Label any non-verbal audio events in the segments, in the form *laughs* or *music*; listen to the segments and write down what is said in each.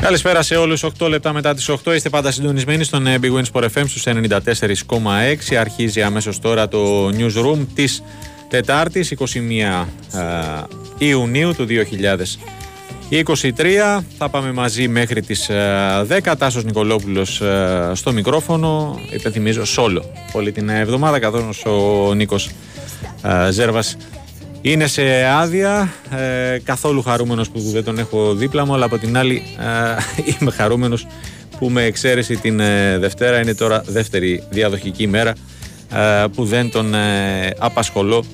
Καλησπέρα σε όλους, 8 λεπτά μετά τις 8 είστε πάντα συντονισμένοι στον ε, Big Win Sport FM στους 94,6 αρχίζει αμέσως τώρα το Newsroom της Τετάρτης 21 ε, Ιουνίου του 2023 θα πάμε μαζί μέχρι τις ε, 10 Τάσος Νικολόπουλος ε, στο μικρόφωνο. Υπενθυμίζω σόλο όλη την εβδομάδα καθώς ο Νίκος ε, Ζέρβας είναι σε άδεια, ε, καθόλου χαρούμενος που δεν τον έχω δίπλα μου, αλλά από την άλλη ε, *laughs* είμαι χαρούμενος που με εξαίρεση την ε, Δευτέρα, είναι τώρα δεύτερη διαδοχική μέρα ε, που δεν τον ε, απασχολώ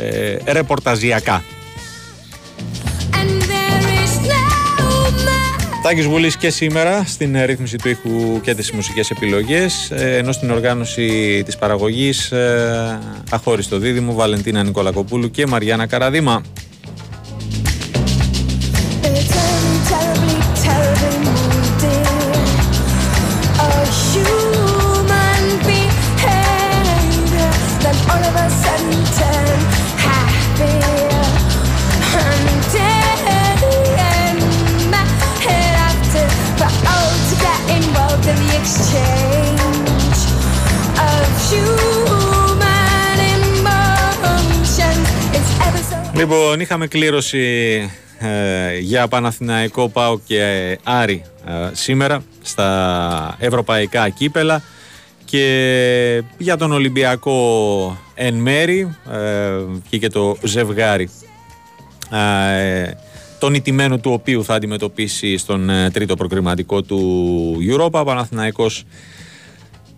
ε, ρεπορταζιακά. Τάκης Βουλής και σήμερα στην ε, ρύθμιση του ήχου και τις μουσικές επιλογές ε, ενώ στην οργάνωση της παραγωγής ε, αχώριστο δίδυμο Βαλεντίνα Νικολακοπούλου και Μαριάννα Καραδίμα. Λοιπόν, είχαμε κλήρωση ε, για Παναθηναϊκό ΠΑΟ και ε, Άρη ε, σήμερα στα ευρωπαϊκά κύπελα και για τον Ολυμπιακό εν μέρη ε, και το ζευγάρι ε, τον ηττημένο του οποίου θα αντιμετωπίσει στον ε, τρίτο προκριματικό του Europa. Ο Παναθηναϊκός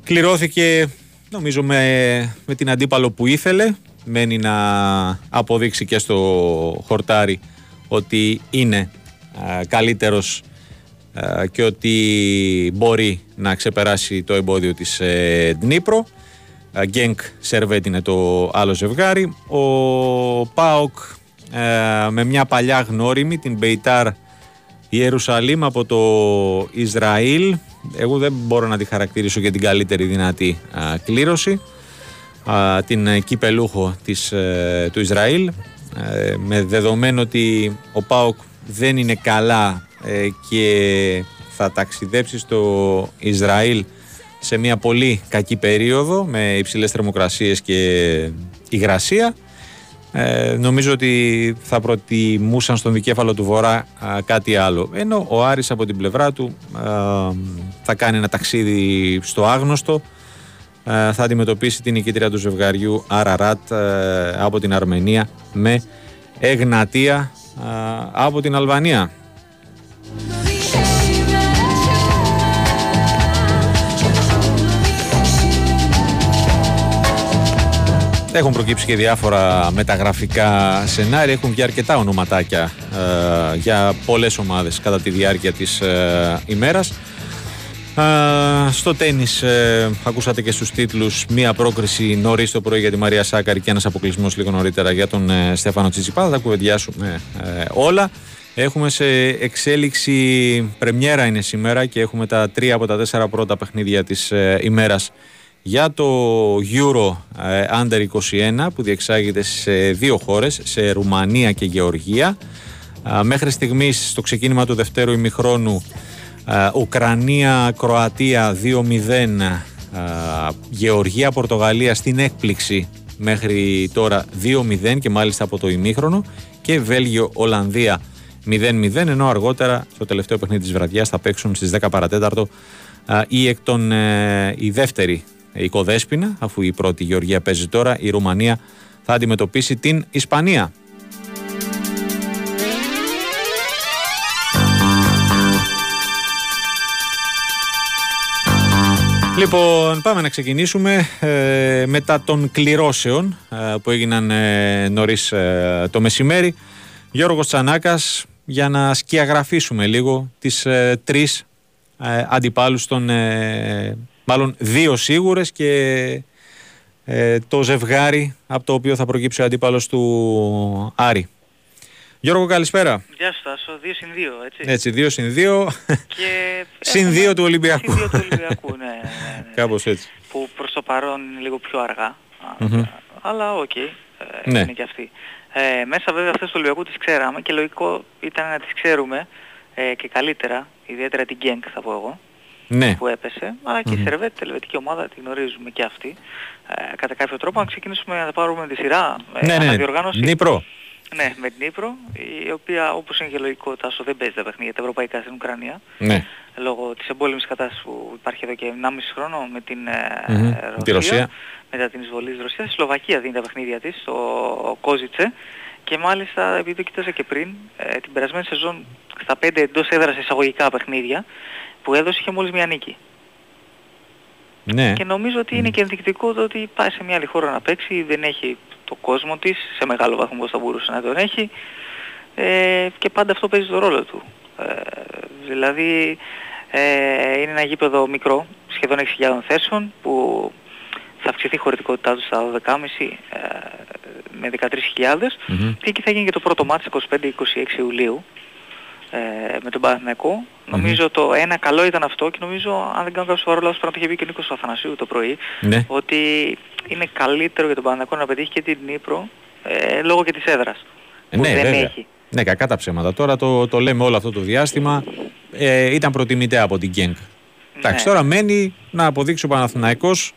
κληρώθηκε νομίζω με, με την αντίπαλο που ήθελε. Μένει να αποδείξει και στο χορτάρι ότι είναι α, καλύτερος α, και ότι μπορεί να ξεπεράσει το εμπόδιο της ε, Δνύπρο. ε, Γκένκ Σερβέτ είναι το άλλο ζευγάρι. Ο Πάοκ ε, με μια παλιά γνώριμη, την Μπεϊτάρ Ιερουσαλήμ από το Ισραήλ. Εγώ δεν μπορώ να τη χαρακτηρίσω για την καλύτερη δυνατή α, κλήρωση. Α, την ε, κυπελούχο της, ε, του Ισραήλ. Ε, με δεδομένο ότι ο ΠΑΟΚ δεν είναι καλά ε, και θα ταξιδέψει στο Ισραήλ σε μια πολύ κακή περίοδο με υψηλές θερμοκρασίες και υγρασία ε, νομίζω ότι θα προτιμούσαν στον δικέφαλο του Βορρά κάτι άλλο. Ενώ ο Άρης από την πλευρά του θα κάνει ένα ταξίδι στο άγνωστο. Θα αντιμετωπίσει την νικήτρια του ζευγαριού Αραράτ από την Αρμενία με Εγνατία από την Αλβανία. Έχουν προκύψει και διάφορα μεταγραφικά σενάρια, έχουν και αρκετά ονοματάκια ε, για πολλές ομάδες κατά τη διάρκεια της ε, ημέρας. Ε, στο τέννις ε, ακούσατε και στους τίτλους μία πρόκριση νωρίς το πρωί για τη Μαρία Σάκαρη και ένας αποκλεισμός λίγο νωρίτερα για τον ε, Στέφανο Τσιτσιπά. Θα τα κουβεντιάσουμε όλα. Έχουμε σε εξέλιξη, πρεμιέρα είναι σήμερα και έχουμε τα τρία από τα τέσσερα πρώτα παιχνίδια της ημέρας για το Euro ε, Under 21 που διεξάγεται σε δύο χώρες, σε Ρουμανία και Γεωργία. Μέχρι στιγμής στο ξεκίνημα του δευτέρου ημιχρόνου Ουκρανία-Κροατία 2-0, Γεωργία-Πορτογαλία στην έκπληξη μέχρι τώρα 2-0 και μάλιστα από το ημίχρονο και Βέλγιο-Ολλανδία 0-0 ενώ αργότερα στο τελευταίο παιχνίδι της βραδιάς θα παίξουν στις 10 παρατέταρτο ή εκ των, ε, η δεύτερη η Κοδέσποινα, αφού η πρώτη Γεωργία παίζει τώρα, η Ρουμανία θα αντιμετωπίσει την Ισπανία. Λοιπόν, πάμε να ξεκινήσουμε ε, μετά των κληρώσεων ε, που έγιναν ε, νωρίς ε, το μεσημέρι. Γιώργος Τσανάκας για να σκιαγραφίσουμε λίγο τις τρεις αντιπάλους των μάλλον δύο σίγουρες και ε, το ζευγάρι από το οποίο θα προκύψει ο αντίπαλος του Άρη. Γιώργο καλησπέρα. Γεια σου Τάσο, 2 συν 2 έτσι. Έτσι, 2 συν 2 και... *laughs* συν 2 του Ολυμπιακού. Συν 2 του Ολυμπιακού, ναι, ναι, ναι. Κάπως έτσι. Που προς το παρόν είναι λίγο πιο αργά. Μμμ. Αλλά OK, okay, ε, ναι. είναι και αυτή. Ε, μέσα βέβαια αυτές του Ολυμπιακού τις ξέραμε και λογικό ήταν να τις ξέρουμε ε, και καλύτερα, ιδιαίτερα την Γκένκ θα πω εγώ ναι. που έπεσε, αλλά και η Σερβέτ, η ελβετική ομάδα, τη γνωρίζουμε και αυτή. Ε, κατά κάποιο τρόπο, να ξεκινήσουμε να πάρουμε τη σειρά. Ε, ναι, ναι, Νύπρο. Ναι, με την Νύπρο, η οποία όπως είναι και λογικό τάσο δεν παίζει τα παιχνίδια τα ευρωπαϊκά στην Ουκρανία. Ναι. Λόγω της εμπόλεμης κατάστασης που υπάρχει εδώ και 1,5 χρόνο με την mm-hmm. Ρωσία, Ρωσία, μετά την εισβολή της Ρωσίας. Η Σλοβακία δίνει τα παιχνίδια της στο Κόζιτσε και μάλιστα επειδή το κοίταζα και πριν, ε, την περασμένη σεζόν στα 5 εντός έδρας εισαγωγικά παιχνίδια που έδωσε είχε μόλις μια νίκη. Ναι. Και νομίζω ότι είναι και ενδεικτικό το ότι πάει σε μια άλλη χώρα να παίξει, δεν έχει το κόσμο της, σε μεγάλο βαθμό όπως θα μπορούσε να τον έχει ε, και πάντα αυτό παίζει το ρόλο του. Ε, δηλαδή ε, είναι ένα γήπεδο μικρό, σχεδόν 6.000 θέσεων που θα αυξηθεί η χωρητικότητά του στα 12.30 ε, με 13.000 mm-hmm. και εκεί θα γίνει και το πρώτο μάτς 25-26 Ιουλίου ε, με τον Παναθηναϊκό. Mm-hmm. Νομίζω το ένα καλό ήταν αυτό και νομίζω αν δεν κάνω κάποιος σοβαρός λάθος πρέπει να το είχε πει και ο Νίκος Αθανασίου το πρωί ναι. ότι είναι καλύτερο για τον Παναθηναϊκό να πετύχει και την Νύπρο ε, λόγω και της έδρας ε, που ναι, δεν βέβαια. έχει. Ναι, κακά τα ψέματα. Τώρα το, το λέμε όλο αυτό το διάστημα. Ε, ήταν προτιμητέα από την Γκένκ. Ναι. Εντάξει, τώρα μένει να αποδείξει ο Παναθηναϊκός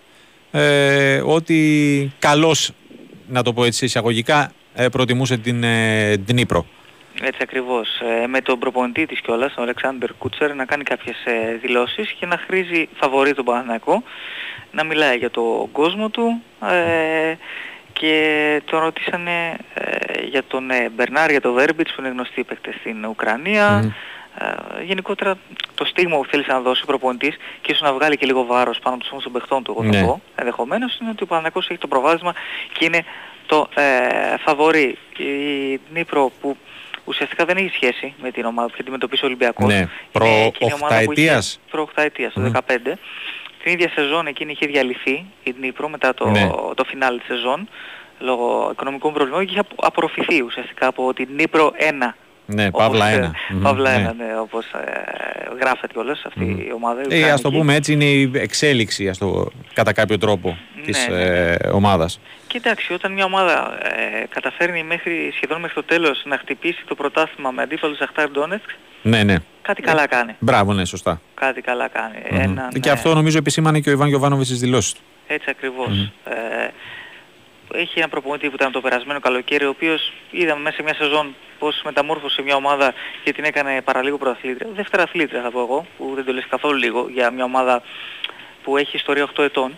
ε, ότι καλώς, να το πω έτσι εισαγωγικά, ε, προτιμούσε την ε, Νύπρο. Έτσι ακριβώς. Ε, με τον προπονητή της κιόλας, τον Αλεξάνδρ Κούτσερ, να κάνει κάποιες ε, δηλώσεις και να χρήζει φαβορή τον Παναθηναϊκό, να μιλάει για τον κόσμο του ε, και τον ρωτήσανε ε, για τον ε, Μπερνάρ, για τον Βέρμπιτς που είναι γνωστή παίκτες στην Ουκρανία. Ε, γενικότερα το στίγμα που θέλεις να δώσει ο προπονητής και ίσως να βγάλει και λίγο βάρος πάνω από τους των παιχτών του, εγώ θα ναι. πω, ενδεχομένως, είναι ότι ο Παναθηναϊκός έχει το προβάδισμα και είναι το ε, φαβορή. Η Νύπρο που ουσιαστικά δεν έχει σχέση με την ομάδα που έχει αντιμετωπίσει ο Ολυμπιακός. Ναι, προ οχταετίας. Προ οχταετίας, το 2015. στην ίδια σεζόν εκείνη είχε διαλυθεί η Νύπρο μετά το, Ναι. το φινάλ της σεζόν λόγω οικονομικών προβλημάτων και είχε απο- απορροφηθεί ουσιαστικά από την Νύπρο 1. Ναι, όπως, Παύλα ε, 1. Μμμ, Παύλα ναι. 1, ναι, όπως ε, γράφεται κιόλας αυτή η ομάδα. η Ε, ας το Ουκρανική. πούμε έτσι είναι η εξέλιξη ας το, κατά κάποιο τρόπο Ναι, της ναι, ε, ομάδας. Και εντάξει, όταν μια ομάδα ε, καταφέρνει μέχρι, σχεδόν μέχρι το τέλος να χτυπήσει το πρωτάθλημα με αντίπαλο Ζαχτάρ Ντόνετσκ, Ναι, ναι. κάτι καλά κάνει. Μπράβο, ναι, σωστά. Κάτι καλά κάνει. Μμμ. Έναν, Και ε, αυτό νομίζω επισήμανε και ο Ιβάν Γιωβάνοβιτς στις δηλώσεις του. Έτσι ακριβώς. Ε, έχει ένα προπονητή που ήταν το περασμένο καλοκαίρι, ο οποίος είδαμε μέσα σε μια σεζόν πώς μεταμόρφωσε μια ομάδα και την έκανε παραλίγο πρωταθλήτρια. Δεύτερα αθλήτρια θα πω εγώ, που δεν το λες καθόλου λίγο, για μια ομάδα που έχει ιστορία 8 ετών.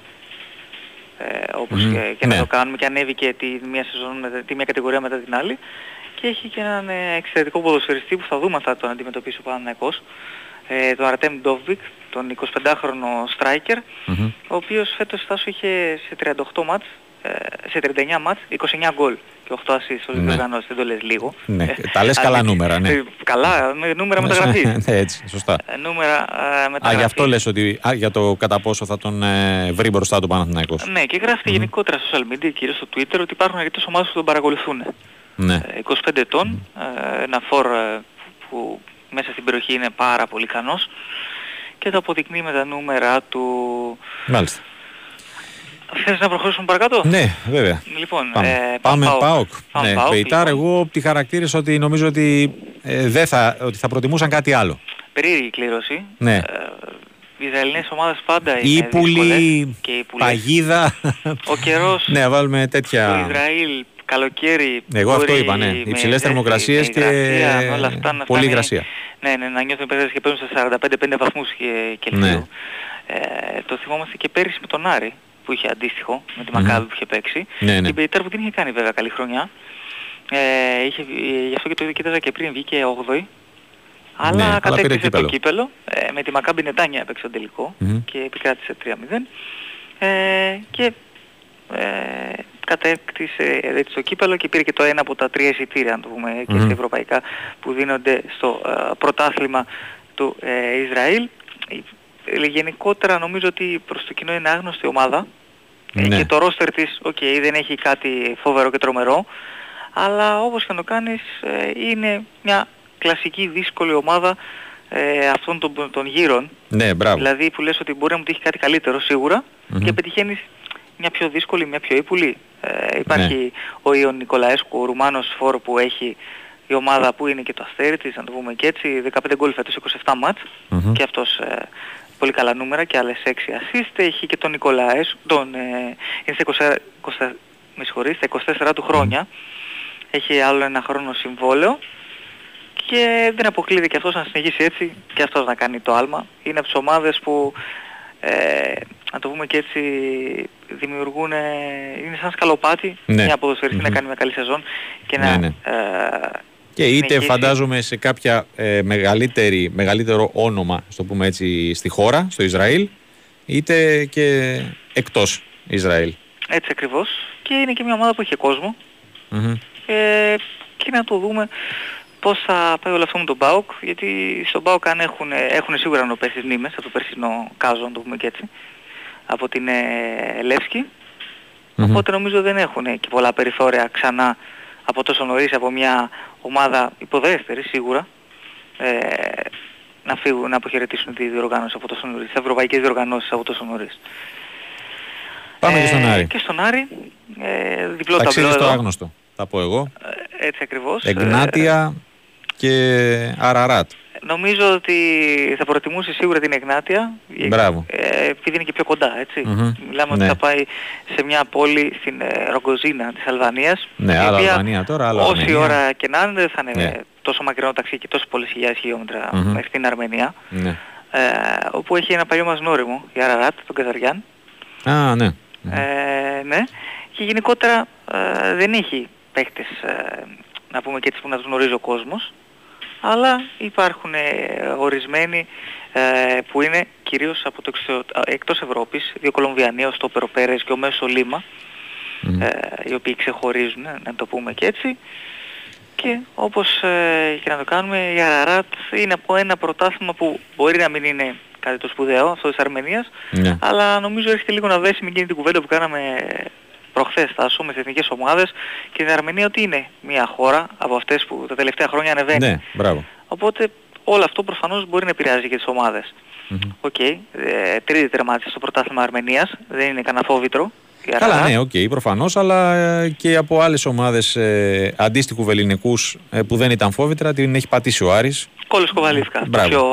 Ε, όπως Μμμ, και, και ναι. να το κάνουμε και ανέβηκε τη μία, σεζόν, μετά- τη μία κατηγορία μετά την άλλη. Και έχει και έναν ε, εξαιρετικό ποδοσφαιριστή που θα δούμε αν θα τον αντιμετωπίσει ο Παναθηναϊκός. Ε, τον Αρτέμ Ντόβικ, τον 25χρονο striker, Μμμ. ο οποίος φέτος Στάσο είχε σε 38 μάτς, ε, σε 39 μάτς, 29 γκολ και 8 assists όλες Ναι. τις οργανώσεις, δεν το λες λίγο. Ναι, Ε, τα λες καλά αλήθεια. νούμερα, ναι. Ε, Καλά, με νούμερα μεταγραφής. ναι, έτσι, σωστά. Ε, νούμερα ε, Α, μεταγραφής. γι' αυτό λες ότι α, για το κατά πόσο θα τον ε, βρει μπροστά του Παναθηναϊκός. Ναι, και γράφεται γενικότερα στο social media, κυρίως στο Twitter, ότι υπάρχουν αρκετές ομάδες που τον παρακολουθούν. Ναι. Ε, 25 ετών, ε, ένα φορ ε, που μέσα στην περιοχή είναι πάρα πολύ ικανός και το αποδεικνύει με τα νούμερα του... Μάλιστα. Θες να προχωρήσουμε παρακάτω; Ναι, βέβαια. Λοιπόν, Πάμε, ε, πάμε ΠΑΟΚ. ΠΑΟΚ. Πάμε Ναι, ΠΑΟΚ, Μπεϊτάρ, λοιπόν. εγώ τη χαρακτήρισα ότι νομίζω ότι, ε, δεν θα, ότι θα προτιμούσαν κάτι άλλο. Περίεργη κλήρωση. Ναι. Ε, οι Ισραηλινές ομάδες πάντα είναι Ύπουλη, δύσκολες και ύπουλες. παγίδα. Ο καιρός *laughs* ναι, βάλουμε στο τέτοια... Ισραήλ, καλοκαίρι, Εγώ αυτό μπορεί είπα, ναι. με Υψηλές ζέστη, θερμοκρασίες με και υγρασία, με όλα αυτά να πολύ φτάνει- υγρασία. Ναι, ναι, να νιώθουν οι παίκτες και παίρνουν στα 45-50 βαθμούς και, Κελσίου. Ναι. Ε, το θυμόμαστε και πέρυσι με τον Άρη που είχε αντίστοιχο με τη Μμμ. Μακάβη που είχε παίξει. Ναι, ναι. Η Μπεϊτάρ που την είχε κάνει βέβαια καλή χρονιά. Ε, είχε, ε, γι' αυτό και το κοίταζα και πριν βγήκε 8η. Αλλά Ναι, αλλά πήρε κατέκτησε κύπελο. το κύπελο. Ε, με τη Μακάμπη Νετάνια έπαιξε τον τελικό Μμμ. και επικράτησε 3-0. Ε, και ε, κατέκτησε έτσι το κύπελο και πήρε και το ένα από τα τρία εισιτήρια, αν το πούμε, και Μμμ. στα ευρωπαϊκά που δίνονται στο ε, πρωτάθλημα του ε, Ισραήλ. Ε, γενικότερα νομίζω ότι προς το κοινό είναι άγνωστη ομάδα. Ε, Ναι. Και το ρόστερ της, οκ, δεν έχει κάτι φοβερό και τρομερό, αλλά όπως και να το κάνεις ε, είναι μια κλασική δύσκολη ομάδα ε, αυτών των, των γύρων. Ναι, μπράβο. Δηλαδή που λες ότι μπορεί να μου τύχει κάτι καλύτερο σίγουρα Μμμ. και πετυχαίνεις μια πιο δύσκολη, μια πιο ύπουλη. Ε, υπάρχει Ναι. ο Ιων Νικολαέσκου, ο Ρουμάνος φόρ που έχει η ομάδα που είναι και το αστέρι της, να το πούμε και έτσι, 15 γκολ φέτος 27 μάτς Μμμ. και αυτός ε, πολύ καλά νούμερα και άλλες 6 assist. Έχει και τον Νικολαέσκου, τον, ε, είναι στα 20, 20, με συγχωρείς, στα 24 του χρόνια. Έχει άλλο ένα χρόνο συμβόλαιο και δεν αποκλείεται και αυτός να συνεχίσει έτσι και αυτός να κάνει το άλμα. Είναι από τις ομάδες που, ε, να το πούμε και έτσι, δημιουργούν, ε, είναι σαν σκαλοπάτι Ναι. μια ποδοσφαιριστή να Μμμ. κάνει μια καλή σεζόν και Ναι, να ναι. ε, Και είτε συνεχίσει. φαντάζομαι σε κάποια ε, μεγαλύτερη, μεγαλύτερο όνομα, στο πούμε έτσι, στη χώρα, στο Ισραήλ, είτε και εκτός Ισραήλ. Έτσι ακριβώς. Και είναι και μια ομάδα που είχε κόσμο. Μμμ. Ε, και να το δούμε πώς θα πάει όλο αυτό με τον ΠΑΟΚ. Γιατί στον ΠΑΟΚ αν έχουν, έχουν σίγουρα νοπές μνήμες από το περσινό κάζο, να το πούμε και έτσι. Από την ε, Λεύσκη. Μμμ. Οπότε νομίζω δεν έχουν και πολλά περιθώρια ξανά από τόσο νωρίς από μια ομάδα υποδέστερη σίγουρα. Ε, να φύγουν, να αποχαιρετήσουν τη διοργάνωση από τόσο νωρίς, τις ευρωπαϊκές διοργανώσεις από τόσο νωρίς. Πάμε και Ε, στον Άρη. Και στον Άρη, ε, διπλό Ταξίδι ταμπλό στο εδώ. άγνωστο, θα πω εγώ. Ε, Έτσι ακριβώς. Ε, Εγνάτια και Αραράτ. Νομίζω ότι θα προτιμούσε σίγουρα την Εγνάτια. ε, Μπράβο. Ε, επειδή είναι και πιο κοντά, έτσι. Μμμ. Μιλάμε ότι Ναι. θα πάει σε μια πόλη στην ε, Ρογκοζίνα της Αλβανίας. Ναι, η άλλα οποία Αλβανία τώρα, άλλα Όση Αρμενία. ώρα και να είναι δεν θα είναι Ναι. τόσο μακρινό ταξί και τόσο πολλές χιλιάδες χιλιόμετρα Μμμ. μέχρι την Αρμενία. Ναι. Ε, όπου έχει ένα παλιό μας γνώριμο, η Αραράτ, τον Καζαριάν. Α, ναι. Ε, ναι. Και γενικότερα ε, δεν έχει παίχτες, ε, να πούμε και έτσι που να τους γνωρίζει ο κόσμος. Αλλά υπάρχουν ε, ορισμένοι ε, που είναι κυρίως από το εξω... εκτός Ευρώπης, δύο Κολομβιανοί, ο Στόπερο Πέρες και ο Μέσο Λίμα, Μμμ. ε, οι οποίοι ξεχωρίζουν, ε, να το πούμε και έτσι. Και όπως ε, και να το κάνουμε, η Αραράτ είναι από ένα πρωτάθλημα που μπορεί να μην είναι κάτι το σπουδαίο αυτό της Αρμενίας, Ναι. αλλά νομίζω έρχεται λίγο να δέσει με εκείνη την κουβέντα που κάναμε προχθές στα σώμα στις εθνικές ομάδες και την Αρμενία ότι είναι μια χώρα από αυτές που τα τελευταία χρόνια ανεβαίνει. Ναι, μπράβο. Οπότε όλο αυτό προφανώς μπορεί να επηρεάζει και τις ομάδες. Μμμ. Οκ, ε, τρίτη τερμάτισε στο πρωτάθλημα Αρμενίας, δεν είναι κανένα φόβητρο. η Καλά, Αραράτ. ναι, οκ, προφανώς, αλλά ε, και από άλλες ομάδες ε, αντίστοιχου βεληνικούς ε, που δεν ήταν φόβητρα την έχει πατήσει ο Άρης. Κόλλος Κοβαλίφκα, το Μπράβο. πιο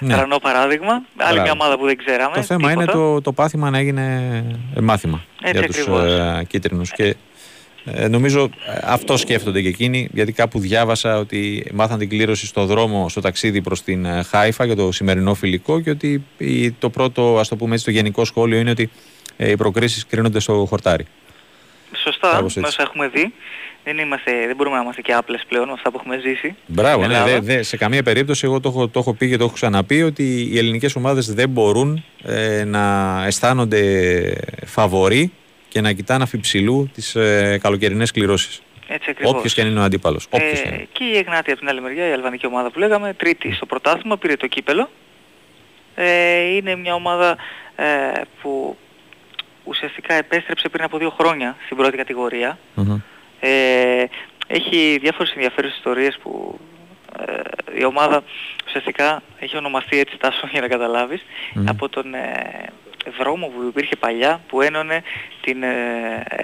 Ναι. τρανό παράδειγμα. Άλλη Μπράβο. μια ομάδα που δεν ξέραμε. το θέμα είναι τίποτα. το, το πάθημα να έγινε ε, μάθημα Έτσι για τους ακριβώς. ε, κίτρινους. Και ε, νομίζω ε, αυτό σκέφτονται και εκείνοι, γιατί κάπου διάβασα ότι μάθαν την κλήρωση στο δρόμο, στο ταξίδι προς την ε, Χάιφα για το σημερινό φιλικό και ότι η- το πρώτο, ας το πούμε έτσι, το γενικό σχόλιο είναι ότι ε, οι προκρίσεις κρίνονται στο χορτάρι. Σωστά, Κάπως με έτσι. όσα έχουμε δει. Δεν, είμαστε, δεν μπορούμε να είμαστε και άπλες πλέον με αυτά που έχουμε ζήσει. Μπράβο, στην ναι, Ελλάδα. δε, δε, σε καμία περίπτωση εγώ το έχω, το έχω πει και το έχω ξαναπεί ότι οι ελληνικές ομάδες δεν μπορούν ε, να αισθάνονται φαβοροί και να κοιτάνε αφιψηλού τις ε, καλοκαιρινές κληρώσεις. Έτσι ακριβώς. Όποιος και αν είναι ο αντίπαλος. Όποιος και αν Ε, είναι. και η Εγνάτη από την άλλη μεριά, η αλβανική ομάδα που λέγαμε, τρίτη στο πρωτάθλημα, πήρε το κύπελο. Ε, είναι μια ομάδα ε, που ουσιαστικά επέστρεψε πριν από δύο χρόνια στην πρώτη κατηγορία. Μμμ. Ε, έχει διάφορες ενδιαφέρουσες ιστορίες που ε, η ομάδα ουσιαστικά έχει ονομαστεί έτσι τάσο για να καταλάβεις Μμμ. από τον ε, δρόμο που υπήρχε παλιά που ένωνε την ε,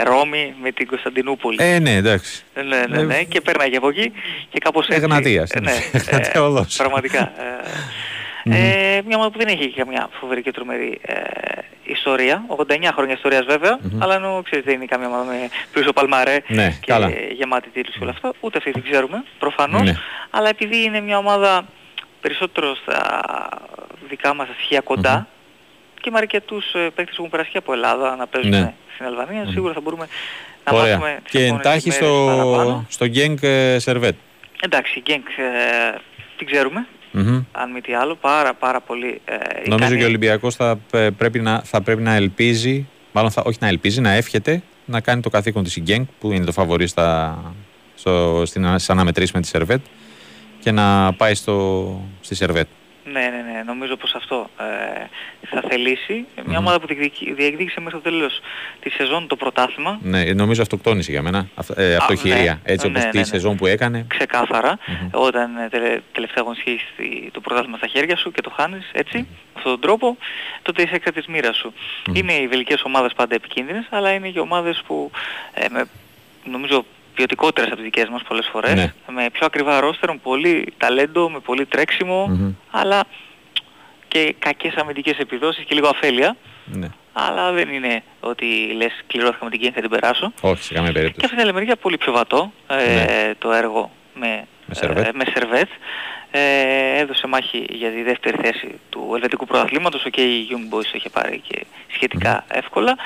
Ρώμη με την Κωνσταντινούπολη. Ε, ναι, εντάξει. Ναι, ναι, ναι, και πέρναγε από εκεί και κάπως έτσι. Εγνατίας, ε, ναι. ναι, Εγνατία οδός. πραγματικά. Ε, ε, μια ομάδα που δεν έχει καμιά φοβερή και τρομερή ε, ιστορία. 89 χρόνια ιστορίας βέβαια, Μμμ. αλλά ενώ ξέρεις δεν είναι καμία ομάδα με πλούσιο παλμαρέ Ναι, και καλά. γεμάτη τίτλους και όλα αυτά. Ούτε αυτή την ξέρουμε, προφανώς. Ναι. Αλλά επειδή είναι μια ομάδα περισσότερο στα δικά μας τα στοιχεία κοντά και με αρκετούς ε, παίκτες που έχουν περάσει και από Ελλάδα να παίζουν Ναι. στην Αλβανία, Μμμ. σίγουρα θα μπορούμε να Ωραία. μάθουμε τις Και επόμενες εντάχει μέρες στο, παραπάνω. στο Γκένκ ε, Σερβέτ. Εντάξει, η Γκένκ ε, την ξέρουμε, Μμμ. αν μη τι άλλο, πάρα πάρα πολύ ε, Νομίζω ικανή. και ο Ολυμπιακός θα, ε, πρέπει να, θα πρέπει να ελπίζει, μάλλον θα, όχι να ελπίζει, να εύχεται να κάνει το καθήκον της η Γκένκ που είναι το φαβορή στα, στο, στην, στις αναμετρήσεις με τη Σερβέτ και να πάει στο, στη Σερβέτ. Ναι, ναι, ναι, νομίζω πως αυτό ε, θα θελήσει. Μια Μμμ. ομάδα που διεκδικεί- διεκδίκησε μέχρι το τέλος τη σεζόν το πρωτάθλημα, Ναι, νομίζω αυτοκτόνηση για μένα. Αυ, ε, αυτοχειρία. ναι. Έτσι Ναι, όπως ναι, τη ναι. σεζόν που έκανε. ξεκάθαρα, Μμμ. όταν ε, τελε, τελευταία αγωνιστική έχεις το πρωτάθλημα στα χέρια σου και το χάνεις έτσι, με αυτόν τον τρόπο, τότε είσαι έξω της μοίρας σου. Μμμ. Είναι οι βελικές ομάδες πάντα επικίνδυνες, αλλά είναι και ομάδες που ε, με, νομίζω ποιοτικότερες από τις δικές μας πολλές φορές, Ναι. με πιο ακριβά ρόστερ, με πολύ ταλέντο, με πολύ τρέξιμο, Μμμ. αλλά και κακές αμυντικές επιδόσεις και λίγο αφέλεια. Ναι. Αλλά δεν είναι ότι λες κληρώθηκα με την Γκένk θα την περάσω. Όχι, σε καμία Και περίπτωση. αυτή την άλλη μεριά πολύ πιο βατό ε, Ναι. το έργο με, Με Σερβέτ. ε, με Σερβέτ. Ε, έδωσε μάχη για τη δεύτερη θέση του ελβετικού πρωταθλήματος. Ο η Young Boys το είχε πάρει και σχετικά εύκολα.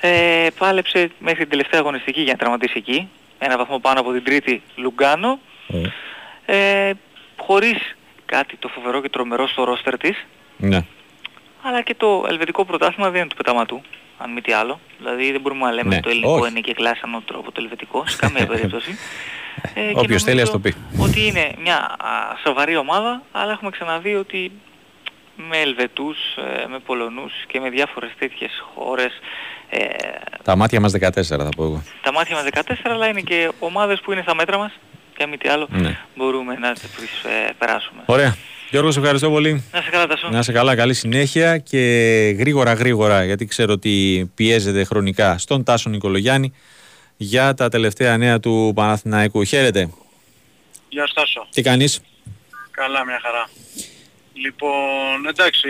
Ε, πάλεψε μέχρι την τελευταία αγωνιστική για να τραυματίσει εκεί. Ένα βαθμό πάνω από την τρίτη Λουγκάνο. Ε, Ε, χωρίς κάτι το φοβερό και τρομερό στο ρόστερ της. Ναι. Αλλά και το ελβετικό πρωτάθλημα δεν είναι του πεταματού, αν μη τι άλλο. Δηλαδή δεν μπορούμε να λέμε Ναι, ότι το ελληνικό όχι. είναι και κλάση ανώτερο από το ελβετικό, σε καμία *laughs* περίπτωση. Ε, και Όποιος θέλει ας το πει. νομίζω Ότι είναι μια α, σοβαρή ομάδα, αλλά έχουμε ξαναδεί ότι με Ελβετούς, ε, με Πολωνούς και με διάφορες τέτοιες χώρες ε, Τα μάτια μας 14 θα πω εγώ. τα μάτια μας 14, αλλά είναι και ομάδες που είναι στα μέτρα μας και αν μη τι άλλο Ναι. μπορούμε να τις ε, περάσουμε. Ωραία. Γιώργος, σε ευχαριστώ πολύ. Να σε καλά Τασό. Να είσαι καλά, καλή συνέχεια και γρήγορα γρήγορα γιατί ξέρω ότι πιέζεται χρονικά στον Τάσο Νικολογιάννη για τα τελευταία νέα του Παναθηναϊκού. Χαίρετε. Γεια σου Τάσο. Τι κάνεις; Καλά, μια χαρά. Λοιπόν, εντάξει,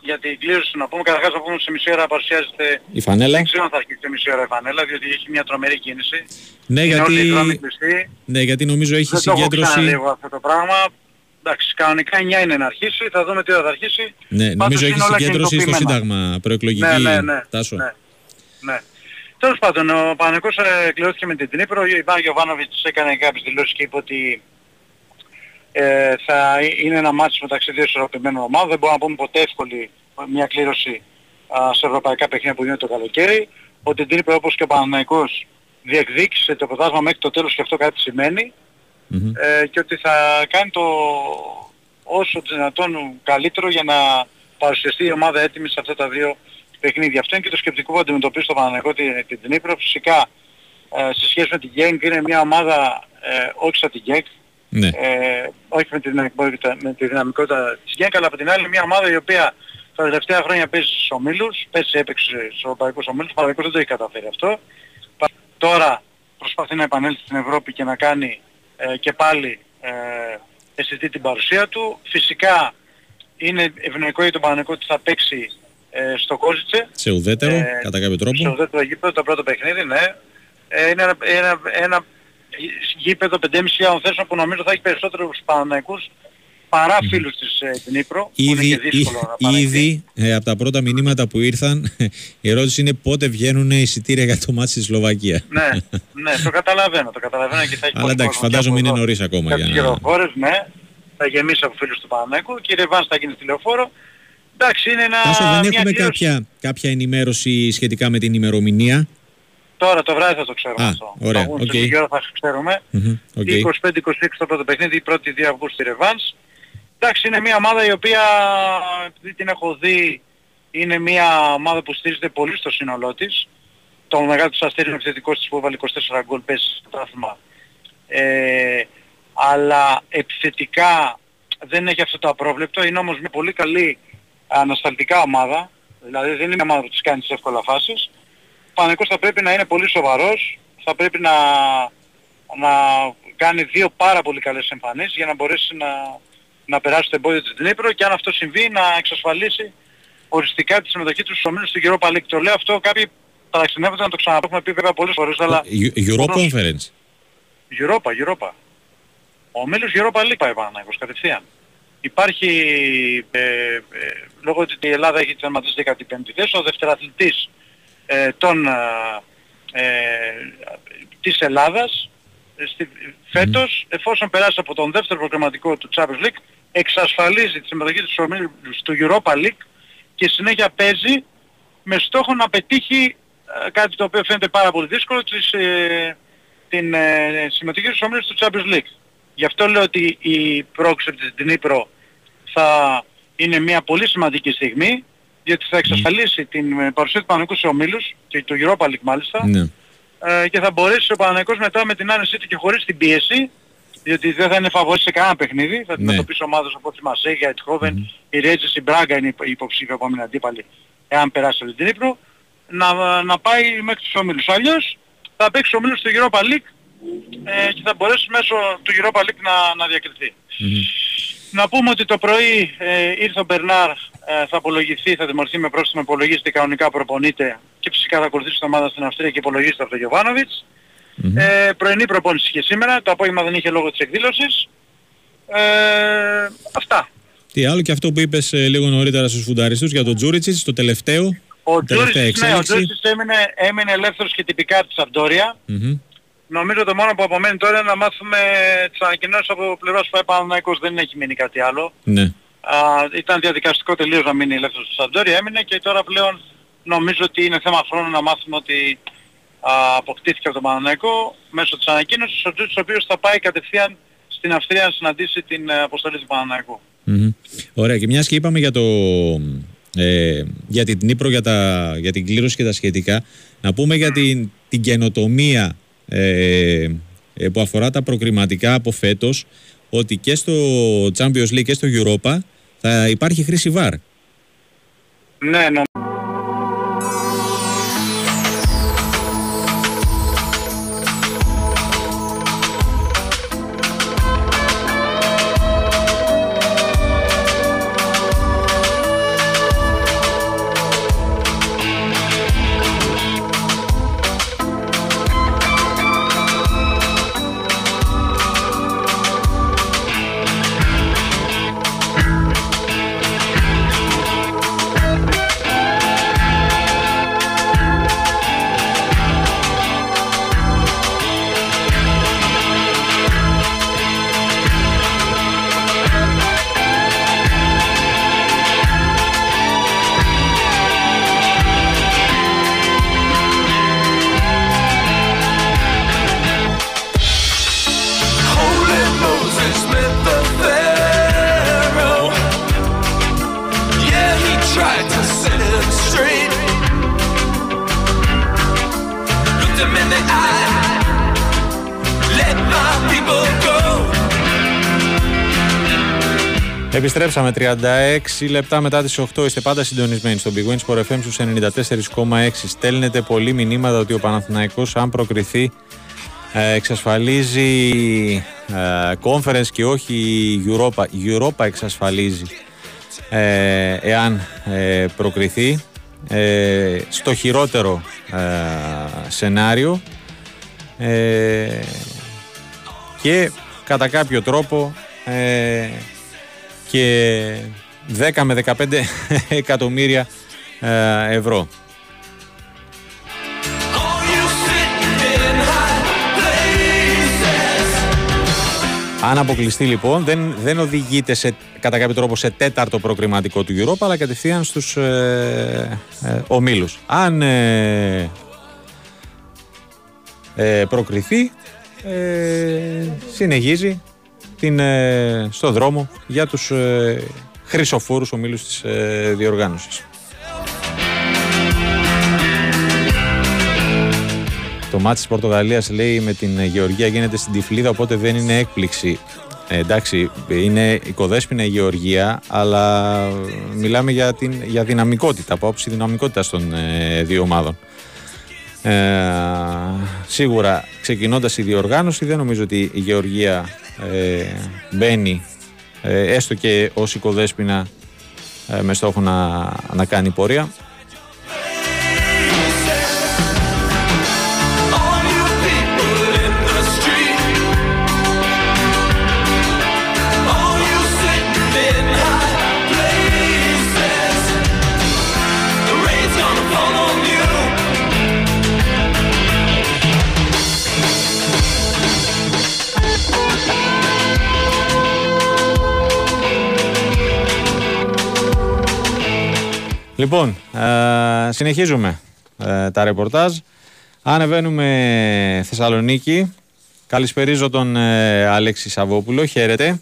για την κλήρωση να πούμε, καταρχάς να πούμε σε μισή ώρα παρουσιάζεται, Η φανέλα. δεν ξέρω αν θα αρχίσει σε μισή ώρα η Φανέλα, διότι έχει μια τρομερή κίνηση. Ναι Είναι όλοι οι γιατί, δρόμοι κλειστοί. ναι, γιατί νομίζω έχει Δεν το έχω συγκέντρωση. ξαναδεί εγώ αυτό το πράγμα. Εντάξει, κανονικά 9 είναι να αρχίσει, θα δούμε τι ώρα θα αρχίσει. Ναι, Πάντως νομίζω είναι έχει όλα συγκέντρωση στο κινητοποιημένα. Σύνταγμα προεκλογική. Ναι, ναι, ναι. Τάσο. Ναι. ναι. Τέλος πάντων, ο Παναγικός ε, κληρώθηκε με την Τνίπρο, ο Ιβάν Γιωβάνοβιτς έκανε κάποιες δηλώσεις και είπε ότι ε, θα είναι ένα μάτσο μεταξύ δύο ισορροπημένων ομάδων. Δεν μπορούμε να πούμε ποτέ εύκολη μια κλήρωση α, σε ευρωπαϊκά παιχνίδια που γίνεται το καλοκαίρι. Ότι την Τνίπρο όπως και ο Παναγικός διεκδίκησε το πρωτάθλημα μέχρι το τέλος και αυτό κάτι σημαίνει Μμμ. ε, και ότι θα κάνει το όσο δυνατόν καλύτερο για να παρουσιαστεί η ομάδα έτοιμη σε αυτά τα δύο παιχνίδια. Αυτό είναι και το σκεπτικό που αντιμετωπίζει στο Παναγενικό την, την Δνήπρο. Φυσικά ε, σε σχέση με την Γκένγκ είναι μια ομάδα ε, όχι σαν την Γκένγκ, Ναι. ε, όχι με τη, δυναμικότητα, με τη δυναμικότητα της Γκένγκ, αλλά από την άλλη μια ομάδα η οποία τα τελευταία χρόνια παίζει στους ομίλους, πέρσι έπαιξε στους ευρωπαϊκούς ομίλους, ο Παναγενικός δεν το έχει καταφέρει αυτό. Πα- Τώρα προσπαθεί να επανέλθει στην Ευρώπη και να κάνει ε, και πάλι ε, αισθητή την παρουσία του. Φυσικά είναι ευνοϊκό για τον Παναγενικό ότι θα παίξει ε, στο Κόζιτσε. Σε ουδέτερο, Ε, κατά κάποιο Στο τρόπο. δεύτερο γήπεδο, το πρώτο παιχνίδι, ναι. Ε, είναι ένα, ένα, ένα γήπεδο 5.500 θέσεων που νομίζω θα έχει περισσότερους Παναναϊκούς παρά φίλους της ε, Δνήπρο. που είναι Ήδη, και δύσκολο να ή- παραχθεί. ήδη ε, από τα πρώτα μηνύματα που ήρθαν, *laughs* η ερώτηση είναι πότε βγαίνουν εισιτήρια για το μάτι στη Σλοβακίας. ναι, *laughs* ναι, το καταλαβαίνω, το καταλαβαίνω και θα έχει Αλλά πολύ εντάξει, κόσμο φαντάζομαι και είναι από εδώ. νωρίς ακόμα Κάποιες για να... χειροχώρες, ναι. Θα γεμίσει από φίλους του Παναθηναϊκού και η Ρεβάνς θα γίνει στη λεωφόρο. Εντάξει, είναι ένα, Τάσο, δεν μια έχουμε κλήρωση. κάποια, κάποια ενημέρωση σχετικά με την ημερομηνία; Τώρα το βράδυ θα το ξέρουμε Α, αυτό. ωραία, Θα βγουν οκ. στη λίγη ώρα θα ξέρουμε. Μμμ, οκ. Η 25-26 το πρώτο παιχνίδι, η πρώτη 2 Αυγούστου στη Ρεβάνς. Εντάξει, είναι μια ομάδα η οποία, επειδή την έχω δει, είναι μια ομάδα που στηρίζεται πολύ στο σύνολό της. Το μεγάλο της αστέρι είναι επιθετικός της που έβαλε 24 γκολ πέσει στο πρωτάθλημα. Ε, αλλά επιθετικά δεν έχει αυτό το απρόβλεπτο. Είναι όμως μια πολύ καλή ανασταλτικά ομάδα. Δηλαδή δεν είναι μια ομάδα που της κάνει τις εύκολα φάσεις. Ο Παναγικός θα πρέπει να είναι πολύ σοβαρός. Θα πρέπει να, να κάνει δύο πάρα πολύ καλές εμφανίσεις για να μπορέσει να, να περάσει το εμπόδιο της Δνήπρο και αν αυτό συμβεί να εξασφαλίσει οριστικά τη συμμετοχή τους στους ομίλους του Europa League. Το λέω αυτό κάποιοι παραξενεύονται να το ξαναπούμε πει βέβαια πολλές φορές αλλά Ε, Euro Όμως- Conference. Europa, Europa. Ο ομίλος Europa League πάει Παναγικός κατευθείαν. Υπάρχει, ε, ε, λόγω ότι η Ελλάδα έχει τερματίσει 15η θέση, ο δευτεραθλητής ε, των, ε, ε, της Ελλάδας ε, στη, φέτος, εφόσον περάσει από τον δεύτερο προγραμματικό του Champions League, εξασφαλίζει τη συμμετοχή του ομίλου του Europa League και συνέχεια παίζει με στόχο να πετύχει ε, κάτι το οποίο φαίνεται πάρα πολύ δύσκολο, της, ε, την ε, συμμετοχή στους ομίλους του Champions League. Γι' αυτό λέω ότι η πρόκληση της Dnipro θα είναι μια πολύ σημαντική στιγμή, διότι θα εξασφαλίσει την ε, παρουσία του Παναγικού σε ομίλους και του Europa League μάλιστα Ναι. ε, και θα μπορέσει ο Παναγικός μετά με την άνεσή του και χωρίς την πίεση διότι δεν θα είναι φαβορής σε κανένα παιχνίδι, θα αντιμετωπίσει ομάδες όπως η Μασέγια, η Τχόβεν, η Ρέτζες, η Μπράγκα είναι η υποψήφια επόμενη αντίπαλη εάν περάσει από την Τρίπρο να, να πάει μέχρι τους ομίλους. Αλλιώς θα παίξει ομίλους του Europa League ε, και θα μπορέσει μέσω του Europa League να, να διακριθεί. Να πούμε ότι το πρωί ε, ήρθε ο Μπερνάρ, ε, θα απολογηθεί, θα τιμωρηθεί με πρόστιμο, υπολογίζεται κανονικά προπονείται και φυσικά θα ακολουθήσει την ομάδα στην Αυστρία και υπολογίζεται από τον Γιωβάνοβιτς. Ε, πρωινή προπόνηση και σήμερα, το απόγευμα δεν είχε λόγο της εκδήλωσης. Ε, αυτά. Τι άλλο και αυτό που είπες ε, λίγο νωρίτερα στους φουνταριστούς για τον Τζούριτσιτς, το τελευταίο. Ο τελευταία Τζούρισης, ναι, ο εξέλιξη. Τζούρισης έμεινε, έμεινε ελεύθερος και τυπικά από της Σαμπτόρια. Μμμ. Νομίζω το μόνο που απομένει τώρα είναι να μάθουμε τις ανακοινώσεις από πλευράς του Παναθηναϊκός. Δεν έχει μείνει κάτι άλλο. Ναι. Α, ήταν διαδικαστικό τελείως να μείνει ελεύθερος στη Σαμπτόρια. Έμεινε και τώρα πλέον νομίζω ότι είναι θέμα χρόνου να μάθουμε ότι α, αποκτήθηκε από τον Παναθηναϊκό μέσω της ανακοίνωσης. Ο Τζούρισης ο οποίος θα πάει κατευθείαν στην Αυστρία να συναντήσει την ε, αποστολή του Παναθηναϊκού. Μμμ. Ωραία, και μιας και είπαμε για, το, ε, για την Νύπρο, για, τα, για την κλήρωση και τα σχετικά, να πούμε για την, την καινοτομία ε, ε, που αφορά τα προκριματικά από φέτος, ότι και στο Champions League και στο Europa θα υπάρχει χρήση VAR. Ναι, νο- Επιστρέψαμε 36 λεπτά μετά τις 8. Είστε πάντα συντονισμένοι στο Big Win Sport FM στους 94,6. Στέλνετε πολλοί μηνύματα ότι ο Παναθηναϊκός αν προκριθεί ε, εξασφαλίζει ε, conference και όχι Europa. Η Europa εξασφαλίζει ε, εάν ε, προκριθεί ε, στο χειρότερο ε, σενάριο ε, και κατά κάποιο τρόπο ε, και 10 με 15 *laughs* εκατομμύρια ε, ευρώ. Αν αποκλειστεί λοιπόν, δεν, δεν οδηγείται σε, κατά κάποιο τρόπο σε τέταρτο προκριματικό του Europa, αλλά κατευθείαν στους ε, ε, ομίλους. Αν ε, ε, προκριθεί, ε, συνεχίζει την, ε, στο δρόμο για τους ε, χρυσοφόρους ομίλους της ε, διοργάνωσης. Το μάτι της Πορτογαλίας λέει με την Γεωργία γίνεται στην Τυφλίδα οπότε δεν είναι έκπληξη. Ε, εντάξει, είναι οικοδέσποινα η Γεωργία, αλλά μιλάμε για, την, για δυναμικότητα, από άποψη δυναμικότητας των ε, δύο ομάδων. Ε, σίγουρα ξεκινώντας η διοργάνωση δεν νομίζω ότι η Γεωργία ε, μπαίνει ε, έστω και ως οικοδέσποινα ε, με στόχο να, να κάνει πορεία. Λοιπόν, ε, συνεχίζουμε ε, τα ρεπορτάζ. Ανεβαίνουμε Θεσσαλονίκη. Καλησπερίζω τον ε, Αλέξη Σαββόπουλο. Χαίρετε.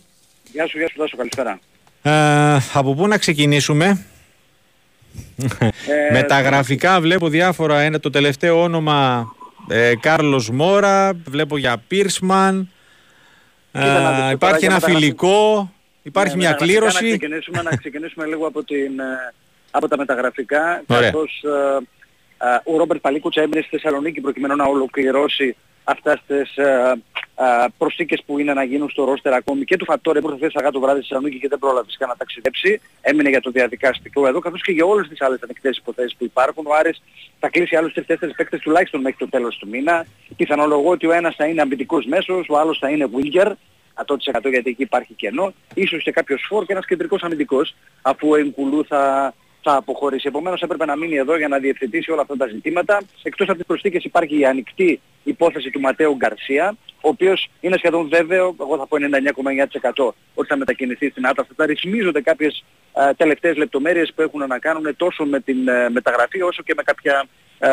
Γεια σου, γεια σου, Τάσο, καλησπέρα. Ε, από πού να ξεκινήσουμε; Με τα γραφικά βλέπω διάφορα. Είναι το τελευταίο όνομα ε, Κάρλος Μόρα. Βλέπω για Πίρσμαν. Κοίτα να δεις, τώρα υπάρχει για ένα μεταγραφικά- φιλικό. Υπάρχει Ναι, μια μεταγραφικά κλήρωση. Να ξεκινήσουμε, να ξεκινήσουμε λίγο από, την, ε, από τα μεταγραφικά, Ωραία. καθώς ε, ε, ο Ρόμπερτ Παλίκουτς έμεινε στη Θεσσαλονίκη προκειμένου να ολοκληρώσει αυτές τις ε, ε, προσθήκες που είναι να γίνουν στο ρόστερ ακόμη και του Φατόρε που ήρθε αργά το βράδυ στη Θεσσαλονίκη και δεν πρόλαβες φυσικά να ταξιδέψει. Έμεινε για το διαδικαστικό εδώ, καθώς και για όλες τις άλλες ανοιχτές υποθέσεις που υπάρχουν. Ο Άρης θα κλείσει άλλους τρεις-τέσσερις παίκτες τουλάχιστον μέχρι το τέλος του μήνα. Πιθανολογώ ότι ο ένας θα είναι αμυντικός μέσος, ο άλλος θα είναι winger. 100% γιατί εκεί υπάρχει κενό, ίσως και κάποιος φόρ και ένας κεντρικός αμυντικός, αφού ο Εγκουλού θα, θα αποχωρήσει. Επομένως έπρεπε να μείνει εδώ για να διευθετήσει όλα αυτά τα ζητήματα. Εκτός από τις προσθήκες υπάρχει η ανοιχτή υπόθεση του Ματέου Γκαρσία, ο οποίος είναι σχεδόν βέβαιο, εγώ θα πω 99,9% ότι θα μετακινηθεί στην Άτα. Θα ρυθμίζονται κάποιες ε, τελευταίες λεπτομέρειες που έχουν να κάνουν τόσο με την ε, μεταγραφή όσο και με κάποια ε,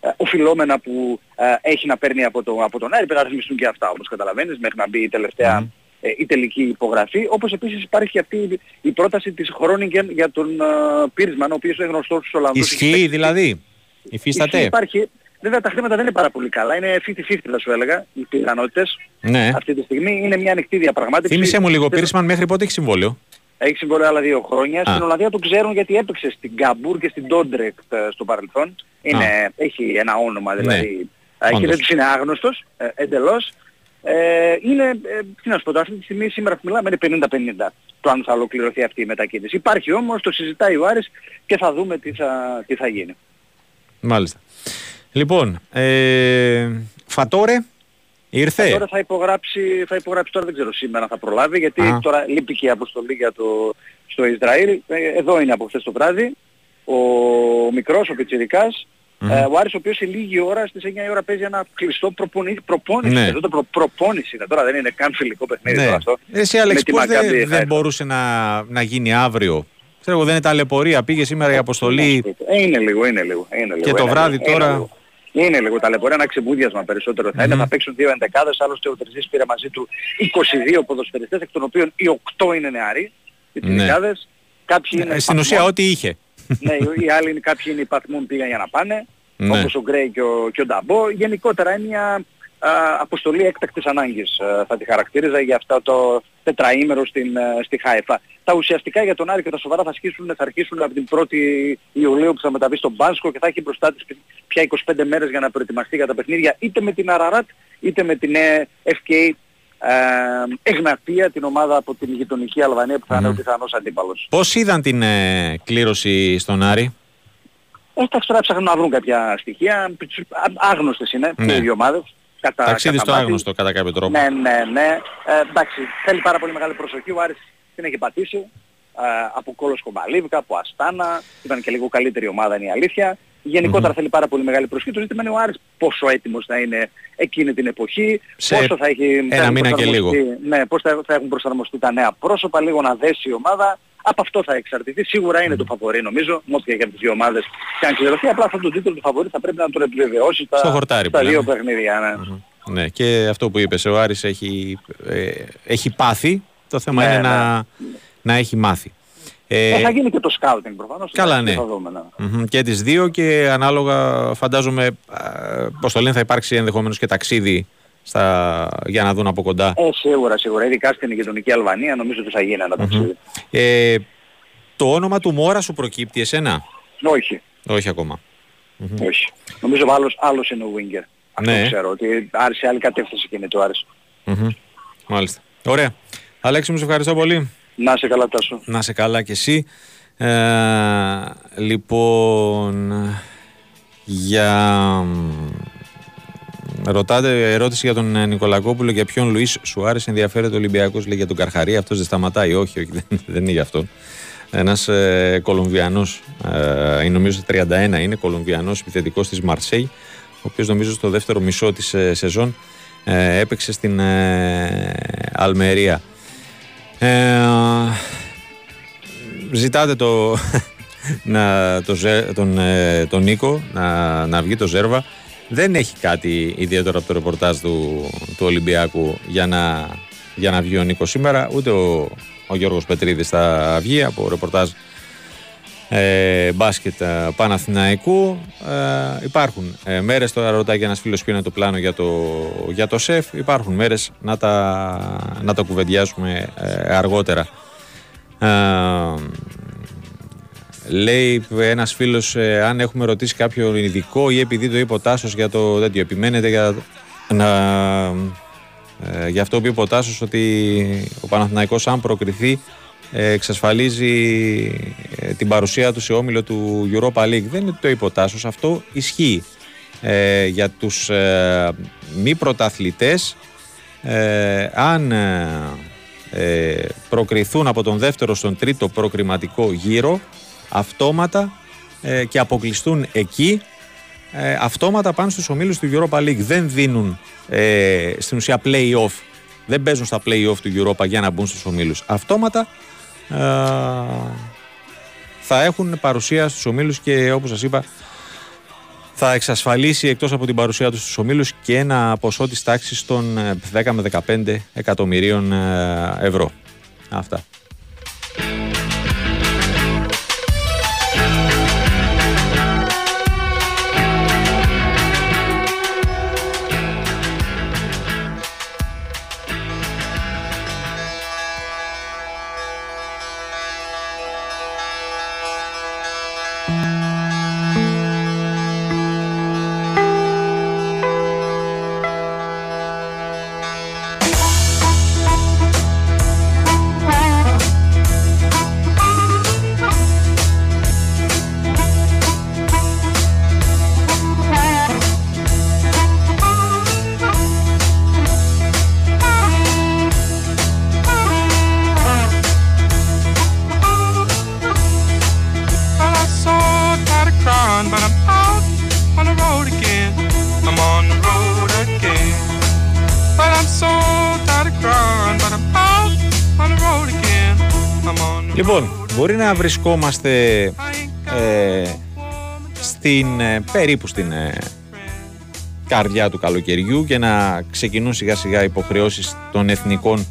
ε, οφειλόμενα που ε, έχει να παίρνει από, το, από τον Άρη. Πρέπει να ρυθμιστούν και αυτά όπως καταλαβαίνεις μέχρι να μπει η τελευταία ε, η τελική υπογραφή. Όπως επίσης υπάρχει και αυτή η- η πρόταση της Χρόνιγκεν για τον ε, Πίρσμαν, ο οποίος είναι γνωστός στους Ολλανδούς. Έχει Ισχύει παίξει- δηλαδή. Υφίσταται. Ισχύει, Υπάρχει. Βέβαια τα χρήματα δεν είναι πάρα πολύ καλά. Είναι 50-50 θα σου έλεγα οι πιθανότητες. Ναι. Αυτή τη στιγμή είναι μια ανοιχτή διαπραγμάτευση. Θύμισε μου λίγο, Δεν- Πίρσμαν μέχρι πότε έχει συμβόλαιο; Έχει συμβόλαιο άλλα δύο χρόνια. Α. Στην Ολλανδία το ξέρουν γιατί έπαιξε στην Καμπούρ και στην Ντόντρεκτ ε, στο παρελθόν. Είναι, έχει ένα όνομα δηλαδή. ε, και Όντως. δεν τους είναι άγνωστος ε, εντελώς. Ε, είναι, ε, τι να σου πω, τώρα, αυτή τη στιγμή σήμερα που μιλάμε είναι 50-50 το αν θα ολοκληρωθεί αυτή η μετακίνηση. Υπάρχει όμως, το συζητάει ο Άρης και θα δούμε τι θα, τι θα γίνει. Μάλιστα. Λοιπόν, ε, Φατόρε ήρθε; Τώρα θα υπογράψει, θα υπογράψει τώρα δεν ξέρω σήμερα θα προλάβει γιατί Α. τώρα λείπει και η αποστολή για το, στο Ισραήλ. Ε, εδώ είναι από χθες το βράδυ. Ο, μικρός, ο πιτσιρικας ε, ο Άρης ο οποίος σε λίγη ώρα στις 9 η ώρα παίζει ένα κλειστό προπονη, προπόνηση. Ναι. Εδώ το προ, προπόνηση είναι τώρα, δεν είναι καν φιλικό παιχνίδι Ναι. τώρα αυτό. Εσύ, Άλεξ, Με τη πώς Μακάμπι δεν, θα δεν έρθω. μπορούσε να, να γίνει αύριο; Ξέρω εγώ, δεν είναι ταλαιπωρία. Πήγε σήμερα η αποστολή. Ε, είναι λίγο, είναι λίγο. Είναι λίγο Και το είναι βράδυ λίγο, τώρα- Είναι λίγο, είναι λίγο ταλαιπωρία, ένα ξεμούδιασμα περισσότερο θα είναι. Θα παίξουν δύο εντεκάδες, άλλωστε ο Τερζής πήρε μαζί του 22 ποδοσφαιριστές, εκ των οποίων οι 8 είναι νεαροί. Οι Ναι. τριγκάδες. Κάποιοι είναι Ε, Στην ουσία, παθμών. ό,τι είχε. Ναι, οι άλλοι είναι, κάποιοι είναι υπαθμούν πήγαν για να πάνε, Ναι. όπως ο Γκρέι και ο, και ο Νταμπό. Γενικότερα είναι μια α, αποστολή έκτακτης ανάγκης α, θα τη χαρακτήριζα για αυτό το τετραήμερο στην, α, στη Χάιφα. Τα ουσιαστικά για τον Άρη και τα σοβαρά θα αρχίσουν, θα αρχίσουν από την 1η Ιουλίου που θα μεταβεί στον Μπάνσκο και θα έχει μπροστά της πια 25 μέρες για να προετοιμαστεί για τα παιχνίδια είτε με την Αραράτ είτε με την ε, FK ε, Εγνατία, την ομάδα από την γειτονική Αλβανία που θα είναι ο πιθανός αντίπαλος. Πώς είδαν την ε, κλήρωση στον Άρη; Ε, εντάξει, τώρα ψάχνουν να βρουν κάποια στοιχεία. Α- Άγνωστες είναι Ναι. οι δύο ομάδες. Κατά, Ταξίδι κατά στο μάτι. άγνωστο κατά κάποιο τρόπο. Ναι, ναι, ναι. Ε, εντάξει, θέλει πάρα πολύ μεγάλη προσοχή. Ο Άρης την έχει πατήσει. Ε, από Κόλος Κομπαλίβκα, από Αστάνα. Ήταν και λίγο καλύτερη ομάδα είναι η αλήθεια. Γενικότερα θέλει πάρα πολύ μεγάλη προσοχή. Το ζήτημα είναι ο Άρης πόσο έτοιμος θα είναι εκείνη την εποχή. Σε πόσο θα έχει ένα θα έχουν μήνα και προσαρμοστεί- Ναι, πώς θα, θα έχουν προσαρμοστεί τα νέα πρόσωπα, λίγο να δέσει η ομάδα. Από αυτό θα εξαρτηθεί. Σίγουρα είναι το φαβορή νομίζω, με όποια και από τις δύο ομάδες και αν κληρωθεί. Απλά αυτόν τον τίτλο του φαβορή θα πρέπει να τον επιβεβαιώσει στα, Στο χορτάρι που στα δύο λέμε. παιχνίδια. Ναι. Ναι, και αυτό που είπες, ο Άρης έχει, ε, έχει πάθει. Το θέμα Ναι, είναι ναι. να, να έχει μάθει. Ε, Ε, θα γίνει και το scouting προφανώς. Καλά, και ναι. Θα δούμε, ναι. μμμ, και τις δύο και ανάλογα φαντάζομαι, ε, πώς το λένε, θα υπάρξει ενδεχομένως και ταξίδι στα, για να δουν από κοντά. Ε, σίγουρα, σίγουρα. Ειδικά στην γειτονική Αλβανία νομίζω ότι θα γίνει ένα ταξίδι. Ε, το όνομα του Μόρα σου προκύπτει εσένα; Όχι, Όχι ακόμα. όχι. Νομίζω άλλος, άλλος είναι ο Winger. Αυτό Ναι. ξέρω, ότι άρχισε άλλη κατεύθυνση κινητού Άρης. Μμμ. Μάλιστα. Ωραία. Αλέξη μου, σε ευχαριστώ πολύ. Να σε καλά Τάσο. Να σε καλά κι εσύ. Ε, λοιπόν, για... Ρωτάτε ερώτηση για τον ε, Νικολακόπουλο για ποιον Λουίς Σουάρες ενδιαφέρεται ο Ολυμπιακός λέει για τον Καρχαρία αυτός δεν σταματάει όχι, όχι δεν, δεν είναι για αυτόν ένας ε, Κολομβιανός ε, νομίζω 31 είναι Κολομβιανός επιθετικός της Μαρσέη ο οποίος νομίζω στο δεύτερο μισό της ε, σεζόν ε, έπαιξε στην ε, Αλμερία ε, ζητάτε το, *laughs* να, το, Ζε- τον, ε, τον Νίκο να, να βγει το Ζέρβα. Δεν έχει κάτι ιδιαίτερο από το ρεπορτάζ του, του Ολυμπιακού για να, για να βγει ο Νίκος σήμερα. Ούτε ο, ο Γιώργος Πετρίδης θα βγει από ρεπορτάζ ε, μπάσκετ ε, Παναθηναϊκού. Ε, υπάρχουν ε, μέρες, τώρα ρωτάει και ένας φίλος ποιο είναι το πλάνο για το, για το ΣΕΦ. Υπάρχουν μέρες να τα, να τα κουβεντιάσουμε ε, αργότερα. Ε, λέει ένας φίλος ε, αν έχουμε ρωτήσει κάποιον ειδικό ή επειδή το είπε ο Τάσος για το τέτοιο. Επιμένετε για, να, ε, για αυτό που είπε ο Τάσος ότι ο Παναθηναϊκός αν προκριθεί ε, εξασφαλίζει ε, την παρουσία του σε όμιλο του Europa League. Δεν είναι το είπε ο Τάσος, αυτό ισχύει ε, για τους ε, μη πρωταθλητές. Ε, αν ε, ε, προκριθούν από τον δεύτερο στον τρίτο προκριματικό γύρο αυτόματα ε, και αποκλειστούν εκεί ε, αυτόματα πάνε στους ομίλους του Europa League. Δεν δίνουν ε, στην ουσία play-off. Δεν παίζουν στα play-off του Europa για να μπουν στους ομίλους. Αυτόματα ε, θα έχουν παρουσία στους ομίλους και όπως σας είπα θα εξασφαλίσει εκτός από την παρουσία τους στους ομίλους και ένα ποσό της τάξης των ε, 10 με 15 εκατομμυρίων ε, ευρώ. Αυτά. Να βρισκόμαστε I ain't got ε, a woman στην, ε, περίπου στην ε, καρδιά του καλοκαιριού και να ξεκινούν σιγά σιγά υποχρεώσεις των εθνικών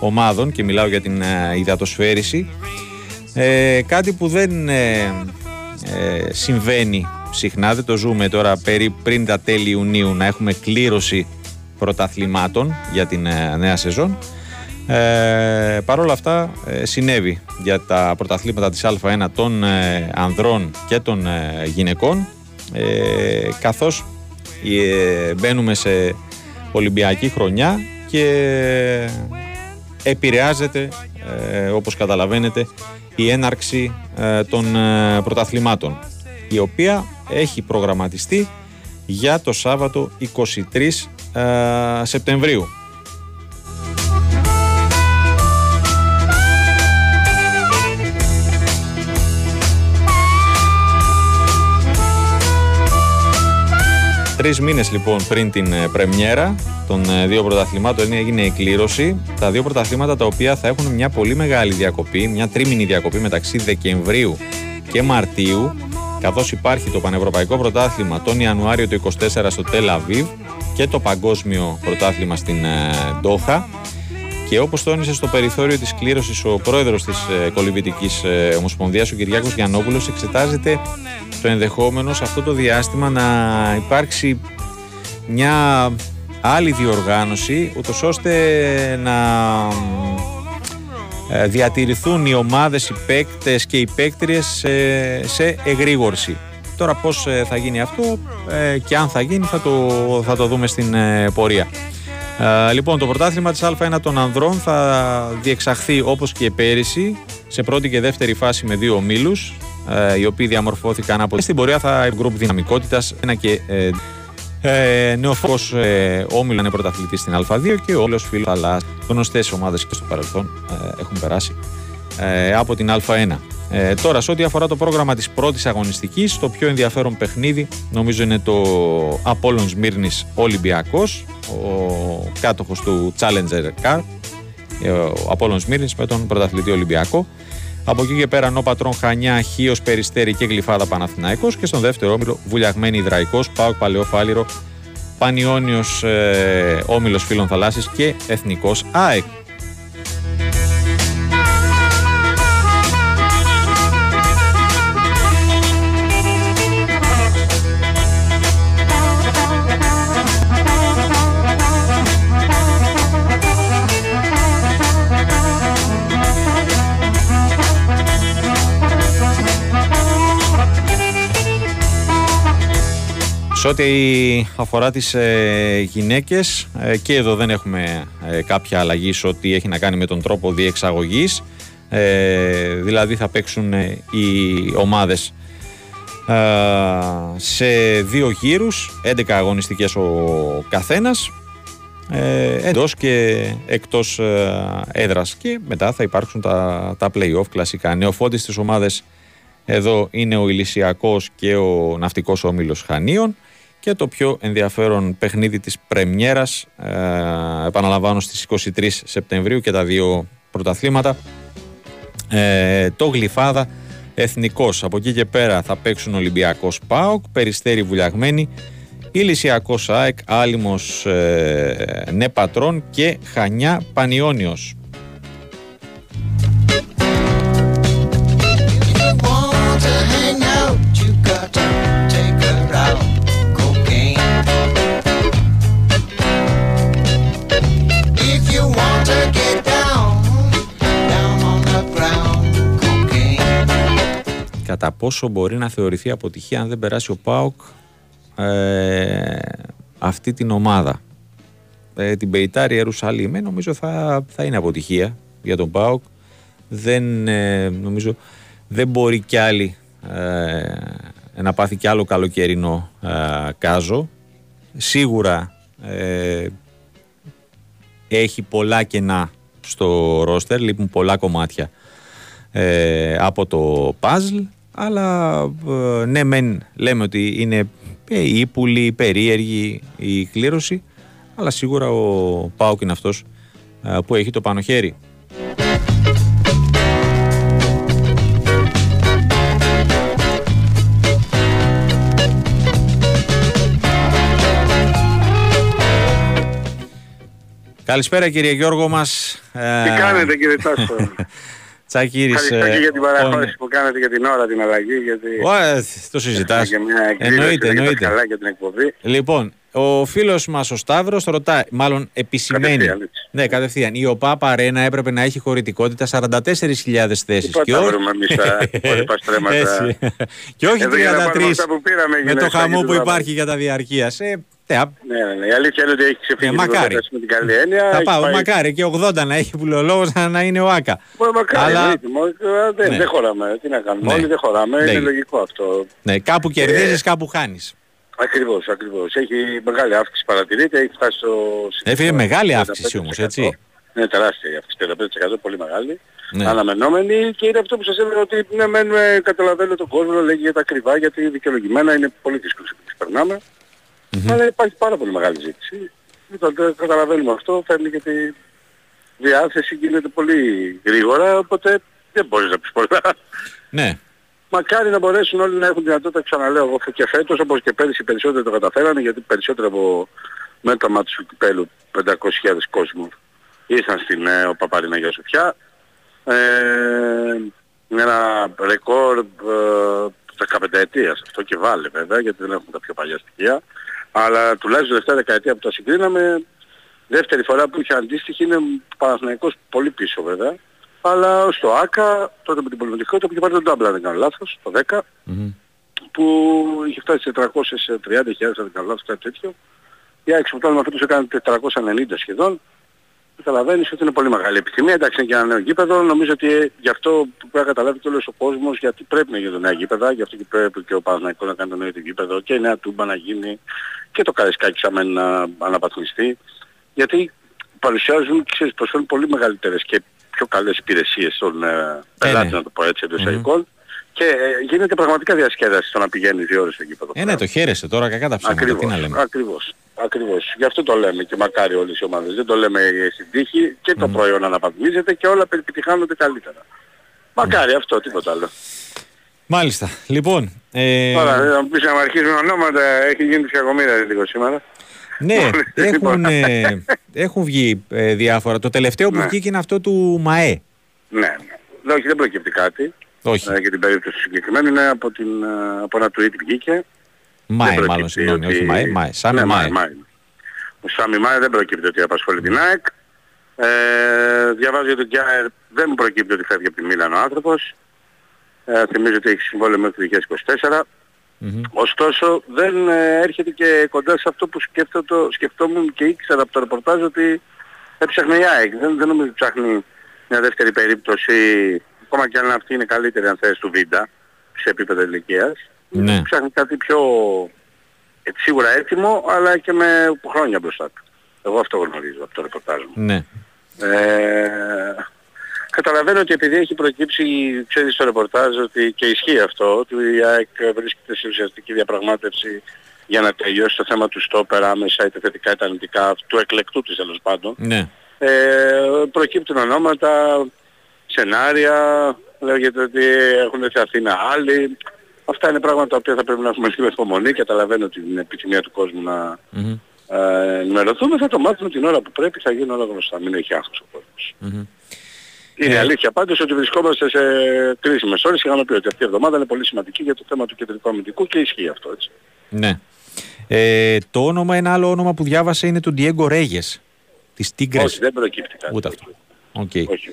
ομάδων και μιλάω για την ε, υδατοσφαίριση ε, κάτι που δεν ε, ε, συμβαίνει συχνά δεν το ζούμε τώρα περί, πριν τα τέλη Ιουνίου να έχουμε κλήρωση πρωταθλημάτων για την ε, νέα σεζόν. Ε, Παρ' όλα αυτά ε, συνέβη για τα πρωταθλήματα της Α1 των ε, ανδρών και των ε, γυναικών ε, καθώς ε, μπαίνουμε σε Ολυμπιακή χρονιά και επηρεάζεται ε, όπως καταλαβαίνετε η έναρξη ε, των ε, πρωταθλημάτων η οποία έχει προγραμματιστεί για το Σάββατο 23 ε, Σεπτεμβρίου. Τρεις μήνες λοιπόν πριν την ε, πρεμιέρα των ε, δύο πρωταθλημάτων έγινε η κλήρωση. Τα δύο πρωταθλήματα τα οποία θα έχουν μια πολύ μεγάλη διακοπή, μια τρίμηνη διακοπή μεταξύ Δεκεμβρίου και Μαρτίου. Καθώς υπάρχει το Πανευρωπαϊκό Πρωτάθλημα τον Ιανουάριο του 24 στο Τελ Αβίβ και το Παγκόσμιο Πρωτάθλημα στην ε, Ντόχα. Και όπως τόνισε στο περιθώριο της κλήρωσης ο πρόεδρος της ε, Κολυμπητικής ε, Ομοσπονδίας, ο Κυριάκος Γιαννόπουλος, εξετάζεται το ενδεχόμενο σε αυτό το διάστημα να υπάρξει μια άλλη διοργάνωση, ούτως ώστε να ε, διατηρηθούν οι ομάδες, οι παίκτες και οι παίκτριες σε, σε εγρήγορση. Τώρα πώς ε, θα γίνει αυτό ε, και αν θα γίνει θα το, θα το δούμε στην ε, πορεία. Ε, λοιπόν, το πρωτάθλημα της Α1 των ανδρών θα διεξαχθεί όπως και πέρυσι σε πρώτη και δεύτερη φάση με δύο ομίλους ε, οι οποίοι διαμορφώθηκαν από στην πορεία θα γκρουπ δυναμικότητας ένα και ε, ε, νεοφός ε, όμιλο είναι πρωταθλητής στην Α2 και ο όλος φίλος αλλά γνωστές ομάδες και στο παρελθόν ε, έχουν περάσει ε, από την Α1. Ε, τώρα, σε ό,τι αφορά το πρόγραμμα της πρώτης αγωνιστικής, το πιο ενδιαφέρον παιχνίδι νομίζω είναι το Apollon Σμύρνης Ολυμπιακός, ο κάτοχος του Challenger Cup, ε, ο Apollon Σμύρνης με τον πρωταθλητή Ολυμπιακό. Από εκεί και πέρα, Νόπατρον Χανιά, Χίος Περιστέρη και Γλυφάδα Παναθηναϊκός και στον δεύτερο όμιλο Βουλιαγμένη Ιδραϊκός, Πάοκ Παλαιοφάλιρο, Πανιόνιος ε, Όμιλος Φίλων Θαλάσσης και Εθνικός ΑΕΚ. Σε ό,τι αφορά τις ε, γυναίκες ε, και εδώ δεν έχουμε ε, κάποια αλλαγή σε ό,τι έχει να κάνει με τον τρόπο διεξαγωγής. Ε, δηλαδή θα παίξουν ε, οι ομάδες ε, σε δύο γύρους 11 αγωνιστικές ο καθένας ε, εντός και εκτός ε, έδρας. Και μετά θα υπάρξουν τα, τα play-off κλασικά. Νεοφώτης στις ομάδες εδώ είναι ο Ηλυσιακός και ο Ναυτικός Όμιλος Χανίων και το πιο ενδιαφέρον παιχνίδι της πρεμιέρας ε, επαναλαμβάνω στις 23 Σεπτεμβρίου και τα δύο πρωταθλήματα. Ε, το Γλυφάδα Εθνικός. Από εκεί και πέρα θα παίξουν Ολυμπιακός ΠΑΟΚ Περιστέρη Βουλιαγμένη Ηλυσιακός ΑΕΚ Άλυμος ε, Νεπατρών και Χανιά Πανιόνιος κατά πόσο μπορεί να θεωρηθεί αποτυχία αν δεν περάσει ο ΠΑΟΚ ε, αυτή την ομάδα. Ε, την Πεϊτάρη Ιερουσαλήμ ε, νομίζω θα, θα είναι αποτυχία για τον ΠΑΟΚ. Δεν, ε, νομίζω, δεν μπορεί κι άλλη ε, να πάθει κι άλλο καλοκαιρινό ε, κάζο. Σίγουρα ε, έχει πολλά κενά στο ρόστερ, λείπουν πολλά κομμάτια ε, από το puzzle αλλά ε, ναι μεν λέμε ότι είναι ε, ύπουλη, περίεργη η κλήρωση αλλά σίγουρα ο Πάουκ είναι αυτός ε, που έχει το πάνω χέρι. Καλησπέρα κύριε Γιώργο μας. Τι Ε, κάνετε κύριε Τάσο; *laughs* Τσακύρης. Ευχαριστώ και ε, για την on- παραχώρηση που κάνετε για την ώρα την αλλαγή γιατί Ω, ε, το συζητάς. και μια εκδήλωση Εννοείται, για τα εννοείται. καλά για την εκπομπή. Λοιπόν, Ο φίλος μας ο Σταύρος ρωτάει, μάλλον επισημαίνει. Κατευθείαν, έτσι. Ναι, κατευθείαν. Η ΟΠΑ Παρένα έπρεπε να έχει χωρητικότητα 44.000 θέσεις. Πού θα βρούμε εμείς τα υπόλοιπα *laughs* στρέμματα. και όχι Εδώ για να πάρουμε 33 αυτά που πήραμε, με έγινε το στα χαμό που YouTube. υπάρχει για τα διαρκείας. Ε, ναι, α- Ναι, ναι, ναι. Η αλήθεια είναι ότι έχει ξεφύγει Ε, λίγο μακάρι. κατάσταση με την καλή έννοια. θα Έχει πάω, πάει- μακάρι και 80 να έχει που λέει ο λόγος να, να είναι ο Άκα. Μα μακάρι, Αλλά- εννοείται, μα, δεν, Ναι. δεν χωράμε. Τι να κάνουμε, Ναι. όλοι δεν χωράμε. Ναι. Είναι λογικό αυτό. Ναι, κάπου κερδίζεις, κάπου χάνεις. Ακριβώς, ακριβώς. Έχει μεγάλη αύξηση παρατηρείται, έχει φτάσει στο... Έφυγε μεγάλη αύξηση 35%. όμως, έτσι. Είναι τεράστια η αύξηση, 35% πολύ μεγάλη. Ναι. Αναμενόμενη και είναι αυτό που σας έλεγα ότι ναι, μεν ε, καταλαβαίνω τον κόσμο, λέγει για τα ακριβά, γιατί δικαιολογημένα είναι πολύ δύσκολο να τις περνάμε. Αλλά υπάρχει πάρα πολύ μεγάλη ζήτηση. Λοιπόν, το καταλαβαίνουμε αυτό, φέρνει και τη διάθεση γίνεται πολύ γρήγορα, οπότε δεν μπορείς να πεις πολλά. Ναι, Μακάρι να μπορέσουν όλοι να έχουν δυνατότητα, ξαναλέω εγώ και φέτος όπως και πέρυσι οι περισσότεροι το καταφέρανε γιατί περισσότερο από μέτρημα του κυπέλου 500.000 κόσμου ήρθαν στην ε, ο Παπαρίνα για Σοφιά. Ε, είναι ένα ρεκόρ ε, 15 ετίας αυτό και βάλε βέβαια γιατί δεν έχουμε τα πιο παλιά στοιχεία. Αλλά τουλάχιστον τελευταία δεκαετία που τα συγκρίναμε δεύτερη φορά που είχε αντίστοιχη είναι ο Παναθηναϊκός πολύ πίσω βέβαια. Αλλά στο ΆΚΑ, τότε με την πολυμετρικότητα που είχε πάρει τον Ντάμπλα, αν δεν κάνω λάθος, το 10, Μμμ. που είχε φτάσει σε 330.000, αν δεν κάνω λάθος, κάτι τέτοιο. Η ΑΕΚ στο πρωτάθλημα φέτος έκανε 490 σχεδόν. Καταλαβαίνεις ότι είναι πολύ μεγάλη επιθυμία. Εντάξει, είναι και ένα νέο γήπεδο. Νομίζω ότι ε, γι' αυτό που πρέπει να καταλάβει και όλος ο κόσμος, γιατί πρέπει να γίνουν νέα γήπεδα, γι' αυτό και πρέπει και ο Παναθηναϊκός να κάνει το νέο του γήπεδο και η νέα τούμπα να γίνει και το Καρισκάκι σαν να αναπαθμιστεί. Γιατί παρουσιάζουν, ξέρεις, προσφέρουν πολύ μεγαλύτερες και πιο καλές υπηρεσίες στον ε, πελάτη, ναι. να το πω έτσι, εντός εισαγωγικών. Και ε, γίνεται πραγματικά διασκέδαση στο να πηγαίνει δύο ώρες στο γήπεδο. ε, ναι, το χαίρεσαι τώρα, κακά τα ψέματα, τι Ακριβώς, να λέμε. ακριβώς, ακριβώς. Γι' αυτό το λέμε και μακάρι όλες οι ομάδες. Δεν το λέμε ε, στην τύχη και το προϊόν αναπατμίζεται και όλα επιτυχάνονται καλύτερα. Μακάρι αυτό, τίποτα άλλο. Μάλιστα. Λοιπόν, ε, Τώρα, να μου πεις να μου αρχίζουν ονόματα, έχει γίνει ψυχαγωμίδα λίγο σήμερα. ναι, *laughs* έχουν, Λοιπόν. ε, έχουν βγει ε, διάφορα. Το τελευταίο που Ναι. βγήκε είναι αυτό του ΜΑΕ. Ναι, ναι. Όχι, δεν προκύπτει κάτι. Όχι, Ε, για την περίπτωση συγκεκριμένη είναι από, την, ε, από ένα tweet βγήκε. ΜΑΕ Δεν μάλλον, προκύπτει συγγνώμη, ότι- όχι ΜΑΕ, ΜΑΕ. Σάμι ναι, ΜΑΕ. ΜΑΕ. Ο Σάμι Μάε δεν προκύπτει ότι απασχολεί την ΑΕΚ. Ε, διαβάζω ότι και δεν μου προκύπτει ότι φεύγει από τη Μίλαν ο άνθρωπος. Ε, θυμίζω ότι έχει συμβόλαιο μέχρι το 2024. Μμμ. Ωστόσο δεν ε, έρχεται και κοντά σε αυτό που σκέφτομαι, σκεφτόμουν και ήξερα από το ρεπορτάζ ότι έψαχνε η ΑΕΚ. Δεν, δεν νομίζω ότι ψάχνει μια δεύτερη περίπτωση, ακόμα και αν αυτή είναι καλύτερη αν θες του Βίντα, σε επίπεδο ηλικίας. Ναι. Ψάχνει κάτι πιο ε, σίγουρα έτοιμο, αλλά και με χρόνια μπροστά του. Εγώ αυτό γνωρίζω από το ρεπορτάζ μου. Ναι. Ε, καταλαβαίνω ότι επειδή έχει προκύψει, ξέρεις στο ρεπορτάζ ότι και ισχύει αυτό, ότι η ΑΕΚ βρίσκεται σε ουσιαστική διαπραγμάτευση για να τελειώσει το θέμα του στόπερ άμεσα, είτε θετικά είτε αρνητικά, του εκλεκτού της τέλος πάντων. Ναι. Ε, προκύπτουν ονόματα, σενάρια, λέγεται ότι έχουν έρθει Αθήνα άλλοι. Αυτά είναι πράγματα τα οποία θα πρέπει να έχουμε λίγο υπομονή. Καταλαβαίνω την επιθυμία του κόσμου να Μμμ. ε, ενημερωθούμε. Θα το μάθουμε την ώρα που πρέπει, θα γίνει όλα γνωστά. Μην έχει άγχος ο κόσμος. Μμμ. Είναι Ε, αλήθεια πάντως ότι βρισκόμαστε σε κρίσιμες ώρες. Είχαμε πει ότι αυτή η εβδομάδα είναι πολύ σημαντική για το θέμα του κεντρικού αμυντικού και ισχύει αυτό έτσι. Ναι. Ε, το όνομα, ένα άλλο όνομα που διάβασα είναι του Diego Reyes. Της Tigres. Όχι, δεν προκύπτει κάτι. Ούτε αυτό. Οκ. Όχι.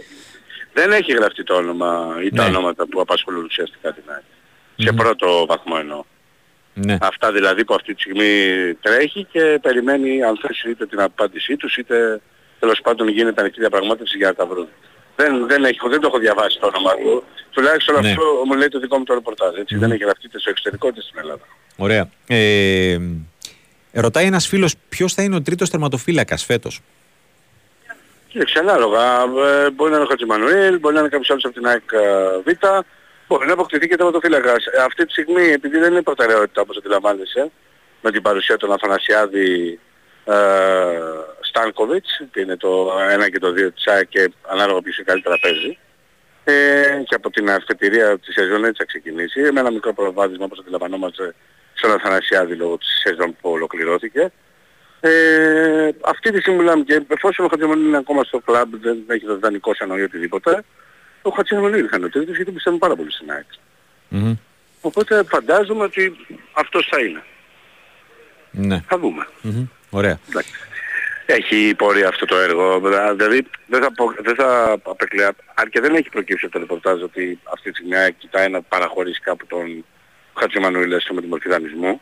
Δεν έχει γραφτεί το όνομα ή τα Ναι. ονόματα που απασχολούν ουσιαστικά την ΑΕΚ. Σε πρώτο βαθμό εννοώ. Ναι. Αυτά δηλαδή που αυτή τη στιγμή τρέχει και περιμένει αν θες είτε την απάντησή τους είτε τέλος πάντων γίνεται ανοιχτή διαπραγμάτευση για να τα βρουν. Δεν, δεν, έχει, δεν το έχω διαβάσει το όνομα του. Τουλάχιστον Ναι. αυτό μου λέει το δικό μου το ρεπορτάζ. Έτσι. Δεν έχει γραφτεί είτε στο εξωτερικό είτε στην Ελλάδα. Ωραία. Ε, ρωτάει ένας φίλος ποιος θα είναι ο τρίτος τερματοφύλακας φέτος. Κοίταξε ανάλογα. Ε, μπορεί να είναι ο Χατζημανουήλ, μπορεί να είναι κάποιος άλλος από την ΑΕΚ ε, Β. Μπορεί να αποκτηθεί και τερματοφύλακας. Ε, αυτή τη στιγμή, επειδή δεν είναι προτεραιότητα όπως αντιλαμβάνεσαι, με την παρουσία των Αθανασιάδη ε, Στάνκοβιτς, που είναι το 1 και το 2 της ΑΕΚ και ανάλογα ποιος είναι καλύτερα παίζει. Ε, και από την αφετηρία της σεζόν έτσι θα ξεκινήσει. Με ένα μικρό προβάδισμα όπως αντιλαμβανόμαστε στον Αθανασιάδη λόγω της σεζόν που ολοκληρώθηκε. Ε, αυτή τη στιγμή μιλάμε και εφόσον ο Χατζημονή είναι ακόμα στο κλαμπ, δεν έχει το δανεικό σαν ή οτιδήποτε, ο Χατζημονή θα είναι ο τρίτος γιατί πιστεύουμε πάρα πολύ στην ΑΕΚ. Μμμ. Οπότε φαντάζομαι ότι αυτός θα είναι. Ναι. Θα δούμε. Μμμ. Ωραία. Εντάξει. Έχει πορεία αυτό το έργο. Δηλαδή δεν θα, πω, δεν θα απεκλαία. Αν και δεν έχει προκύψει το ρεπορτάζ ότι αυτή τη στιγμή η ΑΕΚ κοιτάει να παραχωρήσει κάπου τον Χατζημανουήλ έστω με τη μορφή δανεισμού.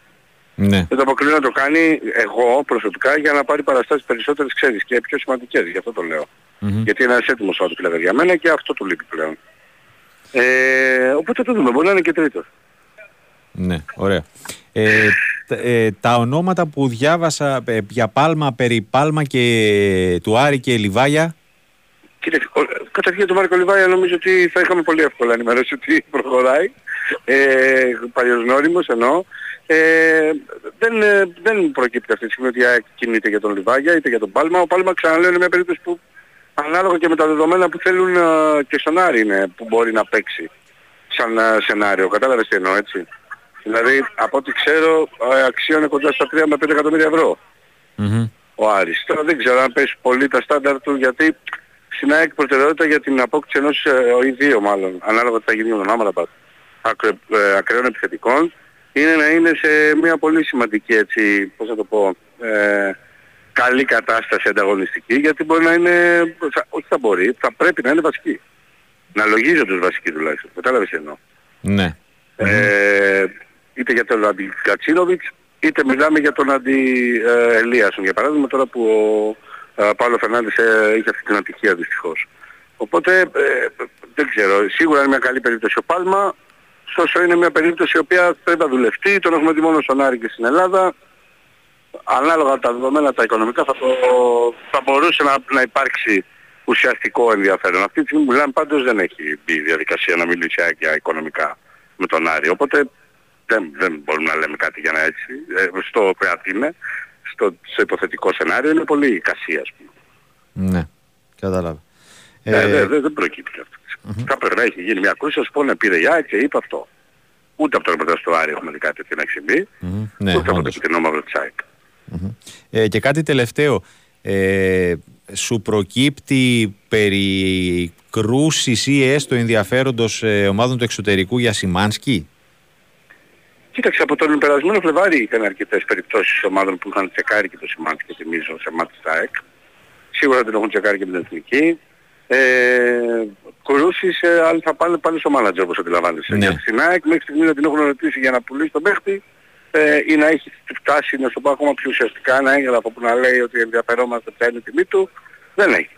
Ναι. Δεν το αποκλείω να το κάνει εγώ προσωπικά για να πάρει παραστάσεις περισσότερες ξέρεις και πιο σημαντικές. Γι' αυτό το λέω. Μμμ. Γιατί είναι ένας έτοιμος ο για μένα και αυτό του λείπει πλέον. Ε, οπότε το δούμε. Μπορεί να είναι και τρίτος. Ναι, ωραία. Ε, τα- ε, τα ονόματα που διάβασα ε, για Πάλμα, περί Πάλμα και του Άρη και Λιβάγια. Κοίταξε, ο- καταρχήν το Μάρκο Λιβάια νομίζω ότι θα είχαμε πολύ εύκολα ενημερώσει ότι προχωράει. Ε, παλιός γνώριμος εννοώ. Ε, δεν, ε, δεν προκύπτει αυτή τη στιγμή ότι η ΑΕΚ κινείται για τον Λιβάγια είτε για τον Πάλμα. Ο Πάλμα ξαναλέω είναι μια περίπτωση που ανάλογα και με τα δεδομένα που θέλουν ε, και στον Άρη είναι που μπορεί να παίξει σαν ε, σενάριο. Κατάλαβες τι εννοώ έτσι. Δηλαδή από ό,τι ξέρω ε, αξίωνε κοντά στα 3 με 5 εκατομμύρια ευρώ Μμμ. ο Άρης. Τώρα δεν ξέρω αν πέσει πολύ τα στάνταρ του γιατί στην ΑΕΚ προτεραιότητα για την απόκτηση ενός ε, ή δύο μάλλον, ανάλογα τι θα γίνει με τον Άμραμπατ, ακρε, ε, ακραίων επιθετικών, είναι να είναι σε μια πολύ σημαντική έτσι, πώς θα το πω, ε, καλή κατάσταση ανταγωνιστική γιατί μπορεί να είναι, θα, όχι θα μπορεί, θα πρέπει να είναι βασική. Να λογίζονται ως βασική τουλάχιστον. Κατάλαβες τι εννοώ. Ναι. Ε, είτε για τον Αντι Κατσίνοβιτς, είτε μιλάμε για τον Αντι ε, Ελίασον. Για παράδειγμα τώρα που ο ε, Παύλο Φερνάντες ε, είχε αυτή την ατυχία δυστυχώς. Οπότε ε, δεν ξέρω, σίγουρα είναι μια καλή περίπτωση ο Πάλμα, ωστόσο είναι μια περίπτωση η οποία πρέπει να δουλευτεί, τον έχουμε δει μόνο στον Άρη και στην Ελλάδα. Ανάλογα τα δεδομένα τα οικονομικά θα, το, θα μπορούσε να, να υπάρξει ουσιαστικό ενδιαφέρον. Αυτή τη στιγμή που μιλάμε πάντως δεν έχει μπει η διαδικασία να μιλήσει για οικονομικά με τον Άρη. Οπότε δεν, δεν μπορούμε να λέμε κάτι για να έτσι. Ε, στο Πεατίνε, στο, στο υποθετικό σενάριο είναι πολύ εικασία ας πούμε. Ναι. Κατάλαβα. Ε, Ε, δεν, δεν, δεν προκύπτει αυτό. Κάπου να έχει γίνει μια κούρση, ας πω να πήρε η ΑΕΚ και είπε αυτό. Ούτε από το ρεπορτάζ του Άρη έχουμε δει κάτι τέτοιο να έχει συμβεί, μμμ. Ναι, ούτε από το όντως. κοινό μαύρο της ΑΕΚ. Ε, και κάτι τελευταίο. Ε, σου προκύπτει περί κρούσης ή έστω ενδιαφέροντος ε, ομάδων του εξωτερικού για Σιμάνσκι; Κοίταξε, από τον περασμένο Φλεβάρι ήταν αρκετές περιπτώσεις ομάδων που είχαν τσεκάρει και το σημάδι και θυμίζω σε μάτι της ΑΕΚ. Σίγουρα δεν έχουν τσεκάρει και με την εθνική. Ε, Κρούσεις, ε, άλλοι θα πάνε πάλι στο μάνατζερ όπως αντιλαμβάνεσαι. Ναι. Γιατί στην ΑΕΚ μέχρι στιγμής να την έχουν ρωτήσει για να πουλήσει τον παίχτη ε, ή να έχει φτάσει να στο πω ακόμα πιο ουσιαστικά ένα έγγραφο που να λέει ότι ενδιαφερόμαστε ποια είναι η τιμή του, δεν έχει.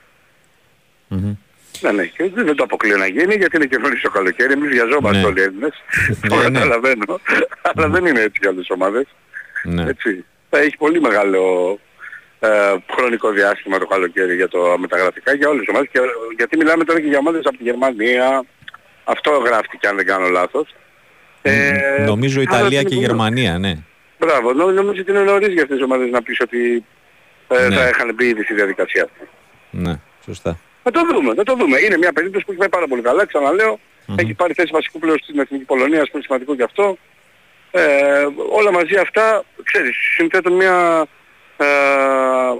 Μμμ. Δεν έχει. Δεν, δεν το αποκλείω να γίνει γιατί είναι και νωρίς το καλοκαίρι. Εμείς βιαζόμαστε Ναι. όλοι οι Έλληνες. Το Ναι, ναι. καταλαβαίνω. Αλλά δεν είναι έτσι για άλλες ομάδες. Ναι. Έτσι. Θα έχει πολύ μεγάλο ε, χρονικό διάστημα το καλοκαίρι για το μεταγραφικά για όλες τις ομάδες. Και, γιατί μιλάμε τώρα και για ομάδες από τη Γερμανία. Αυτό γράφτηκε αν δεν κάνω λάθος. Ε, Νομίζω άρα Ιταλία είναι και πολύ- Γερμανία, ναι. Μπράβο. Νο- Νομίζω ότι είναι νωρίς για αυτές τις ομάδες να πεις ότι ε, Ναι. θα είχαν μπει ήδη στη διαδικασία αυτή. Ναι, σωστά. Θα το δούμε, θα το δούμε. Είναι μια περίπτωση που έχει πάει πάρα πολύ καλά, ξαναλέω. Έχει πάρει θέση βασικού πλέον στην Εθνική Πολωνία, που είναι σημαντικό και αυτό. Ε, όλα μαζί αυτά, ξέρεις, συνθέτουν μια ε,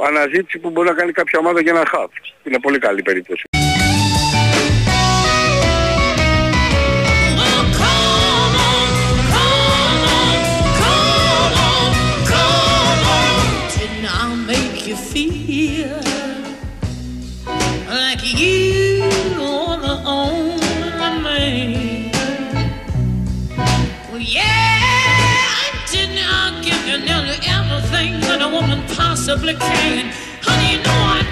αναζήτηση που μπορεί να κάνει κάποια ομάδα για ένα χαφ. Είναι πολύ καλή περίπτωση. Honey, you know I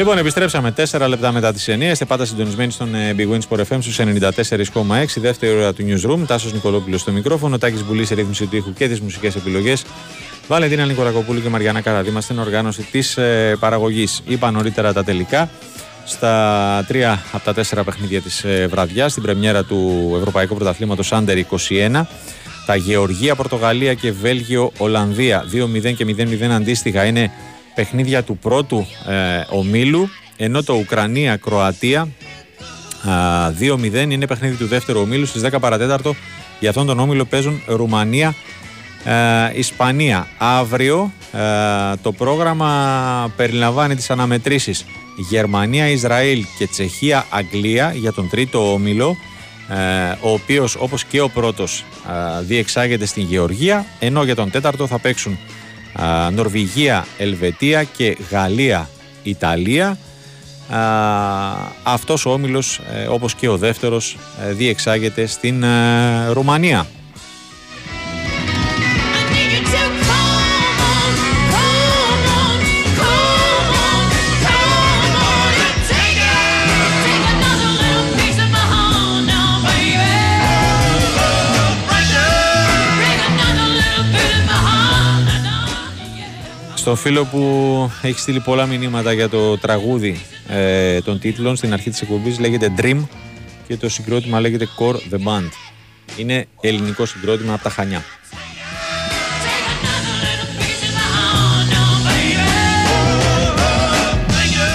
Λοιπόν, επιστρέψαμε 4 λεπτά μετά τις 9. Είστε πάντα συντονισμένοι στον ε, Big Win Sport FM στους 94,6. Δεύτερη ώρα του Newsroom. Τάσος Νικολόπουλος στο μικρόφωνο. Τάκης Μπουλής σε ρύθμιση του ήχου και τις μουσικές επιλογές. Βαλεντίνα Νικολακοπούλου και Μαριάννα Καραδίμα στην οργάνωση της ε, παραγωγής. Είπα νωρίτερα τα τελικά. Στα τρία από τα τέσσερα παιχνίδια της ε, βραδιάς, στην πρεμιέρα του Ευρωπαϊκού Πρωταθλήματος Άντερ 21, τα Γεωργία, Πορτογαλία και Βέλγιο, Ολλανδία 2-0 και 0-0 αντίστοιχα είναι παιχνίδια του πρώτου ε, ομίλου, ενώ το Ουκρανία-Κροατία 2-0 είναι παιχνίδι του δεύτερου ομίλου στις 10 παρατέταρτο. Για αυτόν τον όμιλο παίζουν Ρουμανία, ε, Ισπανία. Αύριο ε, το πρόγραμμα περιλαμβάνει τις αναμετρήσεις Γερμανία, Ισραήλ και Τσεχία, Αγγλία για τον τρίτο όμιλο ε, ο οποίος όπως και ο πρώτος ε, διεξάγεται στην Γεωργία ενώ για τον τέταρτο θα παίξουν ε, Νορβηγία, Ελβετία και Γαλλία, Ιταλία. Ε, αυτός ο όμιλος ε, όπως και ο δεύτερος ε, διεξάγεται στην ε, Ρουμανία Στο φίλο που έχει στείλει πολλά μηνύματα για το τραγούδι ε, των τίτλων στην αρχή της εκπομπής λέγεται Dream και το συγκρότημα λέγεται Core The Band. Είναι ελληνικό συγκρότημα από τα Χανιά.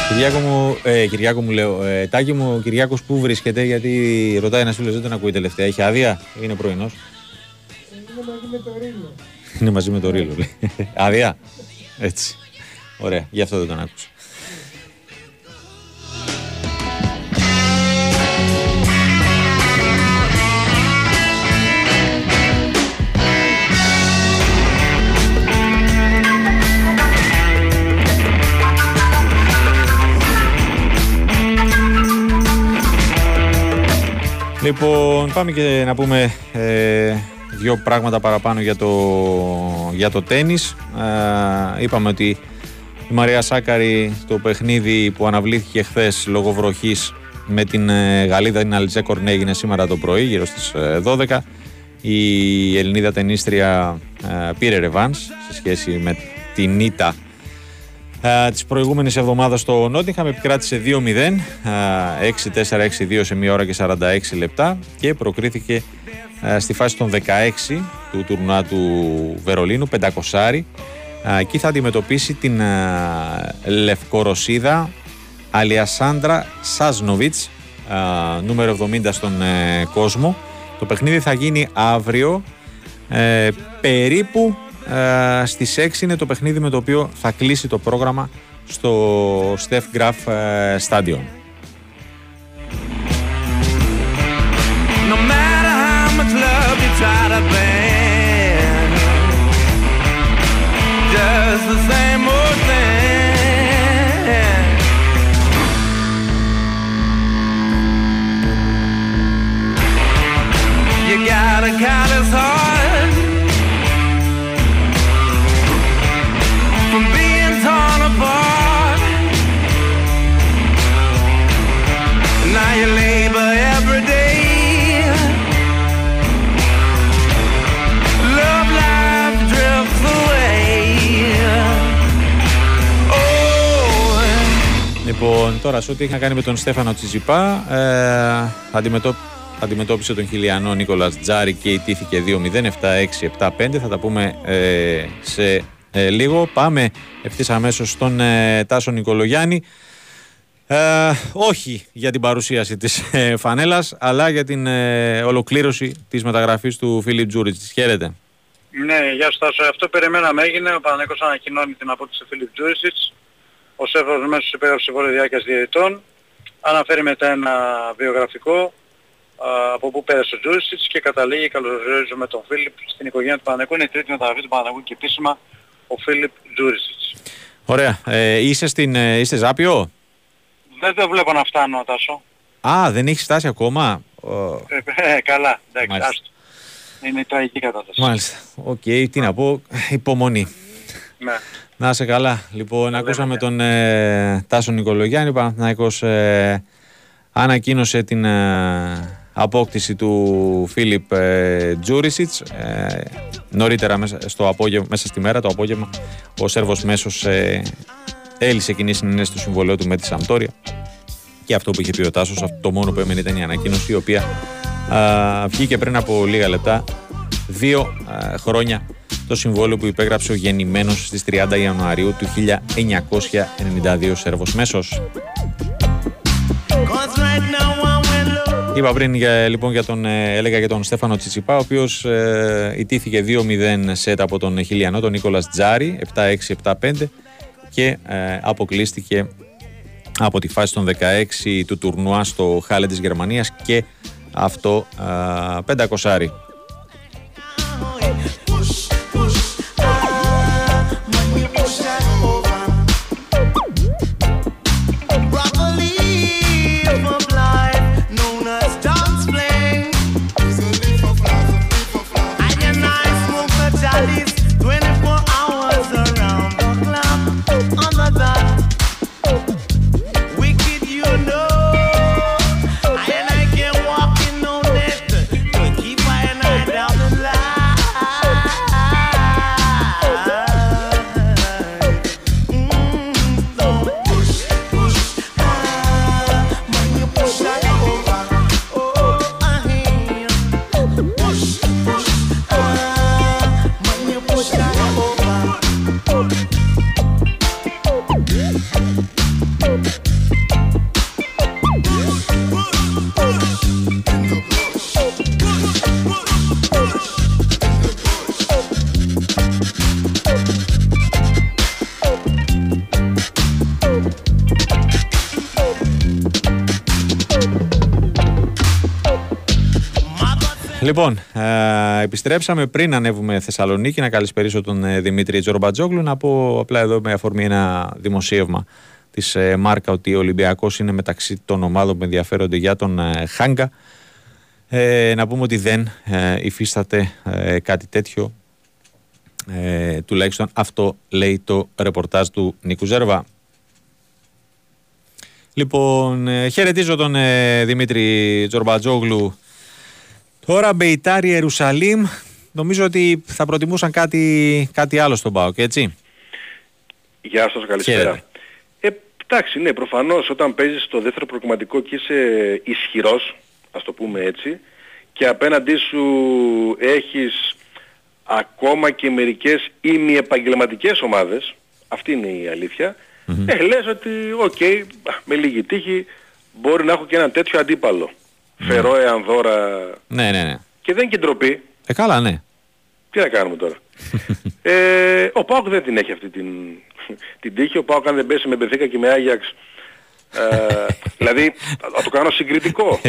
Κυριάκο μου, ε, Κυριάκο μου λέω, ε, Τάκη μου, ο Κυριάκος πού βρίσκεται γιατί ρωτάει ένας φίλος δεν τον ακούει τελευταία. Έχει άδεια ή είναι πρωινός; Είναι μαζί με το Ρίλο. Είναι μαζί με το Ρίλο, λέει. άδεια; Έτσι. Ωραία, γι' αυτό δεν τον άκουσα. Λοιπόν, πάμε και να πούμε ε, δύο πράγματα παραπάνω για το, για το τένις. Ε, είπαμε ότι η Μαρία Σάκαρη το παιχνίδι που αναβλήθηκε χθες λόγω βροχής με την ε, Γαλλίδα την Αλτζέ Κορνέ έγινε σήμερα το πρωί γύρω στις ε, 12. Η Ελληνίδα τενίστρια ε, πήρε ρεβάνς σε σχέση με την ήττα ε, της προηγούμενης εβδομάδας στο Νότιχαμ επικράτησε 2-0 ε, 6-4-6-2 σε μία ώρα και 46 λεπτά και προκρίθηκε ε, στη φάση των 16 του τουρνουά του Βερολίνου 500 εκεί θα αντιμετωπίσει την ε, Λευκορωσίδα Αλιασάντρα Σάζνοβιτς ε, νούμερο 70 στον ε, κόσμο το παιχνίδι θα γίνει αύριο ε, περίπου ε, στις 6 είναι το παιχνίδι με το οποίο θα κλείσει το πρόγραμμα στο Steph Graf ε, Stadion. Try to bend, just the same old thing. You gotta count callous heart Λοιπόν, τώρα σε ό,τι έχει να κάνει με τον Στέφανο Τσιζιπά, ε, αντιμετώ, αντιμετώπισε τον Χιλιανό Νίκολας Τζάρη και ιτήθηκε 2-0, 7-6, 7-5. Θα τα πούμε ε, σε ε, λίγο. Πάμε ευθύς αμέσως στον ε, Τάσο Νικολογιάννη. Ε, όχι για την παρουσίαση της ε, φανέλας, αλλά για την ε, ολοκλήρωση της μεταγραφής του Φίλιπ Τζούριτς. Χαίρετε. Ναι, γεια σου Τάσο. Αυτό περιμέναμε έγινε. Ο Παναγικός ανακοινώνει την απόκτηση του Φίλιπ Τζούρισιτς. Ο Σέρβος μέσος υπέγραψε συμβόλαιο διάρκειας διαιτητών. Αναφέρει μετά ένα βιογραφικό α, από πού πέρασε ο Τζούρισιτς και καταλήγει καλωσορίζουμε τον Φίλιπ στην οικογένεια του Παναθηναϊκού. Είναι η τρίτη μεταγραφή του Παναθηναϊκού και επίσημα ο Φίλιπ Τζούρισιτς. Ωραία. Ε, είσαι, στην, ε, είστε Ζάππειο; Δεν το βλέπω να φτάνω Τάσο. Α, δεν έχεις φτάσει ακόμα; Ο, Ε, ε, καλά, εντάξει, Μάλιστα. άστο. Είναι η τραγική κατάσταση. Μάλιστα. Οκ, τι να πω. Υπομονή. Ναι. Να είσαι καλά. Λοιπόν, ακούσαμε τον ε, Τάσο Νικολογιάννη. Ο Παναθηναϊκός ε, ανακοίνωσε την ε, απόκτηση του Φίλιπ ε, Τζούρισιτς. Ε, νωρίτερα μέσα, στο απόγευμα, μέσα στη μέρα, το απόγευμα, ο Σέρβος Μέσος ε, έλυσε κοινή συνενέση του συμβολέου του με τη Σαμπτόρια. Και αυτό που είχε πει ο Τάσος, αυτό το μόνο που έμενε ήταν η ανακοίνωση, η οποία α, βγήκε πριν από λίγα λεπτά, δύο α, χρόνια το συμβόλαιο που υπέγραψε ο γεννημένος στις 30 Ιανουαρίου του 1992 Σέρβος Μέσος. Είπα πριν για, λοιπόν, για τον, ε, έλεγα για τον Στέφανο Τσιτσιπά, ο οποίος ε, ιτήθηκε 2-0 σετ από τον Χιλιανό, τον Νίκολας Τζάρι, 7-6-7-5 και ε, αποκλείστηκε από τη φάση των 16 του τουρνουά στο Χάλε της Γερμανίας και αυτό ε, 500 Λοιπόν, ε, επιστρέψαμε πριν ανέβουμε Θεσσαλονίκη. Να καλησπερίσω τον ε, Δημήτρη Τζορμπατζόγλου. Να πω απλά εδώ με αφορμή ένα δημοσίευμα της ε, Μάρκα ότι ο Ολυμπιακός είναι μεταξύ των ομάδων που ενδιαφέρονται για τον ε, Χάγκα. Ε, να πούμε ότι δεν ε, υφίσταται ε, κάτι τέτοιο. Ε, τουλάχιστον αυτό λέει το ρεπορτάζ του Νίκου Ζέρβα. Λοιπόν, ε, χαιρετίζω τον ε, Δημήτρη Τζορμπατζόγλου Τώρα Μπεϊτάρι Ιερουσαλήμ. Νομίζω ότι θα προτιμούσαν κάτι, κάτι άλλο στον ΠΑΟΚ, έτσι. Γεια σας, καλησπέρα. Χαίρετε. Ε, εντάξει, ναι, προφανώς όταν παίζεις στο δεύτερο προκριματικό και είσαι ισχυρός, ας το πούμε έτσι, και απέναντί σου έχεις ακόμα και μερικές ημιεπαγγελματικές ομάδες, αυτή είναι η αλήθεια, ε, λες ότι, οκ, με λίγη τύχη μπορεί να έχω και ένα τέτοιο αντίπαλο. Φερόε, Ανδόρα Ναι, ναι, ναι. και δεν είναι και ντροπή. Ε, καλά, ναι. Τι να κάνουμε τώρα. *laughs* ε, ο Πάοκ δεν την έχει αυτή την, *laughs* την τύχη. Ο Πάοκ αν δεν πέσει με Μπεθήκα και με Άγιαξ ε, *laughs* δηλαδή θα το κάνω συγκριτικό.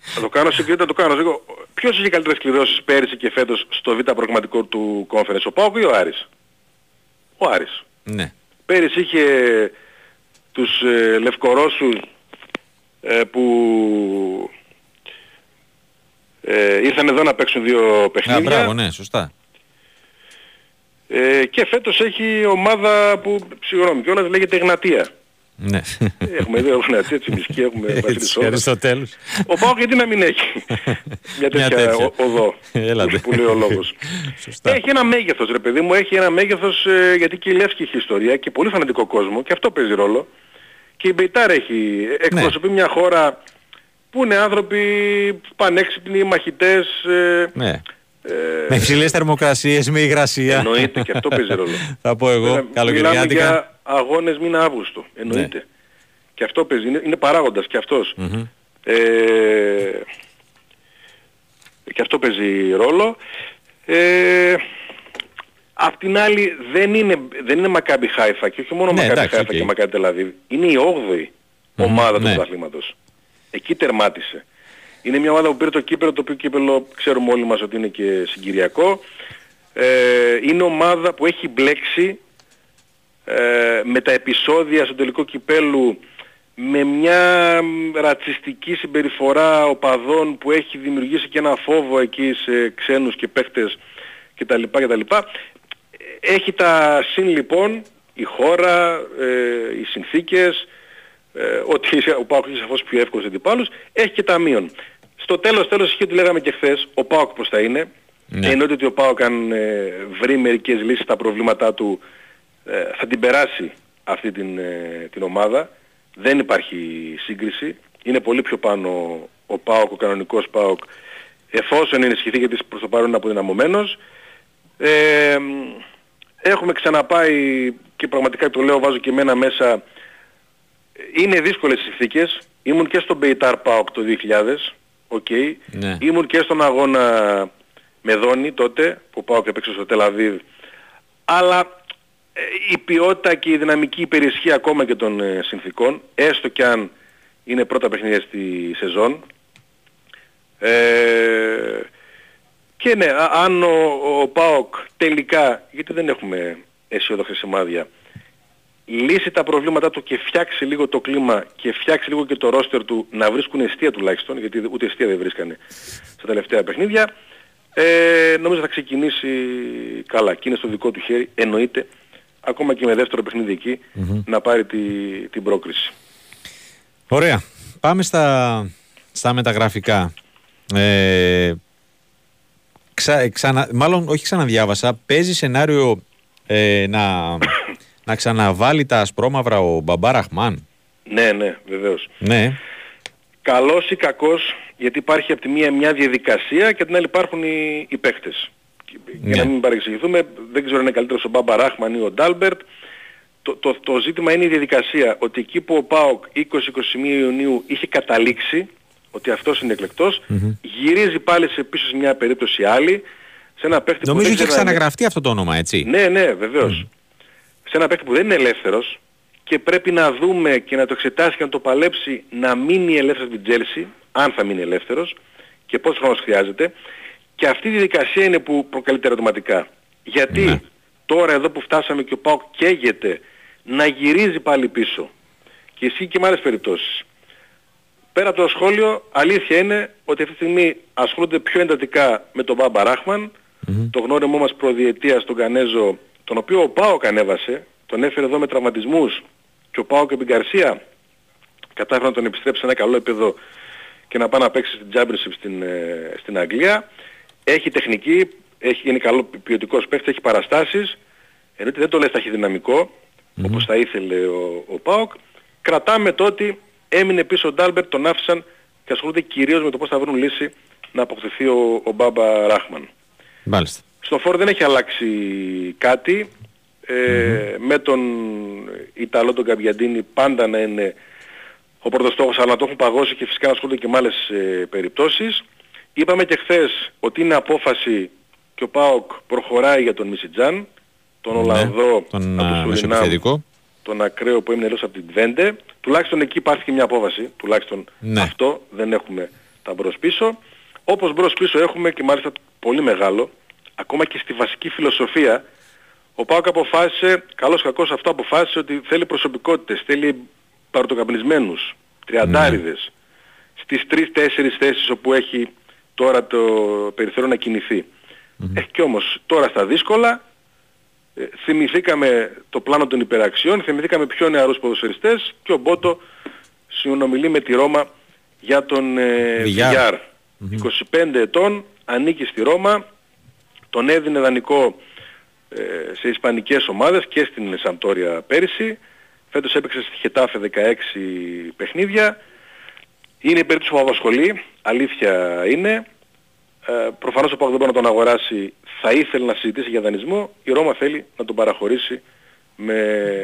θα το κάνω συγκριτικό, θα το κάνω. συγκριτικό. Ποιος είχε καλύτερες κληρώσεις πέρυσι και φέτος στο β' προγραμματικό του conference, ο Πάοκ ή ο Άρης; Ο Άρης. ναι. Πέρυσι είχε τους ε, Λευκορώσους ε, που ε, ήρθαν εδώ να παίξουν δύο Α, παιχνίδια. μπράβο, ναι, σωστά. Ε, και φέτος έχει ομάδα που, συγγνώμη κιόλας, λέγεται Εγνατία. Ναι. Έχουμε δύο Εγνατία, Τσιμισκή, έχουμε Βασίλη Έτσι, Σόβα. Αριστοτέλους. Ο Πάοκ γιατί να μην έχει; *laughs* Μια τέτοια, τέτοια. ο- οδό Έλατε. που λέει ο λόγος. *laughs* Σωστά. Έχει ένα μέγεθος ρε παιδί μου, έχει ένα μέγεθος ε, γιατί και η Λεύσκη έχει ιστορία και πολύ φανατικό κόσμο και αυτό παίζει ρόλο. Και η Μπεϊτάρ έχει, εκπροσωπεί μια χώρα που είναι άνθρωποι πανέξυπνοι, μαχητές, ε, Ναι. Με υψηλές θερμοκρασίες, με υγρασία. εννοείται και αυτό παίζει ρόλο. *laughs* Θα πω εγώ, Μιλάμε καλοκαιριάτικα. για αγώνες μήνα Αύγουστο, εννοείται. Ναι. Και αυτό παίζει, είναι, είναι παράγοντας και αυτός. Μμμ. Ε, και αυτό παίζει ρόλο. Ε, απ' την άλλη δεν είναι, δεν είναι Μακάμπι Χάιφα και όχι μόνο Ναι, Μακάμπι εντάξει, Χάιφα οκ. και Μακάμπι Τελαβίβ. Είναι η 8η Μμμ, ομάδα του ναι. πρωταθλήματος. Εκεί τερμάτισε. Είναι μια ομάδα που πήρε το κύπελο, το οποίο κύπελο ξέρουμε όλοι μας ότι είναι και συγκυριακό. Ε, είναι ομάδα που έχει μπλέξει ε, με τα επεισόδια στο τελικό κυπέλου με μια μ, ρατσιστική συμπεριφορά οπαδών που έχει δημιουργήσει και ένα φόβο εκεί σε ξένους και παίχτες κτλ. κτλ. έχει τα συν λοιπόν η χώρα, ε, οι συνθήκες, ε, ότι ο ΠΑΟΚ είναι σαφώς πιο εύκολος αντιπάλους, έχει και τα μείον. Στο τέλος, τέλος ισχύει ότι λέγαμε και χθες, ο ΠΑΟΚ πώς θα είναι. Ναι. Εννοείται ότι ο ΠΑΟΚ αν ε, βρει μερικές λύσεις στα προβλήματά του ε, θα την περάσει αυτή την, ε, την ομάδα. Δεν υπάρχει σύγκριση. Είναι πολύ πιο πάνω ο ΠΑΟΚ, ο κανονικός ΠΑΟΚ, εφόσον ενισχυθεί γιατί προς το παρόν είναι αποδυναμωμένος. Ε, έχουμε ξαναπάει και πραγματικά το λέω βάζω και εμένα μέσα είναι δύσκολες οι συνθήκες. Ήμουν και στον Μπεϊτάρ ΠΑΟΚ το 2000, οκ. Ναι. Ήμουν και στον αγώνα με Δόνη τότε, που ΠΑΟΚ έπαιξε στο Τελαβίβ. Αλλά ε, η ποιότητα και η δυναμική υπερισχύει ακόμα και των ε, συνθήκων, έστω και αν είναι πρώτα παιχνίδια στη σεζόν. Ε, και ναι, α- αν ο, ο ΠΑΟΚ τελικά, γιατί δεν έχουμε αισιόδοξα σημάδια, λύσει τα προβλήματά του και φτιάξει λίγο το κλίμα και φτιάξει λίγο και το ρόστερ του να βρίσκουν αιστεία τουλάχιστον, γιατί ούτε αιστεία δεν βρίσκανε στα τελευταία παιχνίδια, ε, νομίζω θα ξεκινήσει καλά και είναι στο δικό του χέρι, εννοείται, ακόμα και με δεύτερο παιχνίδι εκεί, να πάρει τη, την πρόκριση. Ωραία. Πάμε στα, στα μεταγραφικά. Ε, ξα, ξανα, μάλλον όχι ξαναδιάβασα. Παίζει σενάριο ε, να, να ξαναβάλει τα ασπρόμαυρα ο Μπαμπά Ραχμάν. Ναι, ναι, βεβαίως. Ναι. Καλός ή κακός, γιατί υπάρχει από τη μία μια διαδικασία και από την άλλη υπάρχουν οι, οι παίχτες. Και- Για Ναι. να μην παρεξηγηθούμε, δεν ξέρω αν είναι καλύτερος ο Μπάμπα Ράχμαν ή ο Ντάλμπερτ. Το, το, το ζήτημα είναι η διαδικασία, ότι εκεί που ο ΠΑΟΚ 20-21 Ιουνίου είχε καταλήξει, ότι αυτός είναι εκλεκτός, γυρίζει πάλι σε πίσω σε μια περίπτωση άλλη, σε ένα παίχτη Νομίζω που είχε δεν ξέρει να είναι- ξαναγραφτεί αυτό το όνομα, έτσι. ναι, ναι, βεβαίως. Σε ένα παίκτη που δεν είναι ελεύθερος και πρέπει να δούμε και να το εξετάσει και να το παλέψει να μείνει ελεύθερος στην Τσέλσι, αν θα μείνει ελεύθερος και πόσο χρόνος χρειάζεται. Και αυτή η διαδικασία είναι που προκαλεί τα ερωτηματικά. Γιατί Ναι. τώρα εδώ που φτάσαμε και ο ΠΑΟΚ καίγεται να γυρίζει πάλι πίσω. Και εσύ και με άλλες περιπτώσεις. Πέρα από το σχόλιο, αλήθεια είναι ότι αυτή τη στιγμή ασχολούνται πιο εντατικά με τον Μπάμπα Ράχμαν, το γνώρεμό μας προδιετίας στον Κανέζο, τον οποίο ο Πάοκ ανέβασε, τον έφερε εδώ με τραυματισμούς και ο Πάοκ και την Καρσία κατάφερε να τον επιστρέψει σε ένα καλό επίπεδο και να πάει να παίξει στην Championship στην, ε, στην Αγγλία. Έχει τεχνική, έχει, είναι καλό ποιοτικός παίκτης, έχει παραστάσεις, ενώ ότι δεν το λες ταχυδυναμικό, όπως θα ήθελε ο, ο ΠΑΟΚ. Κρατάμε το ότι έμεινε πίσω ο Ντάλμπερτ, τον άφησαν και ασχολούνται κυρίως με το πώς θα βρουν λύση να αποκτηθεί ο, ο Μπάμπα Ράχμαν. Μάλιστα. Στο φόρ δεν έχει αλλάξει κάτι. Ε, Με τον Ιταλό τον Καμπιαντίνη πάντα να είναι ο πρώτος στόχος, αλλά να το έχουν παγώσει και φυσικά να ασχολούνται και με άλλες ε, περιπτώσεις. Είπαμε και χθες ότι είναι απόφαση και ο ΠΑΟΚ προχωράει για τον Μισιτζάν, τον Ολλανδό Ναι, τον από α, το Σουρινάμ, μεσοεπιθετικό. τον ακραίο που έμεινε ελεύθερος από την Βέντε. Τουλάχιστον εκεί υπάρχει και μια απόφαση, τουλάχιστον Ναι. αυτό, δεν έχουμε τα μπρος πίσω. Όπως μπρος πίσω έχουμε και μάλιστα πολύ μεγάλο, ακόμα και στη βασική φιλοσοφία, ο Πάοκ αποφάσισε, καλός κακός αυτό αποφάσισε ότι θέλει προσωπικότητες, θέλει παρτοκαπνισμένους, τριαντάριδες, στις τρεις-τέσσερις θέσεις όπου έχει τώρα το περιθώριο να κινηθεί. Ε, και όμως τώρα στα δύσκολα ε, θυμηθήκαμε το πλάνο των υπεραξιών, θυμηθήκαμε πιο νεαρούς ποδοσφαιριστές και ο Μπότο συνομιλεί με τη Ρώμα για τον ε, Βιγιάρ. Βιγιάρ. 25 ετών, ανήκει στη Ρώμα, τον έδινε δανεικό ε, σε ισπανικές ομάδες και στην Σαμπτόρια πέρυσι. Φέτος έπαιξε στη Χετάφε 16 παιχνίδια. Είναι η περίπτωση που απασχολεί, αλήθεια είναι. Ε, προφανώς ο Πάκ δεν μπορεί να τον αγοράσει, θα ήθελε να συζητήσει για δανεισμό. Η Ρώμα θέλει να τον παραχωρήσει με,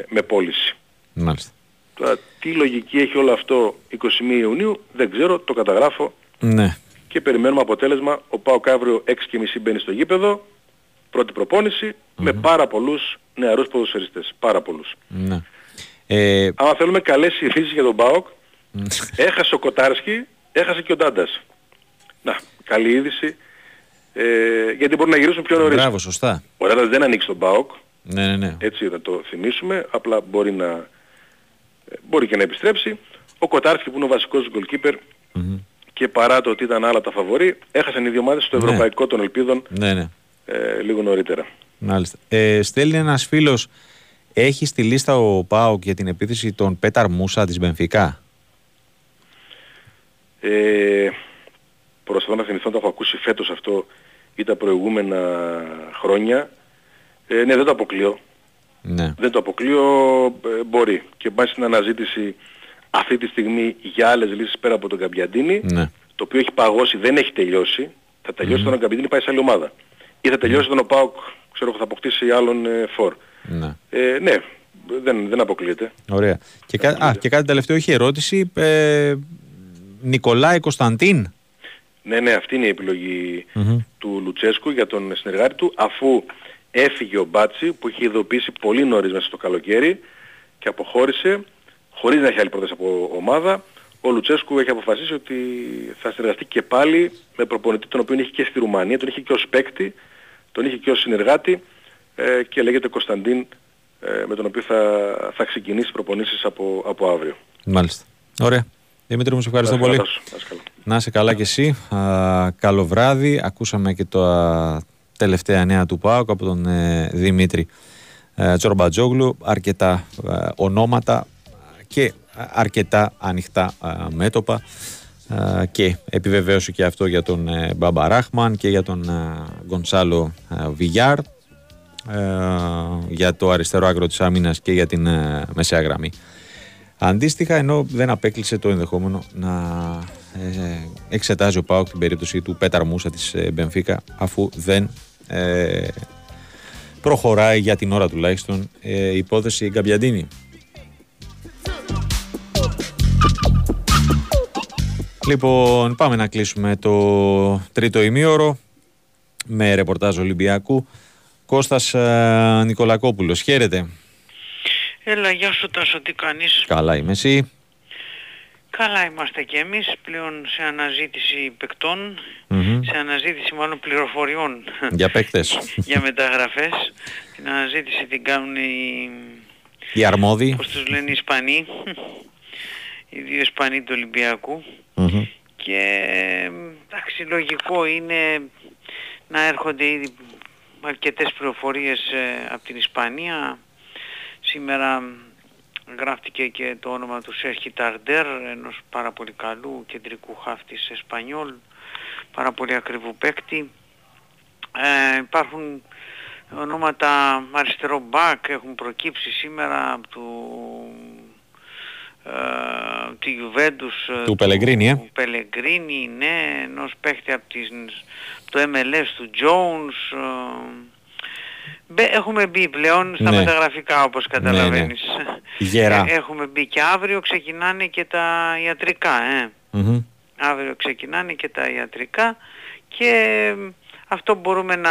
με πώληση. Μάλιστα. Τώρα, τι λογική έχει όλο αυτό 21 Ιουνίου, δεν ξέρω, το καταγράφω Ναι. Και περιμένουμε αποτέλεσμα. Ο Πάοκ αύριο 6.30 μπαίνει στο γήπεδο, πρώτη προπόνηση, με πάρα πολλούς νεαρούς ποδοσφαιριστές. Πάρα πολλούς. ναι. Ε, Άμα θέλουμε καλές ειδήσεις για τον Πάοκ, έχασε ο Κοτάρσκι, έχασε και ο Ντάντας. Να, καλή είδηση, ε, γιατί μπορεί να γυρίσουν πιο νωρίς. μπράβο, σωστά. Ο Ντάντας δεν ανοίξει τον Πάοκ, Ναι, ναι, ναι. έτσι να το θυμίσουμε, απλά μπορεί, να, ε, μπορεί και να επιστρέψει. Ο Κοτάρσκι που είναι ο βασικός goalkeeper και παρά το ότι ήταν άλλα τα φαβορή, έχασαν οι δύο ομάδες στο Ναι. ευρωπαϊκό των ελπίδων Ναι, ναι. ε, λίγο νωρίτερα. Μάλιστα. Ε, στέλνει ένας φίλος, έχει στη λίστα ο Πάοκ για την επίθεση των Πέταρ Μούσα της Μπενφικά. Ε, προσπαθώ να θυμηθώ, το έχω ακούσει φέτος αυτό ή τα προηγούμενα χρόνια. Ε, ναι, δεν το αποκλείω. Ναι. Δεν το αποκλείω, ε, μπορεί. Και πάει στην αναζήτηση αυτή τη στιγμή για άλλες λύσεις πέρα από τον Καμπιαντίνη, ναι. το οποίο έχει παγώσει, δεν έχει τελειώσει. Θα τελειώσει όταν ο Καμπιαντίνη πάει σε άλλη ομάδα. Ή θα τελειώσει όταν ο ΠΑΟΚ, ξέρω, θα αποκτήσει άλλον ε, φορ. ναι. Ε, ναι, δεν, δεν αποκλείεται. Ωραία. Και, κα... Α, και κάτι τελευταίο, έχει ερώτηση. Ε, Νικολάη Κωνσταντίν. Ναι, ναι, αυτή είναι η επιλογή Μμμ. του Λουτσέσκου για τον συνεργάτη του, αφού έφυγε ο Μπάτσι που είχε ειδοποιήσει πολύ νωρίς μέσα στο καλοκαίρι και αποχώρησε, χωρίς να έχει άλλη πρόταση από ομάδα. Ο Λουτσέσκου έχει αποφασίσει ότι θα συνεργαστεί και πάλι με προπονητή τον οποίο είχε και στη Ρουμανία, τον είχε και ως παίκτη, τον είχε και ως συνεργάτη ε, και λέγεται Κωνσταντίν ε, με τον οποίο θα, θα ξεκινήσει προπονήσεις από, από αύριο. Μάλιστα. Ωραία. Δημήτρη μου, σε ευχαριστώ Να είσαι πολύ. καλά, να είσαι καλά. Να είσαι καλά κι εσύ. Α, καλό βράδυ. Ακούσαμε και τα τελευταία νέα του ΠΑΟΚ από τον ε, Δημήτρη ε, Τσορμπατζόγλου. Αρκετά ε, ονόματα και αρκετά ανοιχτά ε, μέτωπα ε, και επιβεβαίωσε και αυτό για τον ε, Μπαμπαράχμαν και για τον ε, Γκονσάλο ε, Βιγιάρ ε, για το αριστερό άκρο της άμυνας και για την ε, μεσαία γραμμή. Αντίστοιχα, ενώ δεν απέκλεισε το ενδεχόμενο να ε, εξετάζει ο Πάοκ την περίπτωση του Πέταρ Μούσα της ε, Μπενφίκα αφού δεν ε, προχωράει για την ώρα τουλάχιστον ε, η υπόθεση Γκαμπιαντίνη. Λοιπόν, πάμε να κλείσουμε το τρίτο ημίωρο με ρεπορτάζ Ολυμπιακού. Κώστας ε, Νικολακόπουλος, χαίρετε. Έλα, γεια σου Τάσο, τι κάνεις; Καλά είμαι εσύ. Καλά είμαστε και εμείς, πλέον σε αναζήτηση παικτών, Μμμ. σε αναζήτηση μάλλον πληροφοριών Για παίκτες. *laughs* για μεταγραφές. Την αναζήτηση την κάνουν οι, Οι αρμόδιοι. πώς τους λένε, οι Ισπανοί, οι δύο Ισπανοί του Ολυμπιακού. Μμμ. Και εντάξει, λογικό είναι να έρχονται ήδη αρκετές πληροφορίες ε, από την Ισπανία. Σήμερα γράφτηκε και το όνομα του Σέρχη Ταρντέρ, ενός πάρα πολύ καλού κεντρικού χαφ της Εσπανιόλ, πάρα πολύ ακριβού παίκτη. Ε, υπάρχουν ονόματα αριστερό μπακ, έχουν προκύψει σήμερα από του ε, τη Juventus ε, Του Πελεγκρίνη, ε. του Πελεγκρίνη, ναι, ενός παίχτη από τις, το MLS του Jones. ε, μπε- έχουμε μπει πλέον στα Ναι. μεταγραφικά όπως καταλαβαίνεις. Γερά. Ε, έχουμε μπει και αύριο ξεκινάνε και τα ιατρικά, ε. Μμμ. Αύριο ξεκινάνε και τα ιατρικά και ε, αυτό μπορούμε να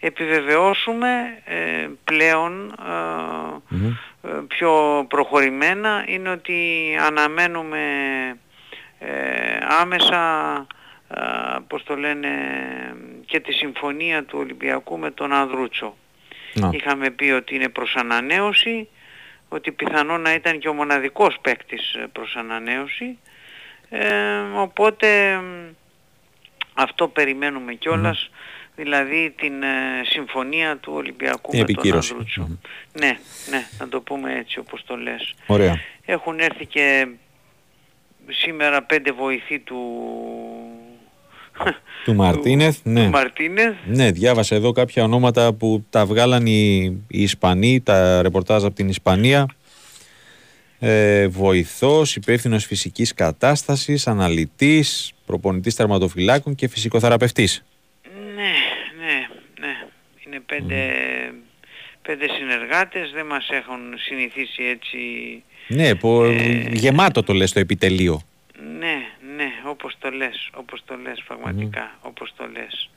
επιβεβαιώσουμε ε, πλέον ε, Μμμ. ε, πιο προχωρημένα είναι ότι αναμένουμε ε, άμεσα ε, πώς το λένε και τη συμφωνία του Ολυμπιακού με τον Ανδρούτσο. Να. Είχαμε πει ότι είναι προς ανανέωση, ότι πιθανό να ήταν και ο μοναδικός παίκτης ε, προς ανανέωση. Ε, οπότε μ, αυτό περιμένουμε κιόλας, δηλαδή την ε, συμφωνία του Ολυμπιακού Την με τον επικύρωση. Ανδρούτσο. Μμμ. Ναι, ναι, να το πούμε έτσι όπως το λες. Ωραία. Έχουν έρθει και σήμερα πέντε βοηθοί του... *laughs* Του Μαρτίνεθ, ναι. του Μαρτίνεθ. Ναι, διάβασα εδώ κάποια ονόματα που τα βγάλαν οι, οι Ισπανοί, τα ρεπορτάζ από την Ισπανία. Ε, βοηθός, υπεύθυνος φυσικής κατάστασης, αναλυτής, προπονητής τερματοφυλάκων και φυσικοθεραπευτής. Ναι, ναι, ναι. Είναι πέντε, πέντε συνεργάτες, δεν μας έχουν συνηθίσει έτσι... Ναι, που, Ε, γεμάτο το λες το επιτελείο. Ναι, ναι, όπως το λες, όπως το λες πραγματικά, όπως το λες.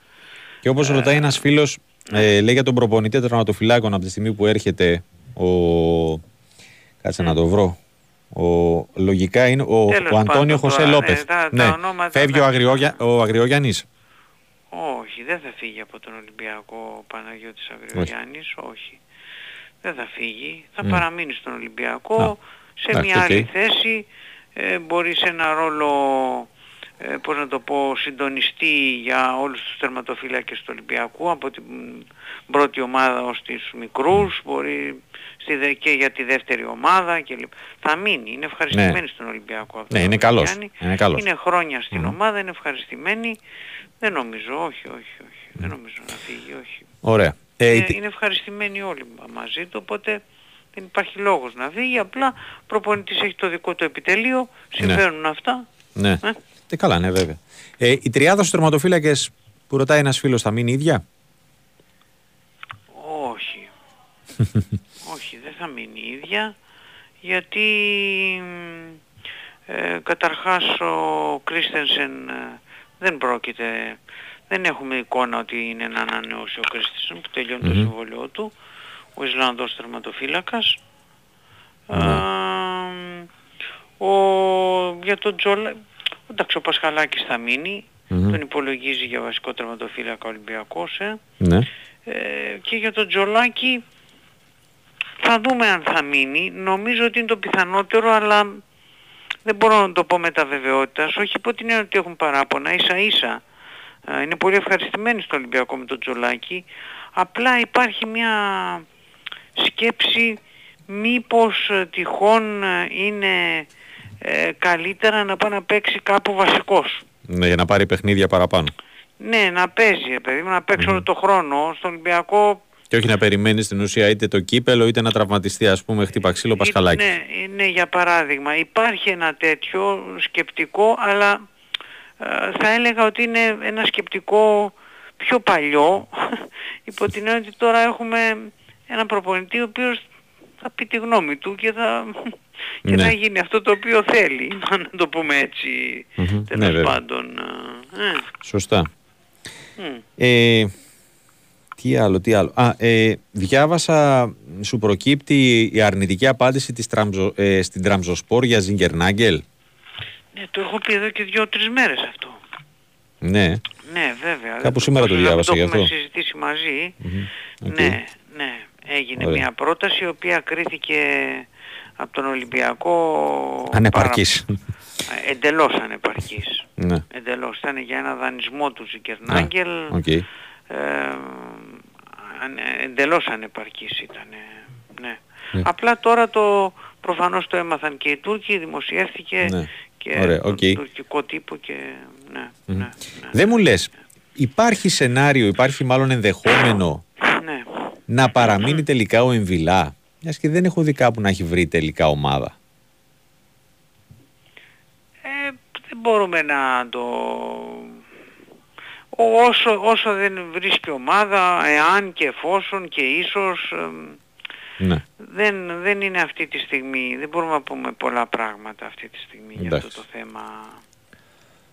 Και όπως ρωτάει ένας φίλος, ε, λέει για τον προπονητή τερματοφυλάκων από τη στιγμή που έρχεται ο... Κάτσε να το βρω. Ο, λογικά είναι ο, Τέλος ο Αντώνιο πάντων, Χωσέ τώρα, Λόπεθ. ναι, τα- τα Ναι. ονόματα Φεύγει τα- ο, Αγριόγια, ο Αγριογιάννης. Όχι, δεν θα φύγει από τον Ολυμπιακό ο Παναγιώτης Αγριογιάννης, όχι. Δεν θα φύγει, θα Μμ. παραμείνει στον Ολυμπιακό, Α, σε εντάξει, μια άλλη οκ. θέση, ε, μπορεί σε ένα ρόλο ε, πώς να το πω, συντονιστή για όλους τους τερματοφύλακες του Ολυμπιακού από την πρώτη ομάδα ως τις μικρούς, μπορεί στη, δε- και για τη δεύτερη ομάδα και λοιπά. Θα μείνει, είναι ευχαριστημένοι Ναι. στον Ολυμπιακό. αυτό Ναι, το είναι καλός. Γιάννη. Είναι καλός. Είναι χρόνια στην Μμμ. ομάδα, είναι ευχαριστημένοι. Δεν νομίζω, όχι, όχι, όχι. Δεν νομίζω να φύγει, όχι. Ωραία. Ε, η είναι, τε- είναι ευχαριστημένοι όλοι μα- μαζί του, οπότε δεν υπάρχει λόγος να φύγει. Απλά προπονητής έχει το δικό του επιτελείο, συμβαίνουν αυτά. Ναι. Ε. Ε, καλά, ναι, βέβαια. Ε, η τριάδα στους τερματοφύλακες που ρωτάει ένας φίλος θα μείνει ίδια; Όχι. *laughs* Όχι, δεν θα μείνει η ίδια, γιατί μ, ε, καταρχάς ο Κρίστενσεν ε, δεν πρόκειται, δεν έχουμε εικόνα ότι είναι να ανανεώσει ο Κρίστενσεν που τελειώνει το Μμμ. συμβολαιό του, ο Ισλανδός τερματοφύλακας. Ναι. Α, ο, για τον Τζολα... Εντάξει, ο Πασχαλάκης θα μείνει, Μμμ. τον υπολογίζει για βασικό τερματοφύλακα ο Ολυμπιακός, ε. Ναι. Ε, και για τον Τζολάκη θα δούμε αν θα μείνει. Νομίζω ότι είναι το πιθανότερο, αλλά δεν μπορώ να το πω με τα βεβαιότητας. Όχι υπό την έννοια ότι έχουν παράπονα, ίσα ίσα. Ε, Είναι πολύ ευχαριστημένοι στο Ολυμπιακό με τον Τζολάκη. Απλά υπάρχει μια σκέψη μήπως ε, τυχόν ε, είναι ε, καλύτερα να πάει να παίξει κάπου βασικός. ναι. Για να πάρει παιχνίδια παραπάνω. Ναι, να παίζει, ρε παιδί μου, να παίξει όλο το χρόνο. Στον Ολυμπιακό Και όχι να περιμένεις στην ουσία είτε το κύπελο είτε να τραυματιστεί, ας πούμε, χτύπα ξύλο Πασχαλάκη. Ναι, ναι, για παράδειγμα. Υπάρχει ένα τέτοιο σκεπτικό, αλλά ε, θα έλεγα ότι είναι ένα σκεπτικό πιο παλιό, *laughs* υπό την έννοια ότι τώρα έχουμε έναν προπονητή ο οποίος θα πει τη γνώμη του και θα, *laughs* και Ναι. θα γίνει αυτό το οποίο θέλει, *laughs* να το πούμε έτσι, Μμμ, τέλος ναι, βέβαια. πάντων. ε, ε, Σωστά. μ. Ε, τι άλλο, τι άλλο. Α, ε, διάβασα, σου προκύπτει η αρνητική απάντηση της Τραμπζο, ε, στην Τραμπζονσπόρ για Ζινκερνάγκελ. Ναι, το έχω πει εδώ και δύο-τρεις μέρες αυτό. Ναι. Ναι, βέβαια. Κάπου σήμερα το Όσο να μην διάβασα γι' αυτό. Το έχουμε συζητήσει μαζί. Μμμ, οκ. Ναι, ναι. Έγινε Ωραία. μια πρόταση η οποία κρίθηκε από τον Ολυμπιακό Ανεπαρκής. πάρα- εντελώς ανεπαρκής. ναι. Εντελώς. Ήταν για ένα δανεισμό του Ζικερνάγκελ. Οκ. Ε, ανε- εντελώς ανεπαρκής ήταν. Ναι. Ναι. Απλά τώρα το προφανώς το έμαθαν και οι Τούρκοι, δημοσιεύθηκε Ναι. και Ωραία, τον οκ. τουρκικό τύπο και ναι, Μμμ. ναι, Δεν μου λες, υπάρχει σενάριο, υπάρχει μάλλον ενδεχόμενο ναι. να παραμείνει τελικά ο Εμβιλά. Μιας και δεν έχω δει κάπου να έχει βρει τελικά ομάδα; Ε, δεν μπορούμε να το... Ο- Όσο, όσο δεν βρίσκει ομάδα, εάν και εφόσον και ίσως, εμ, Ναι. δεν, δεν είναι αυτή τη στιγμή, δεν μπορούμε να πούμε πολλά πράγματα αυτή τη στιγμή για Εντάξει. αυτό το θέμα.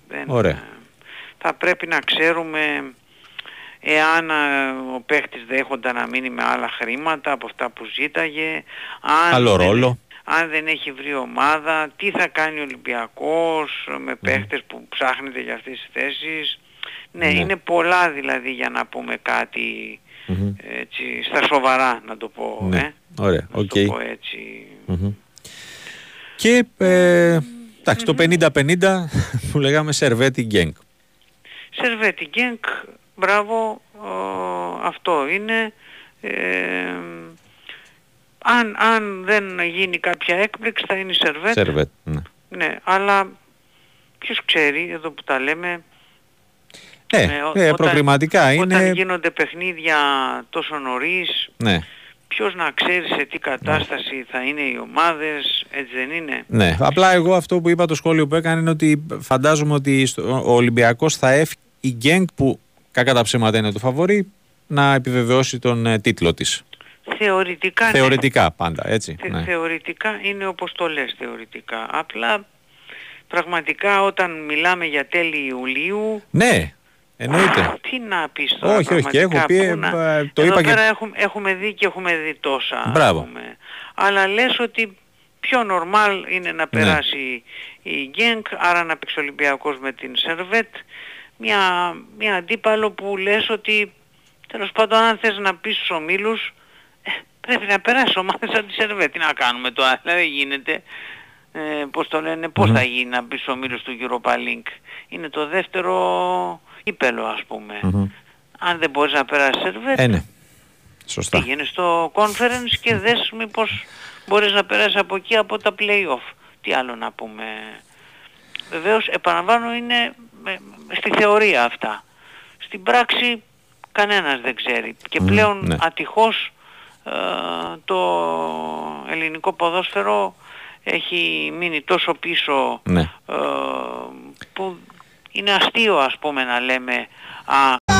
Δεν, Ωραία. ε, θα πρέπει να ξέρουμε εάν ε, ο παίχτης δέχονταν να μείνει με άλλα χρήματα από αυτά που ζήταγε, αν Άλλο δεν- ρόλο. αν δεν έχει βρει ομάδα, τι θα κάνει ο Ολυμπιακός με παίχτες που ψάχνεται για αυτές τις θέσεις. Ναι, Ναι. είναι πολλά δηλαδή για να πούμε κάτι Μμμ. έτσι, στα σοβαρά να το πω. Ναι. Ε; Ωραία, Να οκ. το πω έτσι. Μμμ. Και ε, εντάξει, το 50-50 *laughs* που λέγαμε Σερβέτ Γκενκ. Σερβέτη Γκένκ, μπράβο, ο, αυτό είναι. Ε, αν, αν δεν γίνει κάποια έκπληξη θα είναι η Σερβέτ. Σερβέτ. Ναι. Ναι, αλλά ποιος ξέρει, εδώ που τα λέμε, Ναι, Ε, ό- ε, όταν- προκριματικά όταν είναι. γίνονται παιχνίδια τόσο νωρίς, Ναι, ποιος να ξέρει σε τι κατάσταση θα είναι οι ομάδες, έτσι δεν είναι; ναι. Απλά εγώ αυτό που είπα το σχόλιο που έκανε είναι ότι φαντάζομαι ότι στο- ο Ολυμπιακός θα έφυγε η Γκένκ που κακά τα ψέματα είναι το φαβορή να επιβεβαιώσει τον ε, τίτλο της. Θεωρητικά, ναι. Θεωρητικά πάντα, έτσι. Θε- Ναι. Θεωρητικά είναι όπως το λες θεωρητικά. Απλά πραγματικά όταν μιλάμε για τέλη Ιουλίου, ναι, εννοείται. τι να πεις τώρα Όχι, όχι, και έχω πραγματικά, πει, πού να- ε, το Εδώ είπα και- πέρα έχουμε, έχουμε δει και έχουμε δει τόσα. ας Μπράβο. πούμε. Αλλά λες ότι πιο νορμάλ είναι να περάσει η Γκένκ, άρα να παίξει ο Ολυμπιακός με την Σερβέτ. Μια, μια αντίπαλο που λες ότι τέλος πάντων αν θες να πεις στους ομίλους ε, πρέπει να περάσει ομάδα σαν τη Σερβέτ. Τι να κάνουμε τώρα, δηλαδή *laughs* δεν γίνεται. ε, πώς το λένε, πώς θα γίνει να μπει στο μήλος του Europa League. Είναι το δεύτερο ύπελο ας πούμε. Μμμ. Αν δεν μπορείς να περάσεις σερβέτ, Ε, ναι. Σωστά. πήγαινε στο conference και δες μήπως μπορείς να περάσεις από εκεί από τα play-off. Τι άλλο να πούμε. Βεβαίως, επαναλαμβάνω, είναι ε, στη θεωρία αυτά. Στην πράξη κανένας δεν ξέρει. Και Μμμ, πλέον ναι. ατυχώς ε, το ελληνικό ποδόσφαιρο έχει μείνει τόσο πίσω Ναι. ε, που είναι αστείο ας πούμε να λέμε α,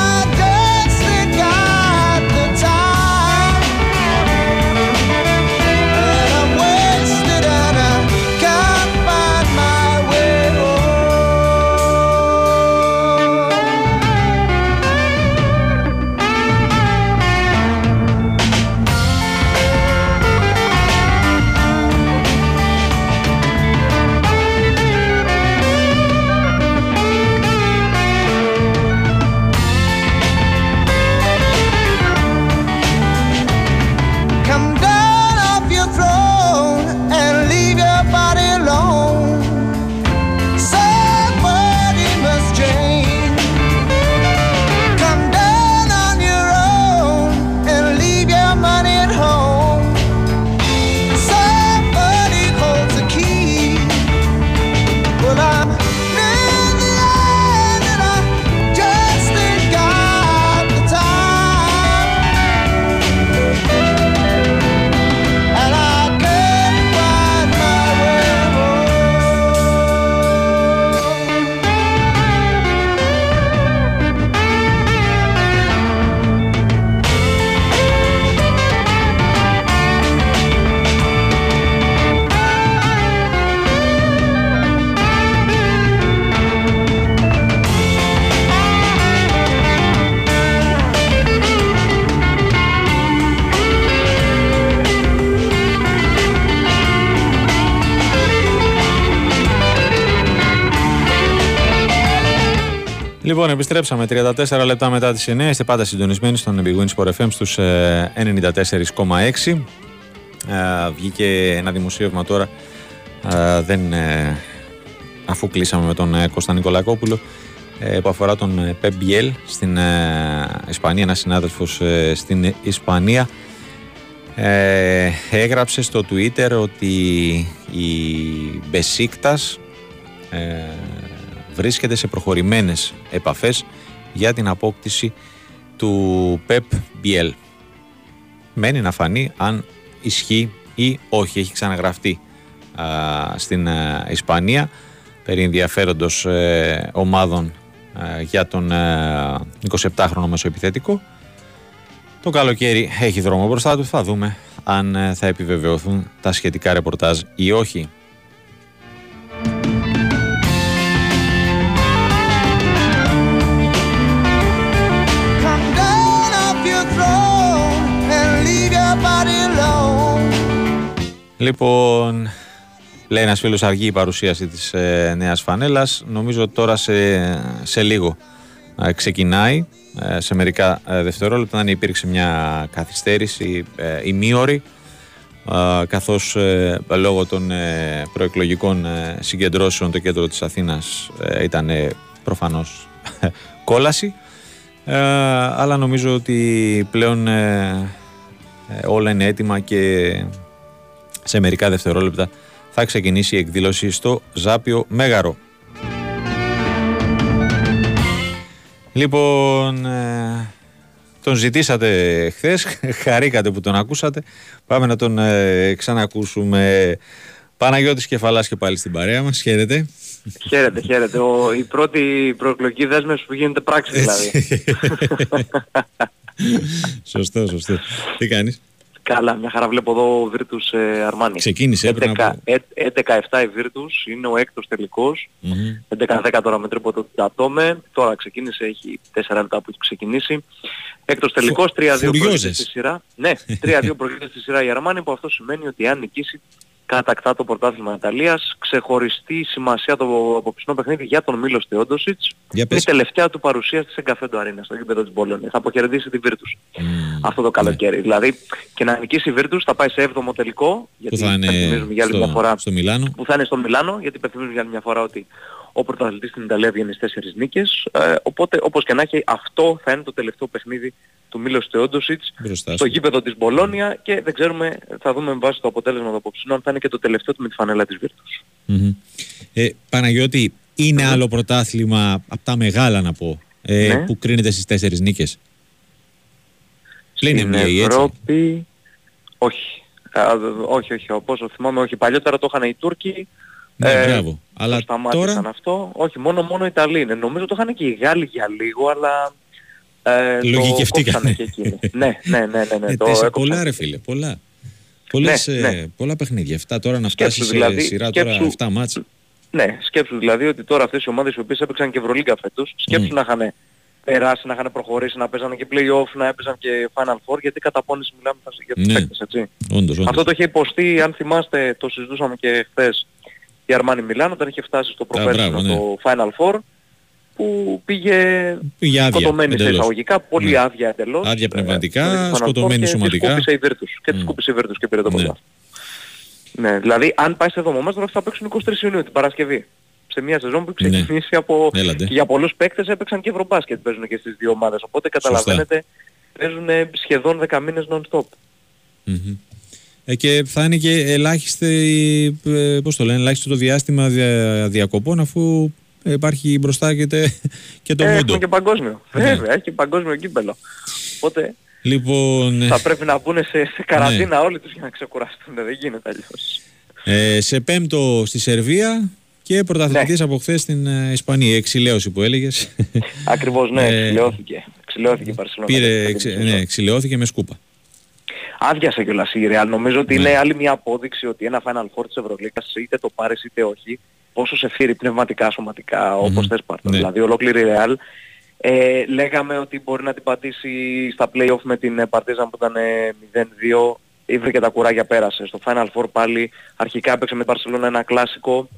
Λοιπόν, επιστρέψαμε 34 λεπτά μετά τις 9. Είστε πάντα συντονισμένοι στον Big Win Sport FM στους ε, 94,6. Ε, βγήκε ένα δημοσίευμα τώρα, ε, δεν, ε, αφού κλείσαμε με τον ε, Κώστα Νικολακόπουλο, ε, που αφορά τον ε, Pep Biel στην ε, Ισπανία, ένας συνάδελφος ε, στην Ισπανία. Ε, έγραψε στο Twitter ότι η Μπεσίκτας ε, βρίσκεται σε προχωρημένες επαφές για την απόκτηση του Pep Biel. Μένει να φανεί αν ισχύει ή όχι. Έχει ξαναγραφτεί α, στην α, Ισπανία περί ενδιαφέροντος ε, ομάδων α, για τον ε, 27χρονο μεσοεπιθετικό. Το καλοκαίρι έχει δρόμο μπροστά του. Θα δούμε αν ε, θα επιβεβαιωθούν τα σχετικά ρεπορτάζ ή όχι. Λοιπόν, λέει ένας φίλος αργή η παρουσίαση της ε, νέας φανέλας. Νομίζω τώρα σε, σε λίγο ε, ξεκινάει. Ε, σε μερικά ε, δευτερόλεπτα, αν υπήρξε μια καθυστέρηση ε, ημίωρη, ε, καθώς ε, λόγω των ε, προεκλογικών ε, συγκεντρώσεων το κέντρο της Αθήνας ε, ήταν ε, προφανώς κόλαση. Ε, αλλά νομίζω ότι πλέον ε, ε, όλα είναι έτοιμα και σε μερικά δευτερόλεπτα θα ξεκινήσει η εκδήλωση στο Ζάπιο Μέγαρο. Λοιπόν, ε, τον ζητήσατε χθες, *laughs* χαρήκατε που τον ακούσατε. Πάμε να τον ε, ξανακούσουμε. Παναγιώτης Κεφαλάς και πάλι στην παρέα μας. Χαίρετε. Χαίρετε, χαίρετε. Ο, η πρώτη προεκλογική δέσμευση που γίνεται πράξη δηλαδή. *laughs* σωστό, σωστό. Τι κάνεις; Καλά, μια χαρά βλέπω εδώ Virtus ε, Αρμάνι. Ξεκίνησε, πριν 11, από- ε, 11-7 η Virtus, είναι ο έκτος τελικός. Μμμ. 11-10 τώρα με τρίπο το Τατόμε. Τώρα ξεκίνησε, έχει 4 λεπτά που έχει ξεκινήσει. Έκτος τελικός, 3-2 προηγείται φουριόζες. στη σειρά. Ναι, 3-2 προηγείται στη σειρά η Αρμάνι που αυτό σημαίνει ότι αν νικήσει κατακτά το πρωτάθλημα Ιταλίας. Ξεχωριστή σημασία το απόψινό παιχνίδι για τον Μίλος Θεόντοσιτς. Για Είναι πες. η τελευταία του παρουσία στη Σεγκαφέντο Αρίνα, στο γήπεδο της Μπολόνια. Θα αποχαιρετήσει τη Virtus αυτό το καλοκαίρι. Δηλαδή και να νικήσει η Virtus θα πάει σε 7ο τελικό, γιατί Που θα είναι υπενθυμίζουμε για άλλη μια φορά στο, στο Μιλάνο; που θα είναι στο Μιλάνο, γιατί υπενθυμίζουμε για άλλη μια φορά ότι ο πρωταθλητής στην Ιταλία βγαίνει στις 4 νίκες. Ε, οπότε όπως και να έχει αυτό θα είναι το τελευταίο παιχνίδι του Μίλος Θεόντοσιτς Μπροστά στο σου. γήπεδο της Μπολόνια και δεν ξέρουμε, θα δούμε με βάση το αποτέλεσμα του απόψινου αν θα είναι και το τελευταίο του με τη φανέλα της Virtus. Μμμ. Ε, Παναγιώτη, είναι άλλο πρωτάθλημα από τα μεγάλα να πω, ε, Ναι. που κρίνεται στις τέσσερις νίκες. Πλην Στην NBA, έτσι. Ευρώπη, όχι. Α, δ- όχι, όχι, όπως το θυμάμαι, όχι. Παλιότερα το είχαν οι Τούρκοι. Ναι, ε, μπράβο. Αλλά το σταμάτησαν τώρα αυτό. Όχι, μόνο, μόνο οι Ιταλοί είναι. Νομίζω το είχαν και οι Γάλλοι για λίγο, αλλά... Ε, το Λογικευτήκανε. κόψανε και εκείνοι. ναι, ναι, ναι, ναι, ναι, ε, το τέσσερα- έκοψαν. πολλά ρε φίλε, πολλά. Πολλές, Ναι, ε, ναι. πολλά παιχνίδια. Αυτά τώρα να Σκέψου φτάσει σε δηλαδή, σειρά τώρα σκέψου- 7 μάτς. Ναι, σκέψου δηλαδή ότι τώρα αυτές οι ομάδες οι οποίες έπαιξαν και Ευρωλίγκα φέτος, σκέψου Μμ. να είχαν περάσει, να είχαν προχωρήσει, να παίζανε και play-off, να έπαιζαν και Final Four, γιατί κατά πόνηση μιλάμε για τους Ναι. παίκτες, έτσι. Όντως, όντως. Αυτό το είχε υποστεί, αν θυμάστε, το συζητούσαμε και χθες, η Αρμάνι Μιλάνο, όταν είχε φτάσει στο προπέρσινο μπράβο, ναι. το Final Four, που πήγε Πήγε άδεια, σκοτωμένη σε εντελώς. εισαγωγικά, πολύ Ναι. άδεια εντελώς. Άδεια ε, πνευματικά, στο Final Four σκοτωμένη και σωματικά. Της κούπησε η Virtus. Και της Μμ. κούπησε η Virtus και πήρε το Ναι. πρωτάθλημα. Ναι, δηλαδή αν πάεις σε εβδομάδα τώρα θα παίξουν 23 Ιουνίου την Παρασκευή. Σε μια σεζόν που έχει Ναι. ξεκινήσει από... Έλατε. Και για πολλούς παίκτες έπαιξαν και ευρωμπάσκετ παίζουν και στις δύο ομάδες. Οπότε καταλαβαίνετε παίζουν σχεδόν 10 μήνες non-stop. Μμμ. Ε, και θα είναι και ελάχιστη, ε, πώς το λένε, ελάχιστο το διάστημα δια- διακοπών αφού υπάρχει μπροστά και, τε- και το Ε, μούντο. έχουμε και παγκόσμιο. Ναι. Βέβαια, έχει και παγκόσμιο κύπελο. Οπότε Λοιπόν, θα πρέπει να μπουν σε, σε καραντίνα όλοι τους για να ξεκουραστούν. Δεν γίνεται αλλιώς. ε, σε πέμπτο στη Σερβία και πρωταθλητής από χθες στην ε, Ισπανία. Εξηλαίωση που έλεγες. Ακριβώς, ναι, Ε, ξυλαιώθηκε. Ξυλαιώθηκε η Παρσελόνα. Πήρε, εξε- ναι, εξηλαιώθηκε με σκούπα. Άδειασε κιόλας η Real. Νομίζω ότι Ναι. είναι άλλη μια απόδειξη ότι ένα Final Four της Ευρωλίκας είτε το πάρεις είτε όχι, πόσο σε φύρει πνευματικά, σωματικά, όπως θες πάρτε. Ναι. Δηλαδή ολόκληρη η Real. Ε, λέγαμε ότι μπορεί να την πατήσει στα play-off με την Παρτίζαν που ήταν ε, 0-2. Ήβρηκε τα κουράγια πέρασε. Στο Final Four πάλι αρχικά έπαιξε με την Barcelona ένα κλάσικο.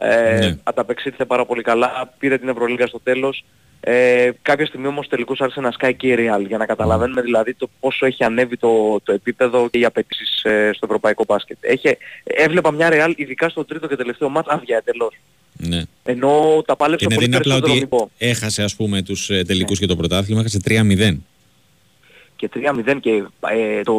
Ε, Ναι. Ανταπεξήλθε πάρα πολύ καλά. Πήρε την Ευρωλίγα στο τέλος. Ε, κάποια στιγμή όμως τελικώς άρχισε να σκάει και η Real για να καταλαβαίνουμε δηλαδή το πόσο έχει ανέβει το, το επίπεδο και οι απαιτήσεις ε, στο ευρωπαϊκό μπάσκετ. Έχει, έβλεπα μια Real ειδικά στο τρίτο και τελευταίο μάτς άδεια εντελώς. Ναι. Ενώ τα πάλεψε Και ναι, πολύ δεν είναι απλά περισσότερο ότι μυϊκό. έχασε ας πούμε τους ε, τελικούς Ναι. και το πρωτάθλημα, έχασε 3-0. και 3-0 και ε, το,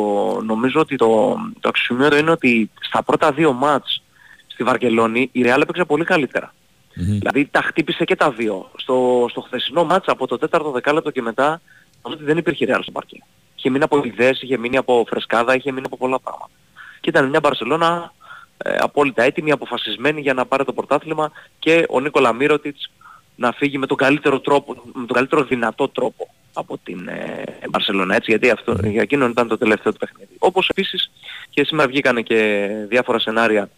νομίζω ότι το, το αξιομιότο είναι ότι στα πρώτα δύο μάτς στη Βαρκελόνη η Real έπαιξε πολύ καλύτερα. Μμμ. Δηλαδή τα χτύπησε και τα δύο. Στο, στο χθεσινό μάτς από το τέταρτο δεκάλεπτο και μετά νομίζω ότι δεν υπήρχε Real στο παρκέ. Είχε μείνει από ιδέες, είχε μείνει από φρεσκάδα, είχε μείνει από πολλά πράγματα. Και ήταν μια Μπαρσελώνα ε, απόλυτα έτοιμη, αποφασισμένη για να πάρει το πρωτάθλημα και ο Νίκολα Μύρωτιτς να φύγει με τον καλύτερο τρόπο, με τον καλύτερο δυνατό τρόπο από την ε, Μπαρσελόνα, έτσι, γιατί αυτό, για εκείνον ήταν το τελευταίο του παιχνίδι. Όπως επίσης και σήμερα βγήκαν και διάφορα σενάρια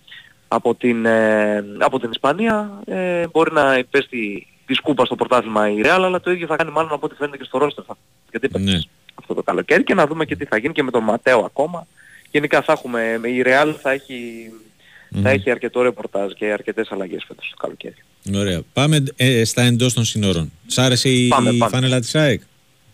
από την, ε, από την Ισπανία, ε, μπορεί να υπέστη τη σκούπα στο πρωτάθλημα η Real, αλλά το ίδιο θα κάνει μάλλον από ό,τι φαίνεται και στο ρόστερ. θα- Γιατί Ναι. αυτό το καλοκαίρι και να δούμε και τι θα γίνει και με τον Ματέο ακόμα. Γενικά θα έχουμε, η Real θα έχει, Μμμ. θα έχει αρκετό ρεπορτάζ και αρκετές αλλαγές φέτος το καλοκαίρι. Ωραία. Πάμε ε, στα εντός των συνόρων. Σ' άρεσε η Πάμε, πάμε. φάνελα της ΑΕΚ;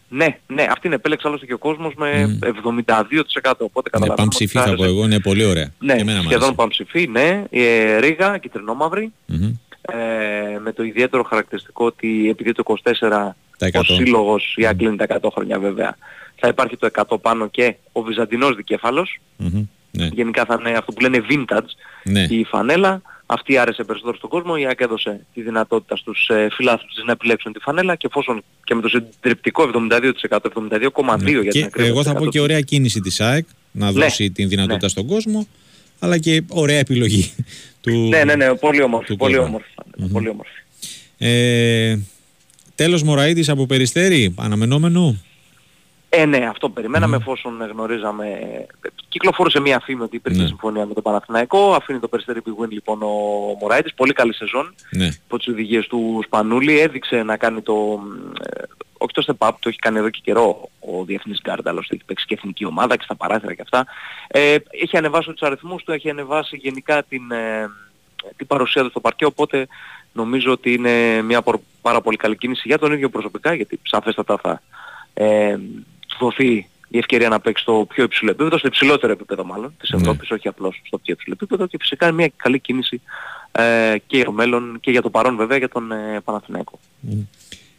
Ναι, ναι, αυτήν επέλεξε άλλωστε και ο κόσμος με Μμ. 72% οπότε Ναι, καταλαβαίνουμε. πανψηφί ότι θα πω άρεσε. εγώ, είναι πολύ ωραία. Ναι, Και εμένα μου σχεδόν άρεσε. πανψηφί, ναι. Ε, Ρίγα, κυτρινόμαυρη. Μμμ. Ε, με το ιδιαίτερο χαρακτηριστικό ότι επειδή το 24 Τα ο 100. σύλλογος, η Άγγλη είναι τα 100 χρόνια βέβαια, θα υπάρχει το 100 πάνω και ο Βυζαντινός δικέφαλος. Μμμ. Ναι. Γενικά θα είναι αυτό που λένε vintage Ναι. η φανέλα. Αυτή άρεσε περισσότερο στον κόσμο. Η ΑΕΚ έδωσε τη δυνατότητα στους ε, φιλάθλους της να επιλέξουν τη φανέλα και εφόσον και με το συντριπτικό 72%, 72,2% για την Και ακρίβεια. εγώ θα πω και ωραία κίνηση της ΑΕΚ να Ναι. δώσει την δυνατότητα Ναι. στον κόσμο, αλλά και ωραία επιλογή *laughs* του. Ναι, ναι, ναι, πολύ όμορφη, του πολύ κόσμου. όμορφη. φανέλα, Πολύ όμορφη. Ε, τέλος Μωραΐτης από Περιστέρη, αναμενόμενο. Ε, ναι, αυτό περιμέναμε εφόσον γνωρίζαμε. Κυκλοφόρησε μια φήμη ότι υπήρχε Ναι. συμφωνία με τον Παναθηναϊκό. Αφήνει το περιστέρι Big Win λοιπόν ο Μωράητης. Πολύ καλή σεζόν Ναι. υπό τις οδηγίες του Σπανούλη. Έδειξε να κάνει το, ε, όχι το step up, το έχει κάνει εδώ και καιρό ο Διεθνής Γκάρντ, άλλωστε έχει παίξει και εθνική ομάδα και στα παράθυρα και αυτά. Ε, έχει ανεβάσει τους αριθμούς του, έχει ανεβάσει γενικά την, ε, την παρουσία του στο παρκέ, οπότε νομίζω ότι είναι μια προ- πάρα πολύ καλή κίνηση για τον ίδιο προσωπικά, γιατί σαφέστατα θα ε, του δοθεί η ευκαιρία να παίξει στο πιο υψηλό επίπεδο, στο υψηλότερο επίπεδο μάλλον της Ναι. Ευρώπης, όχι απλώς στο πιο υψηλό επίπεδο και φυσικά είναι μια καλή κίνηση ε, και για το μέλλον και για το παρόν βέβαια για τον ε, Παναθηναϊκό.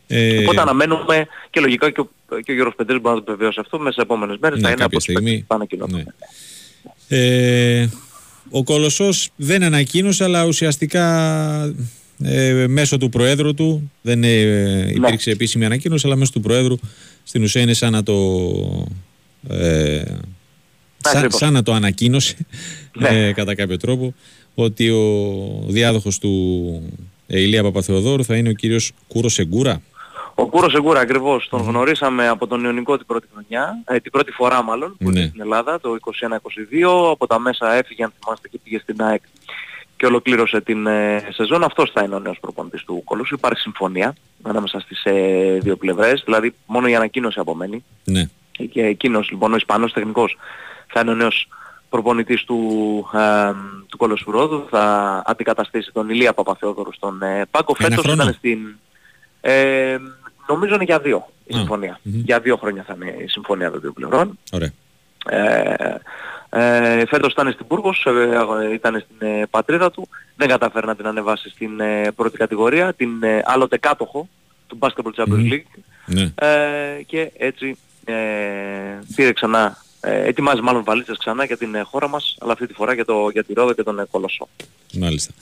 Ε, Οπότε αναμένουμε και λογικά και ο, και ο Γιώργος Πεντρής μπορεί να το επιβεβαιώσει αυτό μέσα σε επόμενες μέρες Ναι, θα είναι από κάποια τους παίκτες στιγμή. που θα ανακοινώσουν. Ε, ο Κολοσσός δεν ανακοίνωσε, αλλά ουσιαστικά ε, μέσω του Προέδρου του, δεν Ναι. ε, υπήρξε επίσημη ανακοίνωση, αλλά μέσω του Προέδρου στην ουσία είναι σαν να το... Ε, σαν, Ακριβώς. σαν να το ανακοίνωσε Ναι. ε, κατά κάποιο τρόπο ότι ο διάδοχος του ε, Ηλία Παπαθεοδόρου θα είναι ο κύριος Κούρος Σεγκούρα. Ο Κούρος Σεγούρα ακριβώς τον γνωρίσαμε από τον Ιωνικό την πρώτη χρονιά, ε, την πρώτη φορά μάλλον που Ναι. ήταν στην Ελλάδα το 21-22, από τα μέσα έφυγε αν θυμάστε και πήγε στην ΑΕΚ και ολοκλήρωσε την ε, σεζόν. Αυτός θα είναι ο νέος προπονητής του Κολοσσού. Υπάρχει συμφωνία ανάμεσα στις ε, δύο πλευρές, δηλαδή μόνο η ανακοίνωση απομένει. Ναι. Και εκείνος λοιπόν ο Ισπανός τεχνικός θα είναι ο νέος προπονητής του, ε, του Κολοσσού Ρόδου, θα αντικαταστήσει τον Ηλία Παπαθεόδωρου στον ε, Πάκο. Ένα Φέτος χρόνο. ήταν στην... Ε, νομίζω είναι για δύο η Α, συμφωνία. μμμ. Για δύο χρόνια θα είναι η συμφωνία των δύο πλευρών. Ωραία. Ε, ε, φέτος ήταν στην Πούργος, ε, ήταν στην ε, πατρίδα του, δεν καταφέρει να την ανεβάσει στην ε, πρώτη κατηγορία, την ε, άλλοτε κάτοχο του Basketball Champions Μμμ. League Ναι. ε, και έτσι ε, πήρε ξανά, ε, ετοιμάζει μάλλον βαλίτσες ξανά για την ε, χώρα μας, αλλά αυτή τη φορά για, το, για τη Ρόδο και τον ε, Κολοσσό. Μάλιστα.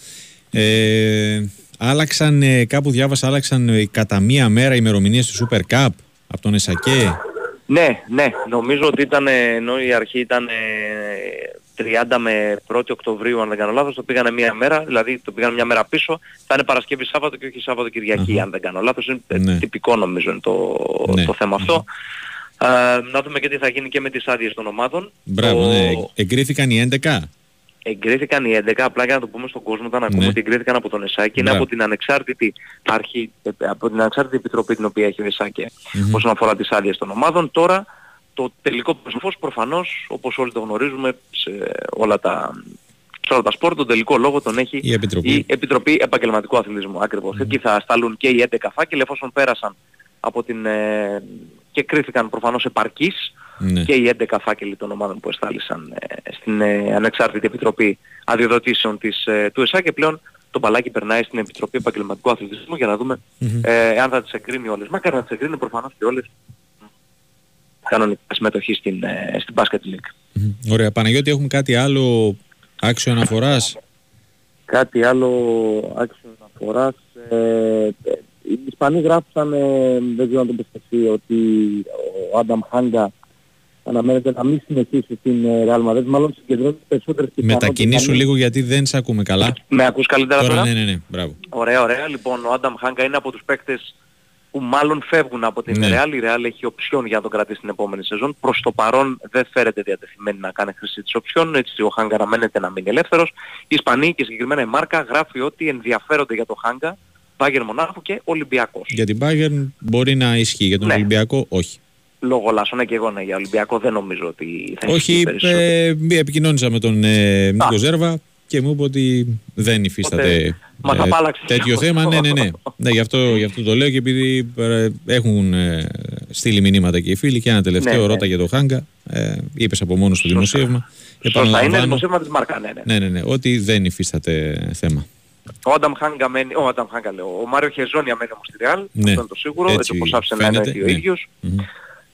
Ε, άλλαξαν, ε, κάπου διάβασα, άλλαξαν ε, κατά μία μέρα οι ημερομηνίες του Super Cup από τον Εσακέ. Ναι, ναι, νομίζω ότι ήταν, ε, ενώ η αρχή ήταν ε, 30 με 1η Οκτωβρίου αν δεν κάνω λάθος, το πήγανε μία μέρα, δηλαδή το πήγανε μια μέρα πίσω, θα είναι Παρασκευή Σάββατο και όχι Σάββατο Κυριακή αν δεν κάνω λάθος, είναι ε, Ναι. τυπικό νομίζω είναι το, Ναι. το θέμα αυτό. Ε, να δούμε και τι θα γίνει και με τις άδειες των ομάδων. Μπράβο, Το- ναι. Εγκρίθηκαν οι 11. Εγκρίθηκαν οι 11, απλά για να το πούμε στον κόσμο, όταν ακούμε Ναι. ότι εγκρίθηκαν από τον ΕΣΑΚ, είναι Μπράβο. από την ανεξάρτητη αρχή, ε, από την ανεξάρτητη επιτροπή την οποία έχει ο ΕΣΑΚ όσον αφορά τις άδειες των ομάδων. Τώρα το τελικό προσφός προφανώς, όπως όλοι το γνωρίζουμε, σε όλα τα, σε όλα τα σπορ, τον τελικό λόγο τον έχει Η Επιτροπή. η Επιτροπή Επαγγελματικού Αθλητισμού. Ακριβώς. Εκεί θα σταλούν και οι 11 φάκελοι εφόσον πέρασαν από την, ε, και κρίθηκαν προφανώς επαρκείς Ναι. και οι 11 φάκελοι των ομάδων που εστάλησαν ε, στην ε, Ανεξάρτητη Επιτροπή Αδειοδοτήσεων της, ε, του ΕΣΑ και πλέον το μπαλάκι περνάει στην Επιτροπή Επαγγελματικού Αθλητισμού για να δούμε Μμμ. ε, αν θα τις εγκρίνει όλες. Μακάρι να τις εγκρίνει προφανώς και όλες κανονικά συμμετοχή στην, ε, στην Basket League. Μμμ. Ωραία. Παναγιώτη, έχουμε κάτι άλλο άξιο αναφοράς; Κάτι άλλο άξιο αναφοράς. Ε, οι Ισπανοί γράψαν, ε, δεν ξέρω αν το πες εσύ, ότι ο Άνταμ Χάγκα αναμένεται να μην συνεχίσει στην ε, Real Madrid, μάλλον συγκεντρώνει περισσότερες Μετακινήσου λίγο γιατί δεν σε ακούμε καλά. Με ακούς καλύτερα τώρα. Τώρα, ναι, ναι, ναι. Μπράβο. Ωραία, ωραία. Λοιπόν, ο Άνταμ Χάγκα είναι από τους παίκτες που μάλλον φεύγουν από την Ναι. Real. Η Real έχει οψιόν για να τον κρατήσει την επόμενη σεζόν. Προς το παρόν δεν φέρεται διατεθειμένη να κάνει χρήση της οψιόν. Έτσι ο Χάγκα αναμένεται να μείνει ελεύθερος. Οι Ισπανοί και συγκεκριμένα η Μάρκα γράφει ότι ενδιαφέρονται για τον Χάγκα, Μπάγκερ Μονάχου και Ολυμπιακός. Για την Bayern μπορεί να ισχύει, για τον Ναι. Ολυμπιακό όχι. Λόγω Λάσσονα και εγώ ναι, για Ολυμπιακό δεν νομίζω ότι θα ισχύει Όχι, περισσότερο. ε, επικοινώνησα με τον ε, Νίκο Ζέρβα και μου είπε ότι δεν υφίσταται Οπότε, μας ε, απάλλαξε. τέτοιο θέμα. Ναι, ναι, ναι. ναι γι, αυτό, γι' αυτό το λέω και επειδή ε, έχουν ε, στείλει μηνύματα και οι φίλοι και ένα τελευταίο Ναι, ναι. ρώτα για το Χάγκα. Ε, είπες από μόνος στο δημοσίευμα. Σωστά, είναι Επαναλαμβάνω, δημοσίευμα της Μάρκα, ναι, ναι. ναι, ναι, ναι, ότι δεν υφίσταται θέμα. Ο Άνταμ Χάγκα μένει, ο Άνταμ Χάγκα λέω, ο Μάριο Χεζόνια μένει όμως στη Ρεάλ, Ναι. αυτό είναι το σίγουρο, έτσι, Έτσι όπως άφησε να φαίνεται, εννοεί ο ναι. ίδιος, Μμμ.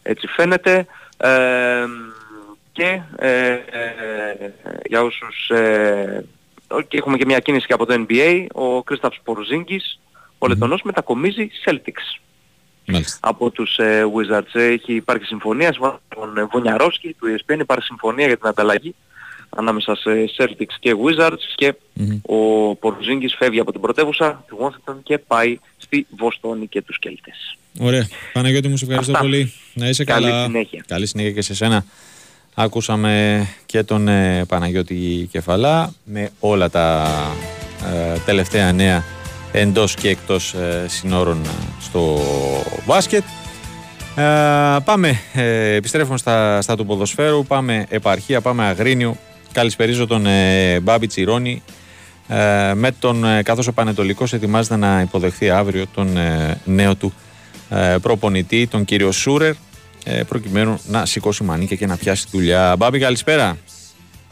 Έτσι φαίνεται. Ε, και ε, ε, για όσους... Ε, και έχουμε και μια κίνηση και από το NBA, ο Κρίσταφς Πορζίνγκης, ο Λετωνός μετακομίζει Celtics. Μάλιστα. από τους ε, Wizards. Έχει υπάρχει συμφωνία σύμφωνα με τον ε, Βονιαρόσκι του ESPN υπάρχει συμφωνία για την ανταλλαγή ανάμεσα σε Celtics και Wizards και Μμμ. ο Πορζίνγκης φεύγει από την πρωτεύουσα του Washington και πάει στη Βοστόνη και τους Κέλτες. Ωραία. Παναγιώτη μου, σε ευχαριστώ Αυτά. πολύ. Να είσαι Καλή καλά. συνέχεια. Καλή συνέχεια και σε σένα. Άκουσαμε και τον ε, Παναγιώτη Κεφαλά με όλα τα ε, τελευταία νέα εντός και εκτός ε, συνόρων ε, στο μπάσκετ. Ε, πάμε, ε, επιστρέφουμε στα, στα του ποδοσφαίρου. Πάμε επαρχία, πάμε Αγρίνιο. Καλησπερίζω τον ε, Μπάμπη Τσιρόνη. Ε, με τον, ε, καθώς ο Πανετολικός ετοιμάζεται να υποδεχθεί αύριο τον ε, νέο του ε, προπονητή, τον κύριο Σούρερ, ε, προκειμένου να σηκώσει μανίκια και να πιάσει δουλειά. Μπάμπη, καλησπέρα.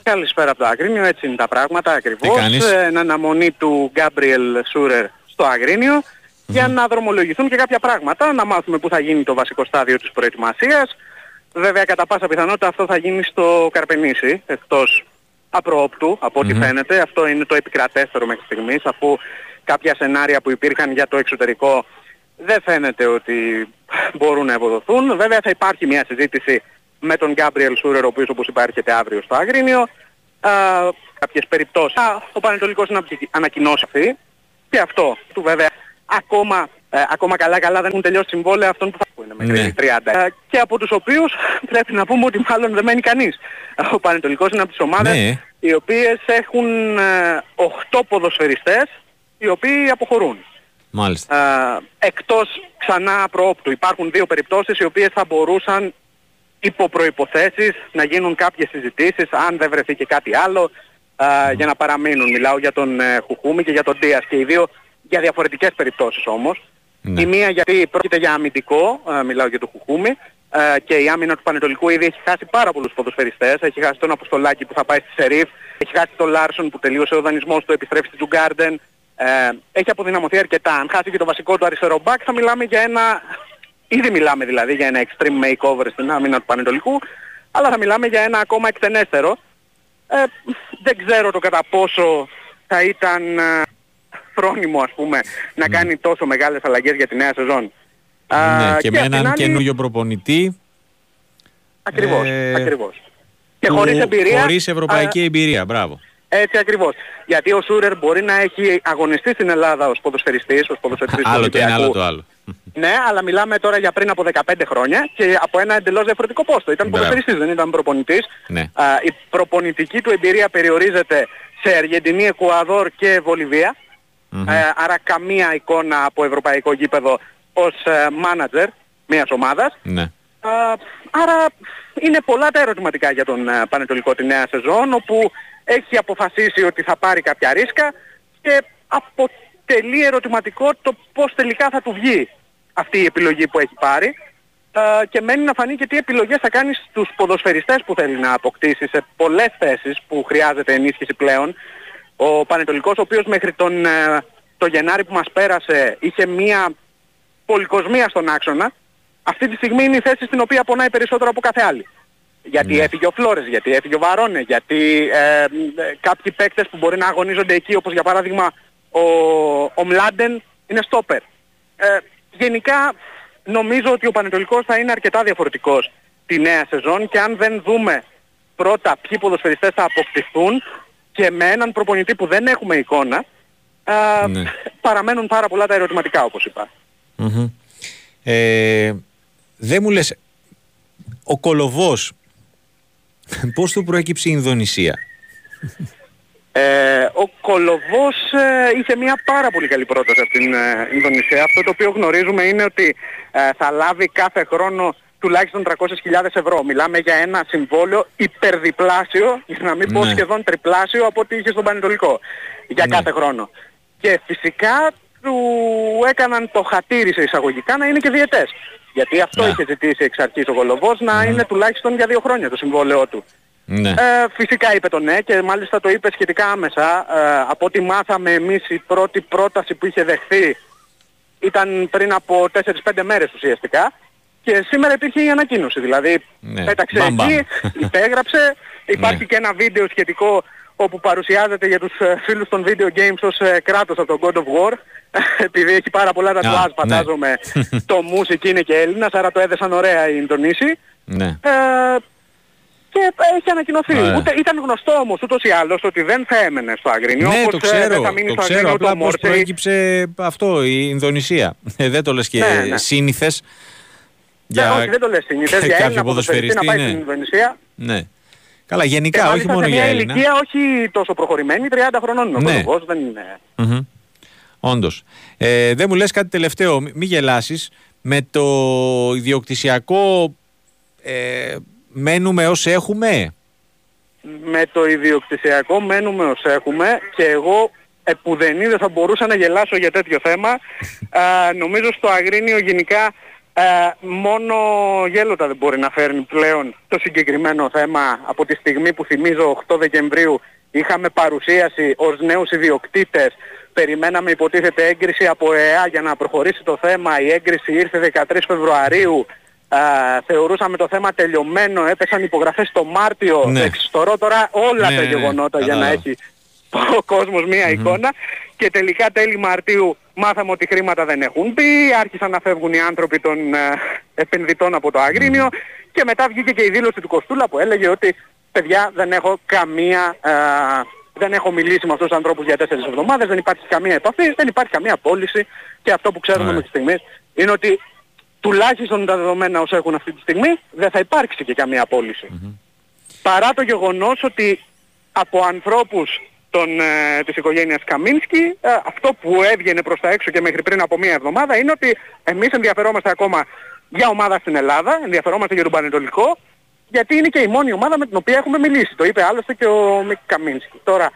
Καλησπέρα από το Αγρίνιο, έτσι είναι τα πράγματα ακριβώς. Τι κάνεις; Ε, Εν αναμονή του Γκάμπριελ Σούρερ στο αγρινιο για να δρομολογηθούν και κάποια πράγματα, να μάθουμε πού θα γίνει το βασικό στάδιο της προετοιμασίας. Βέβαια κατά πάσα πιθανότητα αυτό θα γίνει στο Καρπενήσι, εκτός απροόπτου από ό,τι φαίνεται. Αυτό είναι το επικρατέστερο μέχρι στιγμής, αφού κάποια σενάρια που υπήρχαν για το εξωτερικό δεν φαίνεται ότι μπορούν να ευοδοθούν. Βέβαια θα υπάρχει μια συζήτηση με τον Γκάμπριελ Σούρερ, ο οποίος όπως είπα έρχεται αύριο στο Αγρίνιο. Α, κάποιες περιπτώσεις. Α, ο Πανετολικός να ανακοινώσει αυτή. Και αυτό του βέβαια ακόμα, ε, ακόμα καλά καλά δεν έχουν τελειώσει συμβόλαια αυτών που θα που είναι μέχρι Ναι. 30. Ε, και από τους οποίους πρέπει να πούμε ότι μάλλον δεν μένει κανείς. Ο Πανετολικός είναι από τις ομάδες Ναι. οι οποίες έχουν ε, 8 ποδοσφαιριστές οι οποίοι αποχωρούν. Μάλιστα. Ε, εκτός ξανά προόπτου. Υπάρχουν δύο περιπτώσεις οι οποίες θα μπορούσαν υπό προϋποθέσεις να γίνουν κάποιες συζητήσεις αν δεν βρεθεί και κάτι άλλο ε, για να παραμείνουν. Μιλάω για τον ε, Χουχούμη και για τον Δίας και οι δύο για διαφορετικές περιπτώσεις όμως. Ναι. Η μία γιατί πρόκειται για αμυντικό, ε, μιλάω για τον Χουχούμη ε, και η άμυνα του Πανετολικού ήδη έχει χάσει πάρα πολλούς ποδοσφαιριστές. Έχει χάσει τον Αποστολάκη που θα πάει στη Σερίφ, έχει χάσει τον Λάρσον που τελείωσε ο δανεισμός του, επιστρέφει στη Τζουργκάρντεν. Ε, έχει αποδυναμωθεί αρκετά. Αν χάσει και το βασικό του αριστερό μπακ θα μιλάμε για ένα... Ήδη μιλάμε δηλαδή για ένα extreme makeover στην άμυνα του Πανετολικού, αλλά θα μιλάμε για ένα ακόμα εκτενέστερο. Ε, δεν ξέρω το κατά πόσο θα ήταν ε, φρόνιμο ας πούμε να κάνει τόσο μεγάλες αλλαγές για τη νέα σεζόν. Α, ναι, και, με απ' την έναν άλλη- καινούριο προπονητή. Ακριβώς, ε, ακριβώς. Και που- χωρίς εμπειρία... Χωρίς ευρωπαϊκή εμπειρία, μπράβο. Έτσι ακριβώς. Γιατί ο Σούρερ μπορεί να έχει αγωνιστεί στην Ελλάδα ως ποδοσφαιριστής, ως ποδοσφαιριστής του άλλο το ένα, άλλο Ολυμπιακού. το άλλο. Ναι, αλλά μιλάμε τώρα για πριν από 15 χρόνια και από ένα εντελώς διαφορετικό πόστο. Ήταν Μπράβο. ποδοσφαιριστής, δεν ήταν προπονητής. Ναι. Α, η προπονητική του εμπειρία περιορίζεται σε Αργεντινή, Εκουαδόρ και βολιβια Ε, άρα καμία εικόνα από ευρωπαϊκό γήπεδο ως μάνατζερ μιας ομάδας. Ναι. Α, άρα είναι πολλά τα ερωτηματικά για τον ε, Πανετολικό τη νέα σεζόν όπου έχει αποφασίσει ότι θα πάρει κάποια ρίσκα και αποτελεί ερωτηματικό το πώς τελικά θα του βγει αυτή η επιλογή που έχει πάρει Α, και μένει να φανεί και τι επιλογές θα κάνει στους ποδοσφαιριστές που θέλει να αποκτήσει σε πολλές θέσεις που χρειάζεται ενίσχυση πλέον. Ο Πανετολικός ο οποίος μέχρι τον ε, το Γενάρη που μας πέρασε είχε μία πολυκοσμία στον άξονα αυτή τη στιγμή είναι η θέση στην οποία πονάει περισσότερο από κάθε άλλη. Γιατί έφυγε ο Φλόρες, γιατί έφυγε ο Βαρόνε, γιατί ε, ε, κάποιοι παίκτες που μπορεί να αγωνίζονται εκεί, όπως για παράδειγμα ο, ο Μλάντεν, είναι στόπερ. Ε, γενικά νομίζω ότι ο Πανετολικός θα είναι αρκετά διαφορετικός τη νέα σεζόν και αν δεν δούμε πρώτα ποιοι ποδοσφαιριστές θα αποκτηθούν και με έναν προπονητή που δεν έχουμε εικόνα, ε, Ναι. *laughs* παραμένουν πάρα πολλά τα ερωτηματικά όπως είπα. Μμμ. Ε, δεν μου λες, ο Κολοβός, *laughs* πώς του προέκυψε η Ινδονησία; Ε, ο Κολοβός ε, είχε μια πάρα πολύ καλή πρόταση από την ε, Ινδονησία. Αυτό το οποίο γνωρίζουμε είναι ότι ε, θα λάβει κάθε χρόνο τουλάχιστον 300.000 ευρώ. Μιλάμε για ένα συμβόλαιο υπερδιπλάσιο, για να μην πω Ναι. σχεδόν τριπλάσιο από ό,τι είχε στον Πανετολικό για Ναι. κάθε χρόνο. Και φυσικά του έκαναν το χατήρι σε εισαγωγικά να είναι και διετές. Γιατί αυτό Ναι. είχε ζητήσει εξ αρχής ο Κολοβός να είναι τουλάχιστον για δύο χρόνια το συμβόλαιό του. Ναι. Ε, φυσικά είπε το ναι και μάλιστα το είπε σχετικά άμεσα. Ε, από ό,τι μάθαμε εμείς η πρώτη πρόταση που είχε δεχθεί ήταν πριν από 4-5 μέρες ουσιαστικά και σήμερα υπήρχε η ανακοίνωση. Δηλαδή Ναι. πέταξε Μπαμ, μπαμ. εκεί, υπέγραψε, υπάρχει Ναι. και ένα βίντεο σχετικό όπου παρουσιάζεται για τους ε, φίλους των video games ως ε, κράτος από τον God of War *laughs* επειδή έχει πάρα πολλά τα Α, τουάζ ναι. φαντάζομαι *laughs* το μουσικ είναι και Έλληνας άρα το έδεσαν ωραία οι Ινδονήσοι ναι. ε, και έχει ανακοινωθεί. Ωραία. Ούτε, ήταν γνωστό όμως ούτως ή άλλως ότι δεν θα έμενε στο Αγρίνιο. Ναι, όπως, το ε, ξέρω, δεν θα μείνει το στο ξέρω, Αγρίνιο απλά το πώς Μόρτσι. προέκυψε αυτό, η Ινδονησία. Ε, δεν το λες και Ναι, ναι. σύνηθες. Ναι, όχι, δεν το λες συνήθως. Για *laughs* κάποιο Έλληνα ποδοσφαιριστή να πάει ναι. στην Ινδονησία. Ναι. Καλά, Και γενικά, όχι μάλιστα μόνο σε για μια Έλληνα. ηλικία όχι τόσο προχωρημένη, 30 χρονών είναι ο Ναι. Κολοβός, δεν είναι... Μμμ. Όντως. Ε, δεν μου λες κάτι τελευταίο, μη, μη γελάσεις. με το ιδιοκτησιακό ε, μένουμε ως έχουμε; με το ιδιοκτησιακό μένουμε ως έχουμε και εγώ επουδενή δεν θα μπορούσα να γελάσω για τέτοιο θέμα. *laughs* Α, νομίζω στο Αγρίνιο γενικά α, μόνο γέλοτα δεν μπορεί να φέρνει πλέον το συγκεκριμένο θέμα. Από τη στιγμή που θυμίζω 8 Δεκεμβρίου είχαμε παρουσίαση ως νέους ιδιοκτήτες. Περιμέναμε υποτίθεται έγκριση από ΕΑ για να προχωρήσει το θέμα. Η έγκριση ήρθε 13 Φεβρουαρίου. Α, θεωρούσαμε το θέμα τελειωμένο, έπεσαν υπογραφές το Μάρτιο, Ναι. εξιστορώ τώρα όλα Ναι, τα ναι, γεγονότα για να κατάλαβα. έχει ο κόσμος μία εικόνα και τελικά τέλη Μαρτίου μάθαμε ότι χρήματα δεν έχουν μπει, άρχισαν να φεύγουν οι άνθρωποι των ε, επενδυτών από το Αγρίνιο και μετά βγήκε και η δήλωση του Κοστούλα που έλεγε ότι παιδιά δεν έχω καμία... ε, δεν έχω μιλήσει με αυτούς τους ανθρώπους για τέσσερις εβδομάδες, δεν υπάρχει καμία επαφή, δεν υπάρχει καμία πώληση και αυτό που ξέρουμε Ωραία. με τη στιγμής είναι ότι τουλάχιστον τα δεδομένα όσα έχουν αυτή τη στιγμή δεν θα υπάρξει και καμία πώληση. Παρά το γεγονός ότι από ανθρώπους των, ε, της οικογένειας Καμίνσκι ε, αυτό που έβγαινε προς τα έξω και μέχρι πριν από μία εβδομάδα είναι ότι εμείς ενδιαφερόμαστε ακόμα για ομάδα στην Ελλάδα, ενδιαφερόμαστε για τον Πανετολικό γιατί είναι και η μόνη ομάδα με την οποία έχουμε μιλήσει. Το είπε άλλωστε και ο Μικ Καμίνσκι. Τώρα,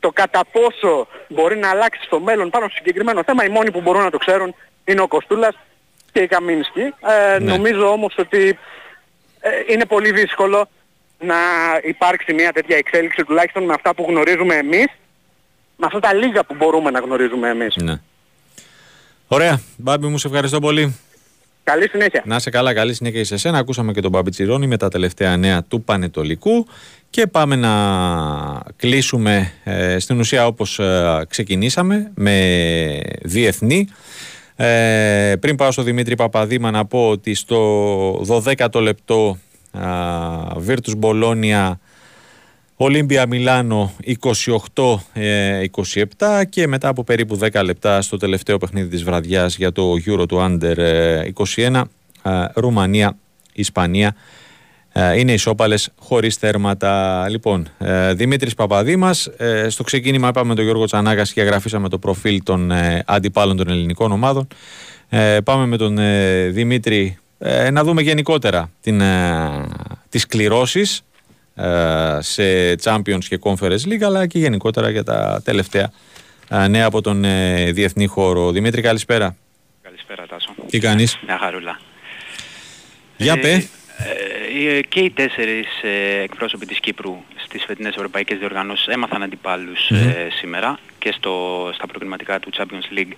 το κατά πόσο μπορεί να αλλάξει στο μέλλον πάνω στο συγκεκριμένο θέμα, οι μόνοι που μπορούν να το ξέρουν είναι ο Κοστούλας και η Καμίνσκι. Ε, Ναι. Νομίζω όμως ότι ε, είναι πολύ δύσκολο να υπάρξει μια τέτοια εξέλιξη τουλάχιστον με αυτά που γνωρίζουμε εμείς, με αυτά τα λίγα που μπορούμε να γνωρίζουμε εμείς. Ναι. Ωραία. Μπάμπη μου, σε ευχαριστώ πολύ. Καλή συνέχεια. Να είσαι καλά, καλή συνέχεια σε εσένα. Ακούσαμε και τον Μπάμπη Τσιρόνη με τα τελευταία νέα του Πανετολικού και πάμε να κλείσουμε ε, στην ουσία όπως ε, ξεκινήσαμε με διεθνή. Ε, πριν πάω στο Δημήτρη Παπαδήμα να πω ότι στο 12ο λεπτό α, Virtus Bologna Ολύμπια Μιλάνο 28-27 και μετά από περίπου 10 λεπτά στο τελευταίο παιχνίδι της βραδιάς για το Euro του Under ε, 21 ε, Ρουμανία, Ισπανία ε, είναι ισόπαλες χωρίς τέρματα. Λοιπόν, ε, Δημήτρης Παπαδήμας, ε, στο ξεκίνημα είπαμε τον Γιώργο Τσανάγας και αγραφήσαμε το προφίλ των ε, αντιπάλων των ελληνικών ομάδων. Ε, πάμε με τον ε, Δημήτρη ε, να δούμε γενικότερα την, ε, τις κληρώσεις ε, σε Champions και Conference League αλλά και γενικότερα για τα τελευταία ε, νέα από τον ε, διεθνή χώρο. Δημήτρη καλησπέρα. Καλησπέρα Τάσο. Τι κάνεις; Μια χαρούλα. Για πέ. Ε, και οι τέσσερις ε, εκπρόσωποι της Κύπρου στις φετινές ευρωπαϊκές διοργανώσεις έμαθαν αντιπάλους Μμμ. ε, σήμερα και στο, στα προκριματικά του Champions League.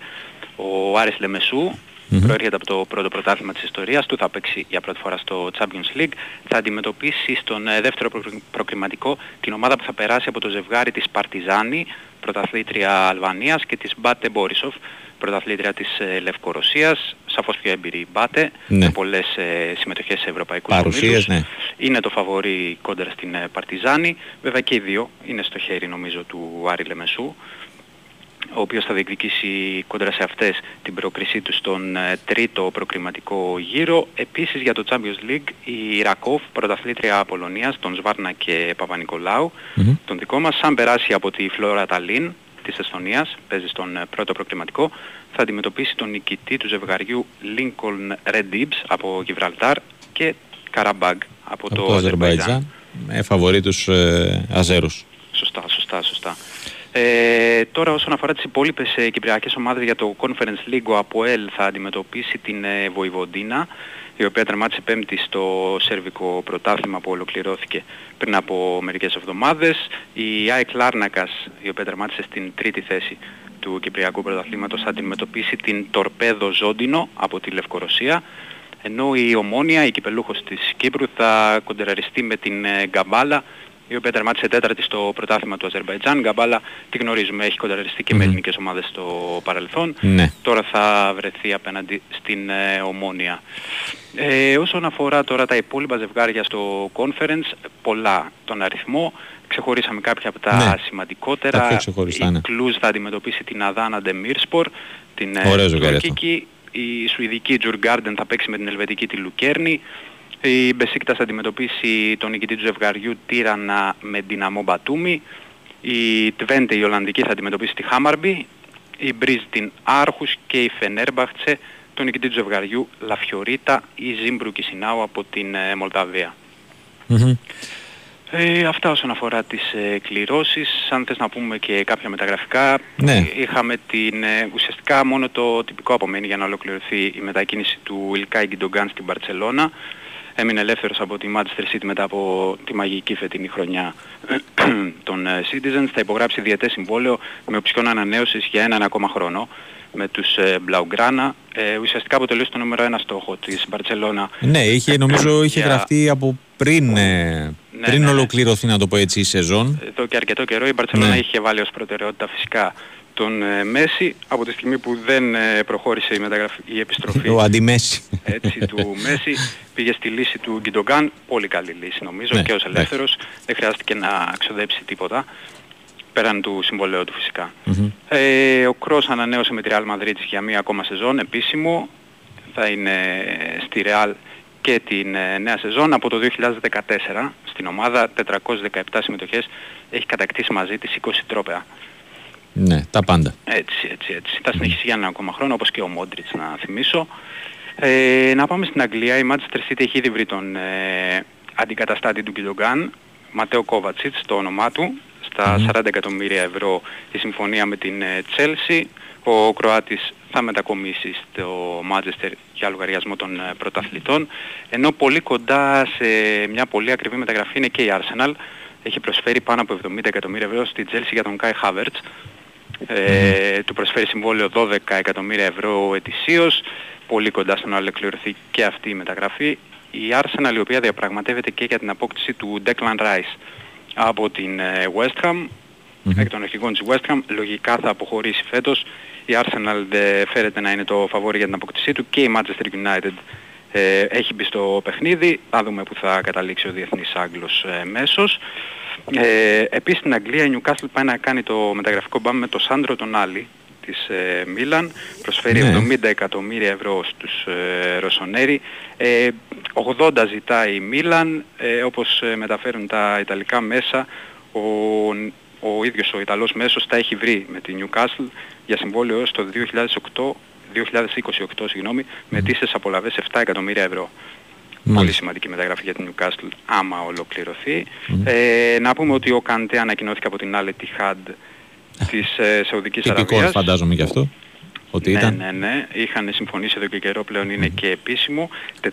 Ο Άρης Λεμεσού Μμμ. προέρχεται από το πρώτο πρωτάθλημα της ιστορίας του, θα παίξει για πρώτη φορά στο Champions League. Θα αντιμετωπίσει στον ε, δεύτερο προκρι- προκριματικό την ομάδα που θα περάσει από το ζευγάρι της Παρτιζάνη, πρωταθλήτρια Αλβανίας και της Μπάτε Μπόρισοφ, πρωταθλήτρια της ε, Λευκορωσίας, σαφώς πιο έμπειρη η Μπάτε, Ναι. με πολλές ε, συμμετοχές σε ευρωπαϊκούς Παρουσίες, ομίλους. ναι. Είναι το φαβορί κόντρα στην ε, Παρτιζάνη. Βέβαια και οι δύο είναι στο χέρι νομίζω του Άρη Λεμεσού ο οποίος θα διεκδικήσει κόντρα σε αυτές την πρόκρισή του στον ε, τρίτο προκριματικό γύρο. Επίσης για το Champions League η Ρακόφ, πρωταθλήτρια Πολωνίας, τον Σβάρνα και Παπα-Νικολάου, Μμμ. τον δικό μας, σαν περάσει από τη Φλόρα Ταλίν της Εστονίας, παίζει στον ε, πρώτο προκριματικό, θα αντιμετωπίσει τον νικητή του ζευγαριού Lincoln Red Dips από Γιβραλτάρ και Καραμπάγκ από, από το, το Αζερβαϊτζάν. Αζερβαϊτζάν με φαβορεί τους ε, Αζέρους. Σωστά, σωστά, σωστά. Ε, τώρα όσον αφορά τις υπόλοιπες ε, κυπριακές ομάδες για το Conference League, ο Αποέλ θα αντιμετωπίσει την ε, Βοηβοντίνα, η οποία τερμάτισε πέμπτη στο σερβικό πρωτάθλημα που ολοκληρώθηκε πριν από μερικές εβδομάδες. Η ΑΕΚ Λάρνακας, η οποία τερμάτισε στην τρίτη θέση του Κυπριακού Πρωταθλήματος, θα αντιμετωπίσει την Τορπέδο Ζόντινο από τη Λευκορωσία. Ενώ η Ομόνια, η κυπελούχος της Κύπρου, θα κοντεραριστεί με την ε, Γκαμπάλα, η οποία τερμάτισε τέταρτη στο πρωτάθλημα του Αζερβαϊτζάν. Γκαμπάλα, τη γνωρίζουμε, έχει κοντραριστεί και με Μμμ. ελληνικές ομάδες στο παρελθόν. Ναι. Τώρα θα βρεθεί απέναντι στην ε, Ομόνια. Ε, όσον αφορά τώρα τα υπόλοιπα ζευγάρια στο conference, πολλά τον αριθμό. Ξεχωρίσαμε κάποια από τα Ναι. σημαντικότερα. Τα πιο ξεχωριστά, ναι. Η Κλούζ θα αντιμετωπίσει την Αδάνα Ντεμίρσπορ, την ε, Ωραίο ζευγάρι αυτό. τουρκική. Η Σουηδική Τζουργκάρντεν θα παίξει με την Ελβετική τη Λουκέρνη. Η Μπεσίκτας θα αντιμετωπίσει τον νικητή του ζευγαριού Τύρανα με Δυναμό Μπατούμι. Η Τβέντε η Ολλανδική θα αντιμετωπίσει τη Χάμαρμπι. Η Μπρίζ την Άρχους και η Φενέρμπαχτσε τον νικητή του ζευγαριού Λαφιωρίτα ή Ζίμπρου Κισινάου από την ε, Μολδαβία. Μμμ. Ε, αυτά όσον αφορά τις ε, κληρώσεις. Αν θες να πούμε και κάποια μεταγραφικά, Ναι. ε, είχαμε την, ε, ουσιαστικά μόνο το τυπικό απομένει για να ολοκληρωθεί η μετακίνηση του Ιλκάι Γκιντογκάν στην Μπαρτσελώνα. Έμεινε ελεύθερος από τη Manchester City μετά από τη μαγική φετινή χρονιά *clears throat* των ε, Citizens. Θα υπογράψει διετές συμβόλαιο με οψιόν ανανέωσης για έναν ακόμα χρόνο με τους ε, Blaugrana. Ε, ουσιαστικά αποτελούσε το νούμερο ένα στόχο της Μπαρτσελώνα Ναι, είχε, νομίζω *clears throat* είχε Για- γραφτεί από πριν, ε, πριν ναι, ναι. ολοκληρωθεί, να το πω έτσι, η σεζόν. εδώ και αρκετό καιρό η Μπαρτσελώνα Ναι. είχε βάλει ως προτεραιότητα φυσικά τον ε, Μέση από τη στιγμή που δεν ε, προχώρησε η, μεταγραφή, η επιστροφή Ο αντιμέση. έτσι, του Μέση πήγε στη λύση του Γκιντογκάν πολύ καλή λύση νομίζω Ναι, και ως εντάξει. ελεύθερος δεν χρειάστηκε να ξοδέψει τίποτα πέραν του συμβολέου του φυσικά Μμμ. ε, ο Κρός ανανέωσε με τη Real Madrid για μία ακόμα σεζόν επίσημο θα είναι στη Real και την ε, νέα σεζόν από το 2014 στην ομάδα 417 συμμετοχές έχει κατακτήσει μαζί τις 20 τρόπαια Ναι, τα πάντα. έτσι, έτσι, έτσι. Θα συνεχίσει για ένα ακόμα χρόνο, όπως και ο Μόντριτς να θυμίσω. Ε, να πάμε στην Αγγλία. Η Manchester City έχει ήδη βρει τον ε, αντικαταστάτη του Γκιντογκάν, Ματέο Κόβατσιτς, το όνομά του, στα 40 εκατομμύρια ευρώ η συμφωνία με την ε, Chelsea. Ο Κροάτης θα μετακομίσει στο Manchester για λογαριασμό των ε, πρωταθλητών, ενώ πολύ κοντά σε μια πολύ ακριβή μεταγραφή είναι και η Arsenal. Έχει προσφέρει πάνω από 70 εκατομμύρια ευρώ στη Chelsea για τον Kai Havertz. Ε, του προσφέρει συμβόλαιο 12 εκατομμύρια ευρώ ετησίως, πολύ κοντά στο να ολοκληρωθεί και αυτή η μεταγραφή. Η Arsenal η οποία διαπραγματεύεται και για την απόκτηση του Declan Rice από την ε, West Ham, εκ των αρχηγών της West Ham, λογικά θα αποχωρήσει φέτος. Η Arsenal δεν φέρεται να είναι το φαβόρι για την απόκτησή του και η Manchester United ε, έχει μπει στο παιχνίδι. Θα δούμε που θα καταλήξει ο διεθνής Άγγλος ε, μέσος. Ε, επίσης στην Αγγλία η Newcastle πάει να κάνει το μεταγραφικό μπαμ με το Σάντρο τον Άλλη της ε, Μίλαν. Προσφέρει Ναι. 70 εκατομμύρια ευρώ στους ε, Ρωσονέρι. Ε, 80 ζητάει η Μίλαν. Ε, όπως ε, μεταφέρουν τα Ιταλικά μέσα, ο, ο ίδιος ο Ιταλός μέσος τα έχει βρει με τη Newcastle για συμβόλαιο έως το 2008 2028 συγγνώμη, με τίσες απολαβές 7 εκατομμύρια ευρώ. Πολύ Μάλιστα. σημαντική μεταγραφή για την Newcastle άμα ολοκληρωθεί. Ε, να πούμε ότι ο Καντέ ανακοινώθηκε από την άλλη Tihad της ε, Σαουδικής Τυπικός Αραβίας. φαντάζομαι γι' αυτό. Ότι ναι, ήταν. ναι, ναι. Είχαν συμφωνήσει εδώ και καιρό, πλέον είναι και επίσημο.